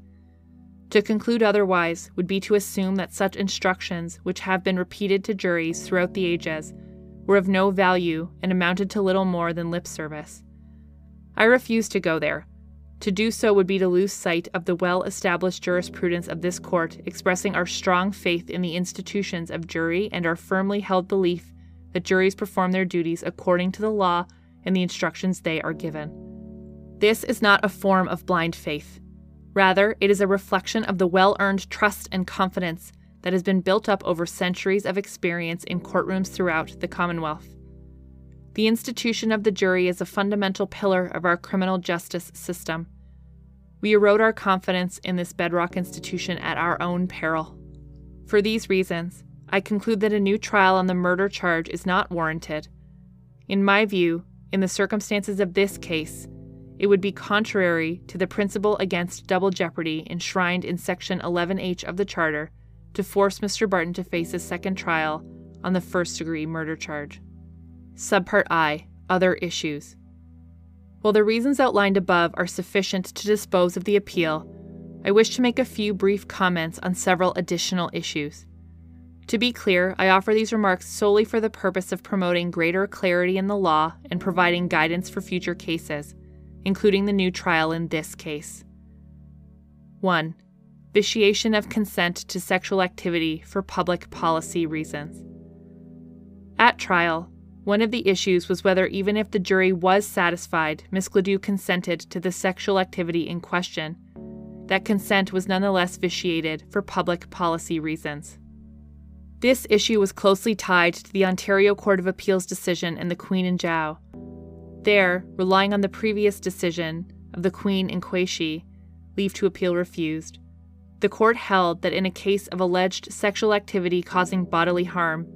Speaker 1: To conclude otherwise would be to assume that such instructions, which have been repeated to juries throughout the ages, were of no value and amounted to little more than lip service. I refuse to go there. To do so would be to lose sight of the well established jurisprudence of this court, expressing our strong faith in the institutions of jury and our firmly held belief that juries perform their duties according to the law and the instructions they are given. This is not a form of blind faith. Rather, it is a reflection of the well earned trust and confidence that has been built up over centuries of experience in courtrooms throughout the Commonwealth. The institution of the jury is a fundamental pillar of our criminal justice system. We erode our confidence in this bedrock institution at our own peril. For these reasons, I conclude that a new trial on the murder charge is not warranted. In my view, in the circumstances of this case, it would be contrary to the principle against double jeopardy enshrined in Section 11H of the Charter to force Mr. Barton to face a second trial on the first degree murder charge. Subpart I Other Issues. While the reasons outlined above are sufficient to dispose of the appeal, I wish to make a few brief comments on several additional issues. To be clear, I offer these remarks solely for the purpose of promoting greater clarity in the law and providing guidance for future cases, including the new trial in this case. 1. Vitiation of consent to sexual activity for public policy reasons. At trial, one of the issues was whether, even if the jury was satisfied Miss Gladue consented to the sexual activity in question, that consent was nonetheless vitiated for public policy reasons. This issue was closely tied to the Ontario Court of Appeal's decision in the Queen and Zhao. There, relying on the previous decision of the Queen and Quashie, leave to appeal refused, the court held that in a case of alleged sexual activity causing bodily harm,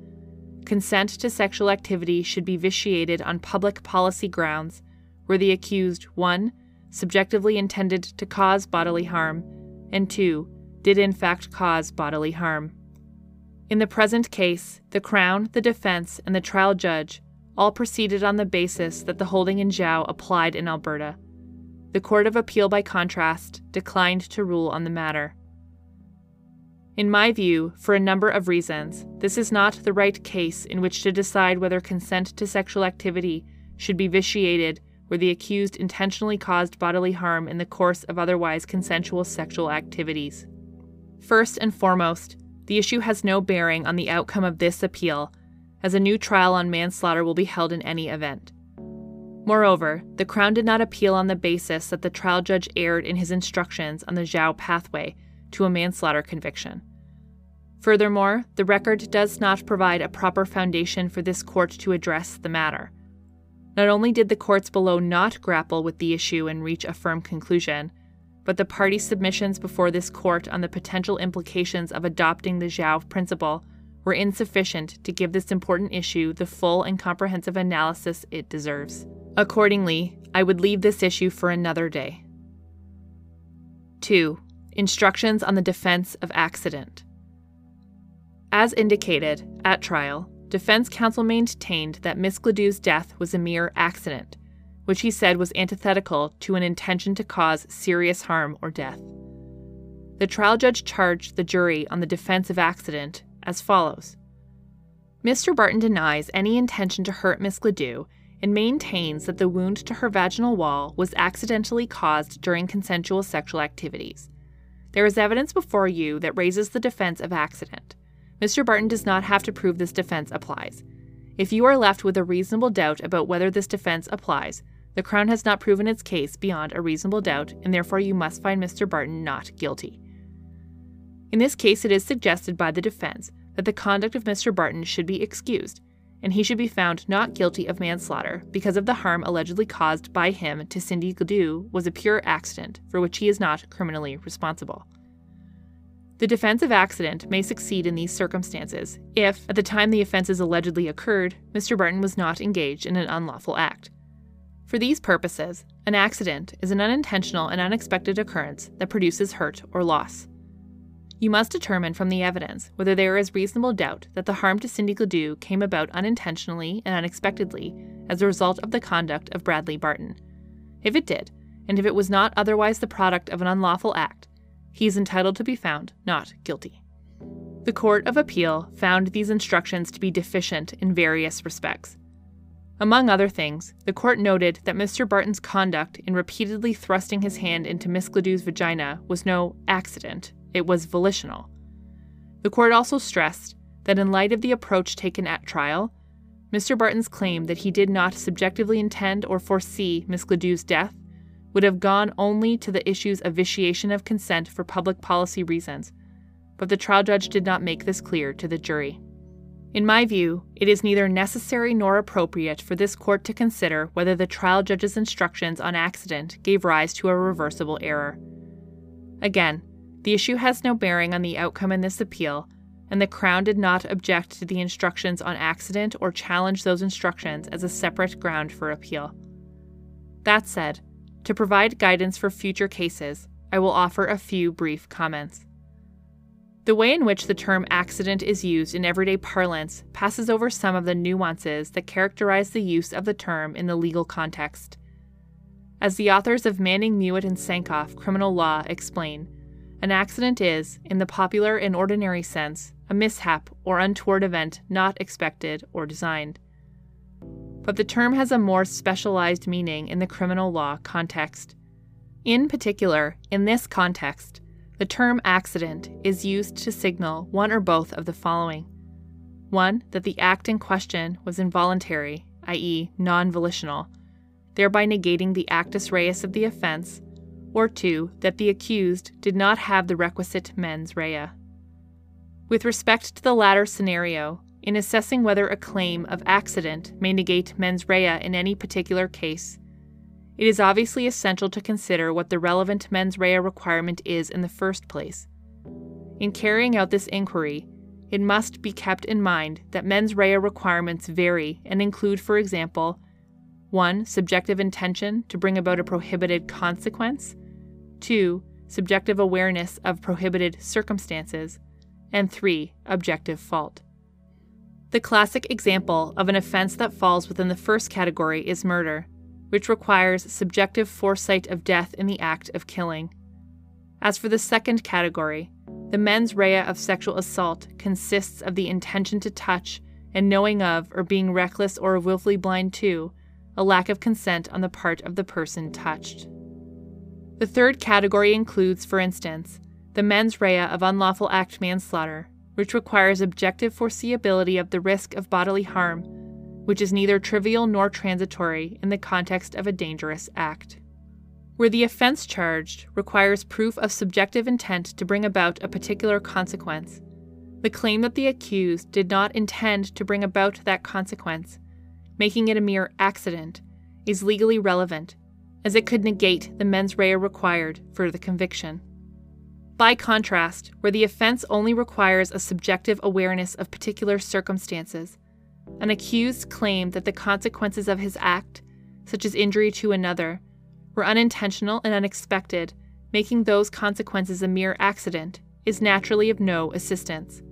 Speaker 1: consent to sexual activity should be vitiated on public policy grounds where the accused 1. subjectively intended to cause bodily harm, and 2. did in fact cause bodily harm. In the present case, the Crown, the defense, and the trial judge all proceeded on the basis that the holding in Zhao applied in Alberta. The Court of Appeal, by contrast, declined to rule on the matter. In my view, for a number of reasons, this is not the right case in which to decide whether consent to sexual activity should be vitiated where the accused intentionally caused bodily harm in the course of otherwise consensual sexual activities. First and foremost, the issue has no bearing on the outcome of this appeal, as a new trial on manslaughter will be held in any event. Moreover, the Crown did not appeal on the basis that the trial judge erred in his instructions on the Zhao pathway to a manslaughter conviction. Furthermore, the record does not provide a proper foundation for this court to address the matter. Not only did the courts below not grapple with the issue and reach a firm conclusion, but the party submissions before this court on the potential implications of adopting the Zhao principle were insufficient to give this important issue the full and comprehensive analysis it deserves. Accordingly, I would leave this issue for another day. 2. Instructions on the defense of accident. As indicated at trial, defense counsel maintained that Miss Gladue's death was a mere accident which he said was antithetical to an intention to cause serious harm or death. The trial judge charged the jury on the defense of accident as follows Mr. Barton denies any intention to hurt Miss Gladue and maintains that the wound to her vaginal wall was accidentally caused during consensual sexual activities. There is evidence before you that raises the defense of accident. Mr. Barton does not have to prove this defense applies. If you are left with a reasonable doubt about whether this defense applies, the Crown has not proven its case beyond a reasonable doubt, and therefore you must find Mr. Barton not guilty. In this case, it is suggested by the defense that the conduct of Mr. Barton should be excused, and he should be found not guilty of manslaughter because of the harm allegedly caused by him to Cindy Gladue was a pure accident for which he is not criminally responsible. The defense of accident may succeed in these circumstances if, at the time the offenses allegedly occurred, Mr. Barton was not engaged in an unlawful act. For these purposes, an accident is an unintentional and unexpected occurrence that produces hurt or loss. You must determine from the evidence whether there is reasonable doubt that the harm to Cindy Gladue came about unintentionally and unexpectedly as a result of the conduct of Bradley Barton. If it did, and if it was not otherwise the product of an unlawful act, he is entitled to be found not guilty. The Court of Appeal found these instructions to be deficient in various respects. Among other things, the court noted that Mr. Barton's conduct in repeatedly thrusting his hand into Miss Gladue's vagina was no accident, it was volitional. The court also stressed that, in light of the approach taken at trial, Mr. Barton's claim that he did not subjectively intend or foresee Miss Gladue's death would have gone only to the issues of vitiation of consent for public policy reasons, but the trial judge did not make this clear to the jury. In my view, it is neither necessary nor appropriate for this court to consider whether the trial judge's instructions on accident gave rise to a reversible error. Again, the issue has no bearing on the outcome in this appeal, and the Crown did not object to the instructions on accident or challenge those instructions as a separate ground for appeal. That said, to provide guidance for future cases, I will offer a few brief comments. The way in which the term accident is used in everyday parlance passes over some of the nuances that characterize the use of the term in the legal context. As the authors of Manning, Mewett, and Sankoff Criminal Law explain, an accident is, in the popular and ordinary sense, a mishap or untoward event not expected or designed. But the term has a more specialized meaning in the criminal law context. In particular, in this context, the term accident is used to signal one or both of the following one, that the act in question was involuntary, i.e., non volitional, thereby negating the actus reus of the offense, or two, that the accused did not have the requisite mens rea. With respect to the latter scenario, in assessing whether a claim of accident may negate mens rea in any particular case, it is obviously essential to consider what the relevant mens rea requirement is in the first place. In carrying out this inquiry, it must be kept in mind that mens rea requirements vary and include, for example, 1. Subjective intention to bring about a prohibited consequence, 2. Subjective awareness of prohibited circumstances, and 3. Objective fault. The classic example of an offense that falls within the first category is murder which requires subjective foresight of death in the act of killing. As for the second category, the mens rea of sexual assault consists of the intention to touch and knowing of or being reckless or willfully blind to a lack of consent on the part of the person touched. The third category includes, for instance, the mens rea of unlawful act manslaughter, which requires objective foreseeability of the risk of bodily harm which is neither trivial nor transitory in the context of a dangerous act. Where the offense charged requires proof of subjective intent to bring about a particular consequence, the claim that the accused did not intend to bring about that consequence making it a mere accident, is legally relevant, as it could negate the mens rea required for the conviction. By contrast, where the offense only requires a subjective awareness of particular circumstances, an accused claim that the consequences of his act, such as injury to another, were unintentional and unexpected, making those consequences a mere accident, is naturally of no assistance.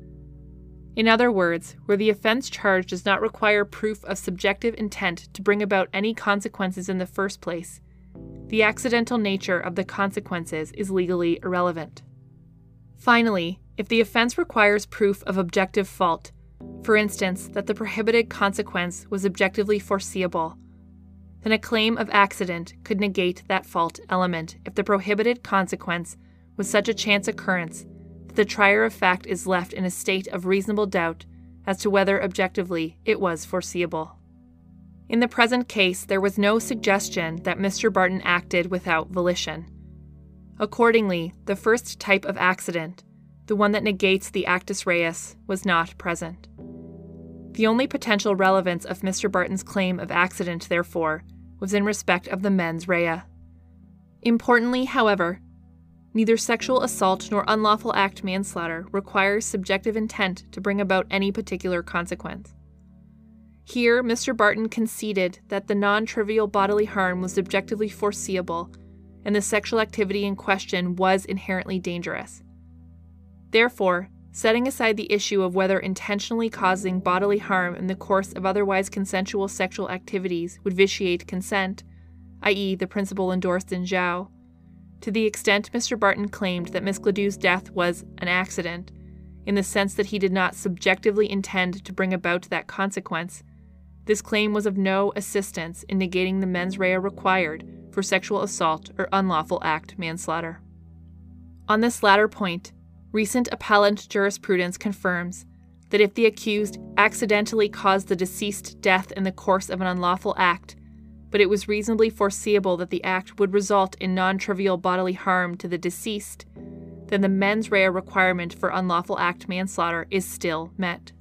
Speaker 1: In other words, where the offense charged does not require proof of subjective intent to bring about any consequences in the first place, the accidental nature of the consequences is legally irrelevant. Finally, if the offense requires proof of objective fault, for instance, that the prohibited consequence was objectively foreseeable, then a claim of accident could negate that fault element if the prohibited consequence was such a chance occurrence that the trier of fact is left in a state of reasonable doubt as to whether objectively it was foreseeable. In the present case, there was no suggestion that Mr. Barton acted without volition. Accordingly, the first type of accident, the one that negates the actus reus, was not present. The only potential relevance of Mr. Barton's claim of accident, therefore, was in respect of the mens rea. Importantly, however, neither sexual assault nor unlawful act manslaughter requires subjective intent to bring about any particular consequence. Here, Mr. Barton conceded that the non trivial bodily harm was objectively foreseeable and the sexual activity in question was inherently dangerous. Therefore, setting aside the issue of whether intentionally causing bodily harm in the course of otherwise consensual sexual activities would vitiate consent, i.e., the principle endorsed in Zhao, to the extent Mr. Barton claimed that Miss Gladue's death was an accident, in the sense that he did not subjectively intend to bring about that consequence, this claim was of no assistance in negating the mens rea required for sexual assault or unlawful act manslaughter. On this latter point, recent appellant jurisprudence confirms that if the accused accidentally caused the deceased death in the course of an unlawful act, but it was reasonably foreseeable that the act would result in non trivial bodily harm to the deceased, then the mens rea requirement for unlawful act manslaughter is still met.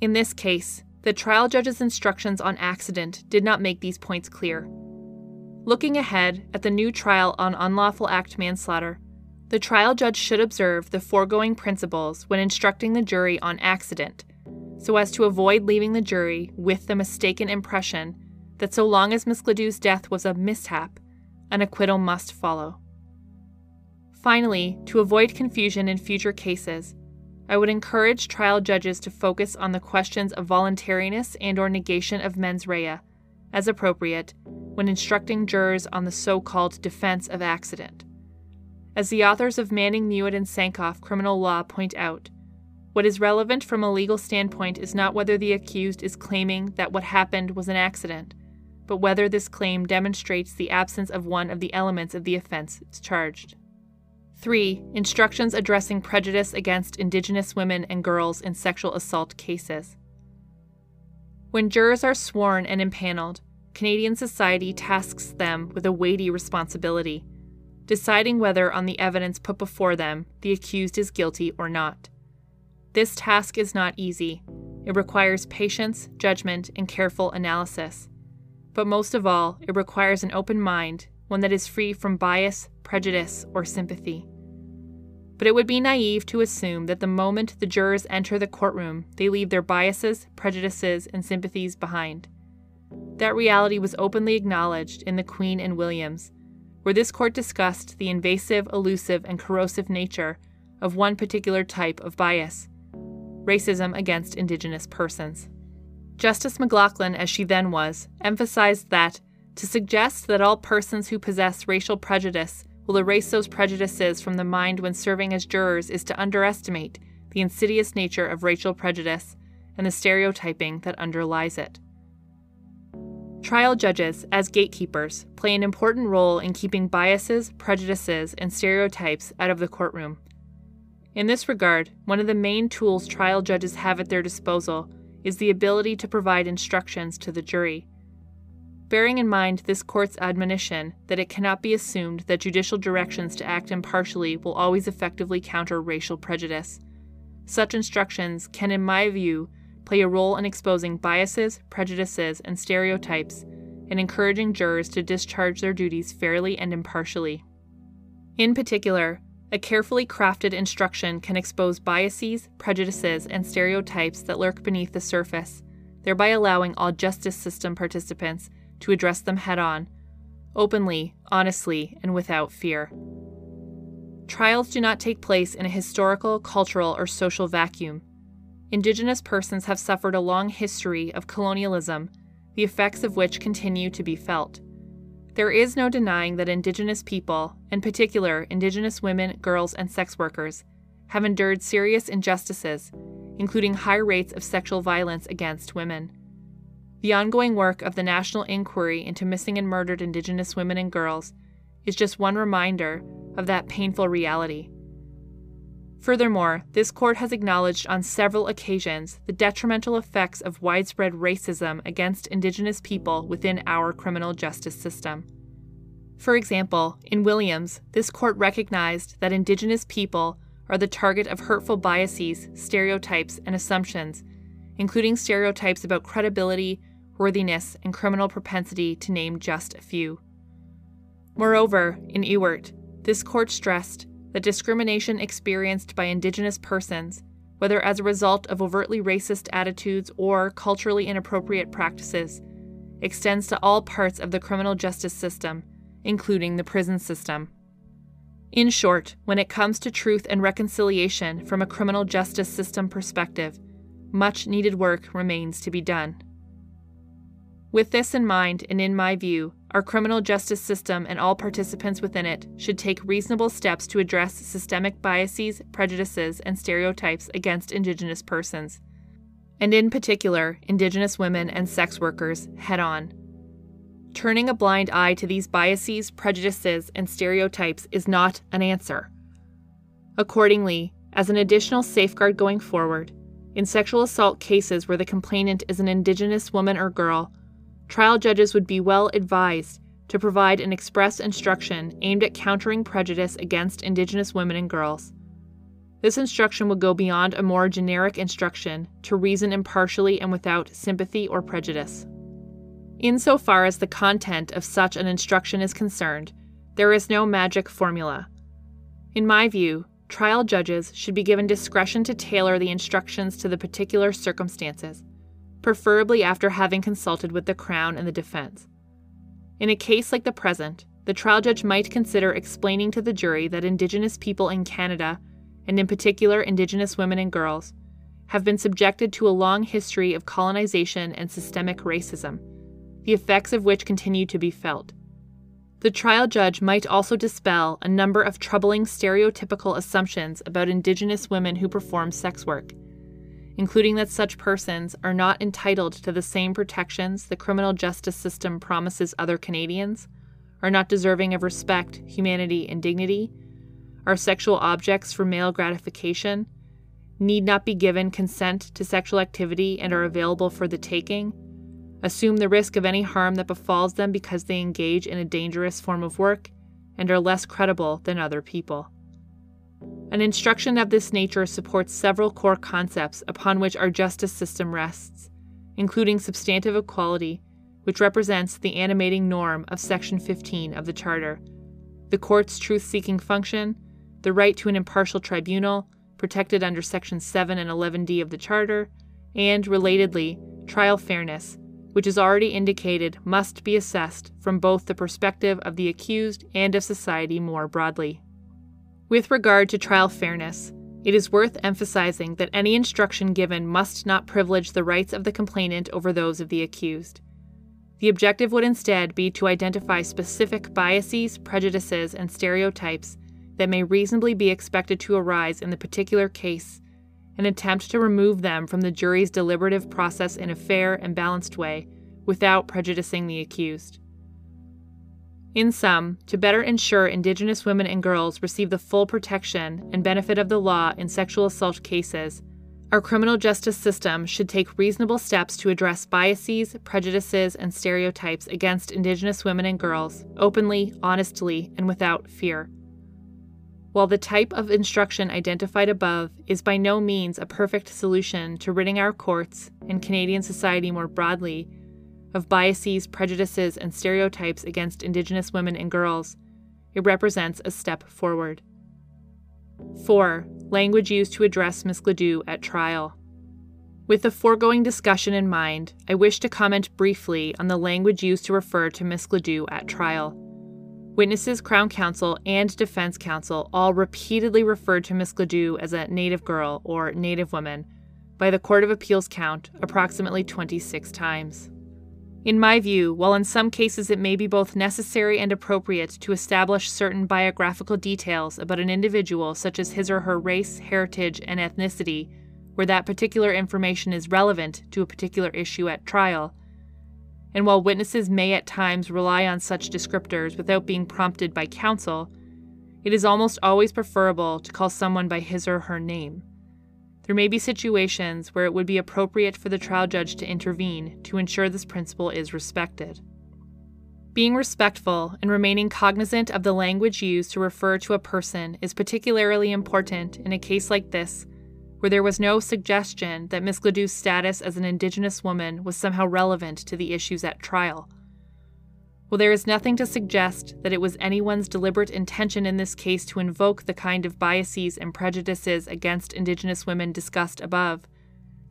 Speaker 1: In this case, the trial judge's instructions on accident did not make these points clear. Looking ahead at the new trial on unlawful act manslaughter, the trial judge should observe the foregoing principles when instructing the jury on accident, so as to avoid leaving the jury with the mistaken impression that so long as Miss Gladue's death was a mishap, an acquittal must follow. Finally, to avoid confusion in future cases, I would encourage trial judges to focus on the questions of voluntariness and or negation of mens rea, as appropriate, when instructing jurors on the so-called defense of accident. As the authors of Manning, Mewett, and Sankoff criminal law point out, what is relevant from a legal standpoint is not whether the accused is claiming that what happened was an accident, but whether this claim demonstrates the absence of one of the elements of the offense charged. 3. Instructions addressing prejudice against Indigenous women and girls in sexual assault cases. When jurors are sworn and impaneled, Canadian society tasks them with a weighty responsibility, deciding whether, on the evidence put before them, the accused is guilty or not. This task is not easy. It requires patience, judgment, and careful analysis. But most of all, it requires an open mind, one that is free from bias, prejudice, or sympathy but it would be naive to assume that the moment the jurors enter the courtroom, they leave their biases, prejudices, and sympathies behind. That reality was openly acknowledged in The Queen and Williams, where this court discussed the invasive, elusive, and corrosive nature of one particular type of bias racism against Indigenous persons. Justice McLachlin, as she then was, emphasized that to suggest that all persons who possess racial prejudice will erase those prejudices from the mind when serving as jurors is to underestimate the insidious nature of racial prejudice and the stereotyping that underlies it. Trial judges, as gatekeepers, play an important role in keeping biases, prejudices, and stereotypes out of the courtroom. In this regard, one of the main tools trial judges have at their disposal is the ability to provide instructions to the jury bearing in mind this court's admonition that it cannot be assumed that judicial directions to act impartially will always effectively counter racial prejudice. Such instructions can, in my view, play a role in exposing biases, prejudices, and stereotypes, and encouraging jurors to discharge their duties fairly and impartially. In particular, a carefully crafted instruction can expose biases, prejudices, and stereotypes that lurk beneath the surface, thereby allowing all justice system participants to address them head on, openly, honestly, and without fear. Trials do not take place in a historical, cultural, or social vacuum. Indigenous persons have suffered a long history of colonialism, the effects of which continue to be felt. There is no denying that Indigenous people, in particular Indigenous women, girls, and sex workers, have endured serious injustices, including high rates of sexual violence against women. The ongoing work of the National Inquiry into Missing and Murdered Indigenous Women and Girls is just one reminder of that painful reality. Furthermore, this court has acknowledged on several occasions the detrimental effects of widespread racism against Indigenous people within our criminal justice system. For example, in Williams, this court recognized that Indigenous people are the target of hurtful biases, stereotypes, and assumptions, including stereotypes about credibility, worthiness, and criminal propensity, to name just a few. Moreover, in Ewert, this court stressed that discrimination experienced by Indigenous persons, whether as a result of overtly racist attitudes or culturally inappropriate practices, extends to all parts of the criminal justice system, including the prison system. In short, when it comes to truth and reconciliation from a criminal justice system perspective, much needed work remains to be done. With this in mind, and in my view, our criminal justice system and all participants within it should take reasonable steps to address systemic biases, prejudices, and stereotypes against Indigenous persons, and in particular, Indigenous women and sex workers, head on. Turning a blind eye to these biases, prejudices, and stereotypes is not an answer. Accordingly, as an additional safeguard going forward, in sexual assault cases where the complainant is an Indigenous woman or girl, trial judges would be well advised to provide an express instruction aimed at countering prejudice against Indigenous women and girls. This instruction would go beyond a more generic instruction to reason impartially and without sympathy or prejudice. Insofar as the content of such an instruction is concerned, there is no magic formula. In my view, trial judges should be given discretion to tailor the instructions to the particular circumstances preferably after having consulted with the Crown and the defense. In a case like the present, the trial judge might consider explaining to the jury that Indigenous people in Canada, and in particular Indigenous women and girls, have been subjected to a long history of colonization and systemic racism, the effects of which continue to be felt. The trial judge might also dispel a number of troubling stereotypical assumptions about Indigenous women who perform sex work including that such persons are not entitled to the same protections the criminal justice system promises other Canadians, are not deserving of respect, humanity, and dignity, are sexual objects for male gratification, need not be given consent to sexual activity and are available for the taking, assume the risk of any harm that befalls them because they engage in a dangerous form of work, and are less credible than other people. An instruction of this nature supports several core concepts upon which our justice system rests, including substantive equality, which represents the animating norm of Section 15 of the Charter, the court's truth seeking function, the right to an impartial tribunal, protected under Section 7 and 11d of the Charter, and, relatedly, trial fairness, which is already indicated must be assessed from both the perspective of the accused and of society more broadly. With regard to trial fairness, it is worth emphasizing that any instruction given must not privilege the rights of the complainant over those of the accused. The objective would instead be to identify specific biases, prejudices, and stereotypes that may reasonably be expected to arise in the particular case and attempt to remove them from the jury's deliberative process in a fair and balanced way without prejudicing the accused. In sum, to better ensure Indigenous women and girls receive the full protection and benefit of the law in sexual assault cases, our criminal justice system should take reasonable steps to address biases, prejudices, and stereotypes against Indigenous women and girls openly, honestly, and without fear. While the type of instruction identified above is by no means a perfect solution to ridding our courts and Canadian society more broadly of biases, prejudices, and stereotypes against Indigenous women and girls, it represents a step forward. 4. Language used to address Ms. Gladue at trial. With the foregoing discussion in mind, I wish to comment briefly on the language used to refer to Ms. Gladue at trial. Witnesses, Crown Counsel, and Defense Counsel all repeatedly referred to Ms. Gladue as a Native girl or Native woman by the Court of Appeals count approximately 26 times. In my view, while in some cases it may be both necessary and appropriate to establish certain biographical details about an individual, such as his or her race, heritage, and ethnicity, where that particular information is relevant to a particular issue at trial, and while witnesses may at times rely on such descriptors without being prompted by counsel, it is almost always preferable to call someone by his or her name. There may be situations where it would be appropriate for the trial judge to intervene to ensure this principle is respected. Being respectful and remaining cognizant of the language used to refer to a person is particularly important in a case like this, where there was no suggestion that Miss Gladue's status as an Indigenous woman was somehow relevant to the issues at trial. While there is nothing to suggest that it was anyone's deliberate intention in this case to invoke the kind of biases and prejudices against Indigenous women discussed above,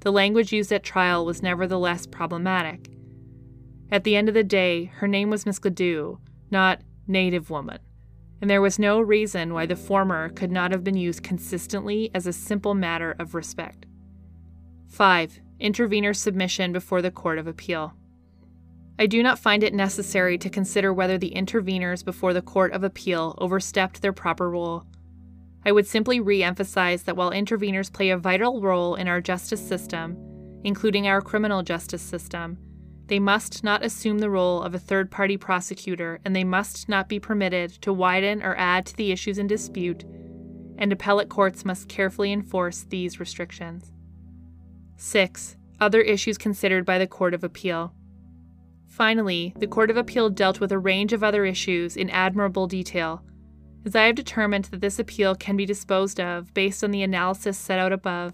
Speaker 1: the language used at trial was nevertheless problematic. At the end of the day, her name was Miss Gladue, not Native Woman, and there was no reason why the former could not have been used consistently as a simple matter of respect. 5. Intervenor submission before the Court of Appeal. I do not find it necessary to consider whether the interveners before the Court of Appeal overstepped their proper role. I would simply re emphasize that while interveners play a vital role in our justice system, including our criminal justice system, they must not assume the role of a third party prosecutor and they must not be permitted to widen or add to the issues in dispute, and appellate courts must carefully enforce these restrictions. 6. Other issues considered by the Court of Appeal. Finally, the Court of Appeal dealt with a range of other issues in admirable detail. As I have determined that this appeal can be disposed of based on the analysis set out above,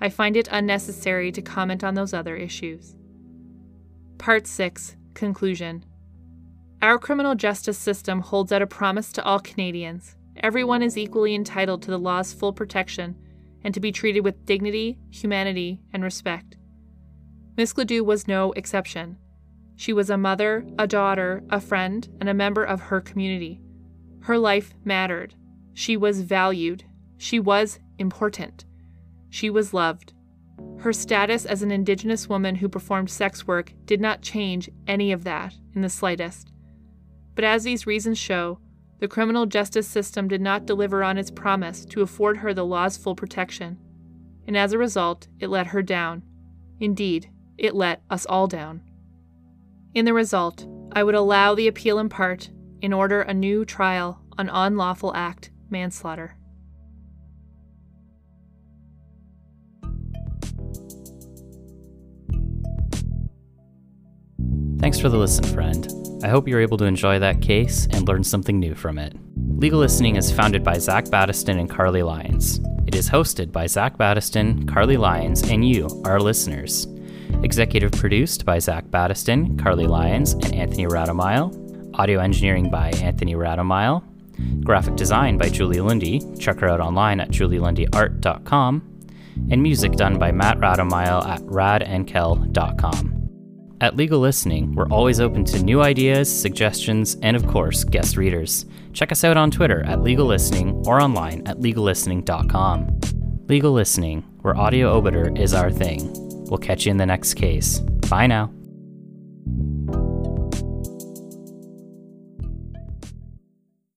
Speaker 1: I find it unnecessary to comment on those other issues. Part 6 Conclusion Our criminal justice system holds out a promise to all Canadians. Everyone is equally entitled to the law's full protection and to be treated with dignity, humanity, and respect. Miss Gladue was no exception. She was a mother, a daughter, a friend, and a member of her community. Her life mattered. She was valued. She was important. She was loved. Her status as an Indigenous woman who performed sex work did not change any of that in the slightest. But as these reasons show, the criminal justice system did not deliver on its promise to afford her the law's full protection, and as a result, it let her down. Indeed, it let us all down. In the result, I would allow the appeal in part in order a new trial on unlawful act manslaughter.
Speaker 2: Thanks for the listen, friend. I hope you're able to enjoy that case and learn something new from it. Legal Listening is founded by Zach Battiston and Carly Lyons. It is hosted by Zach Battiston, Carly Lyons, and you, our listeners. Executive produced by Zach Battiston, Carly Lyons, and Anthony Radomile. Audio engineering by Anthony Radomile. Graphic design by Julie Lundy. Check her out online at julielundyart.com. And music done by Matt Radomile at radandkel.com. At Legal Listening, we're always open to new ideas, suggestions, and of course, guest readers. Check us out on Twitter at Legal Listening or online at legallistening.com. Legal Listening, where audio obiter is our thing. We'll catch you in the next case. Bye now.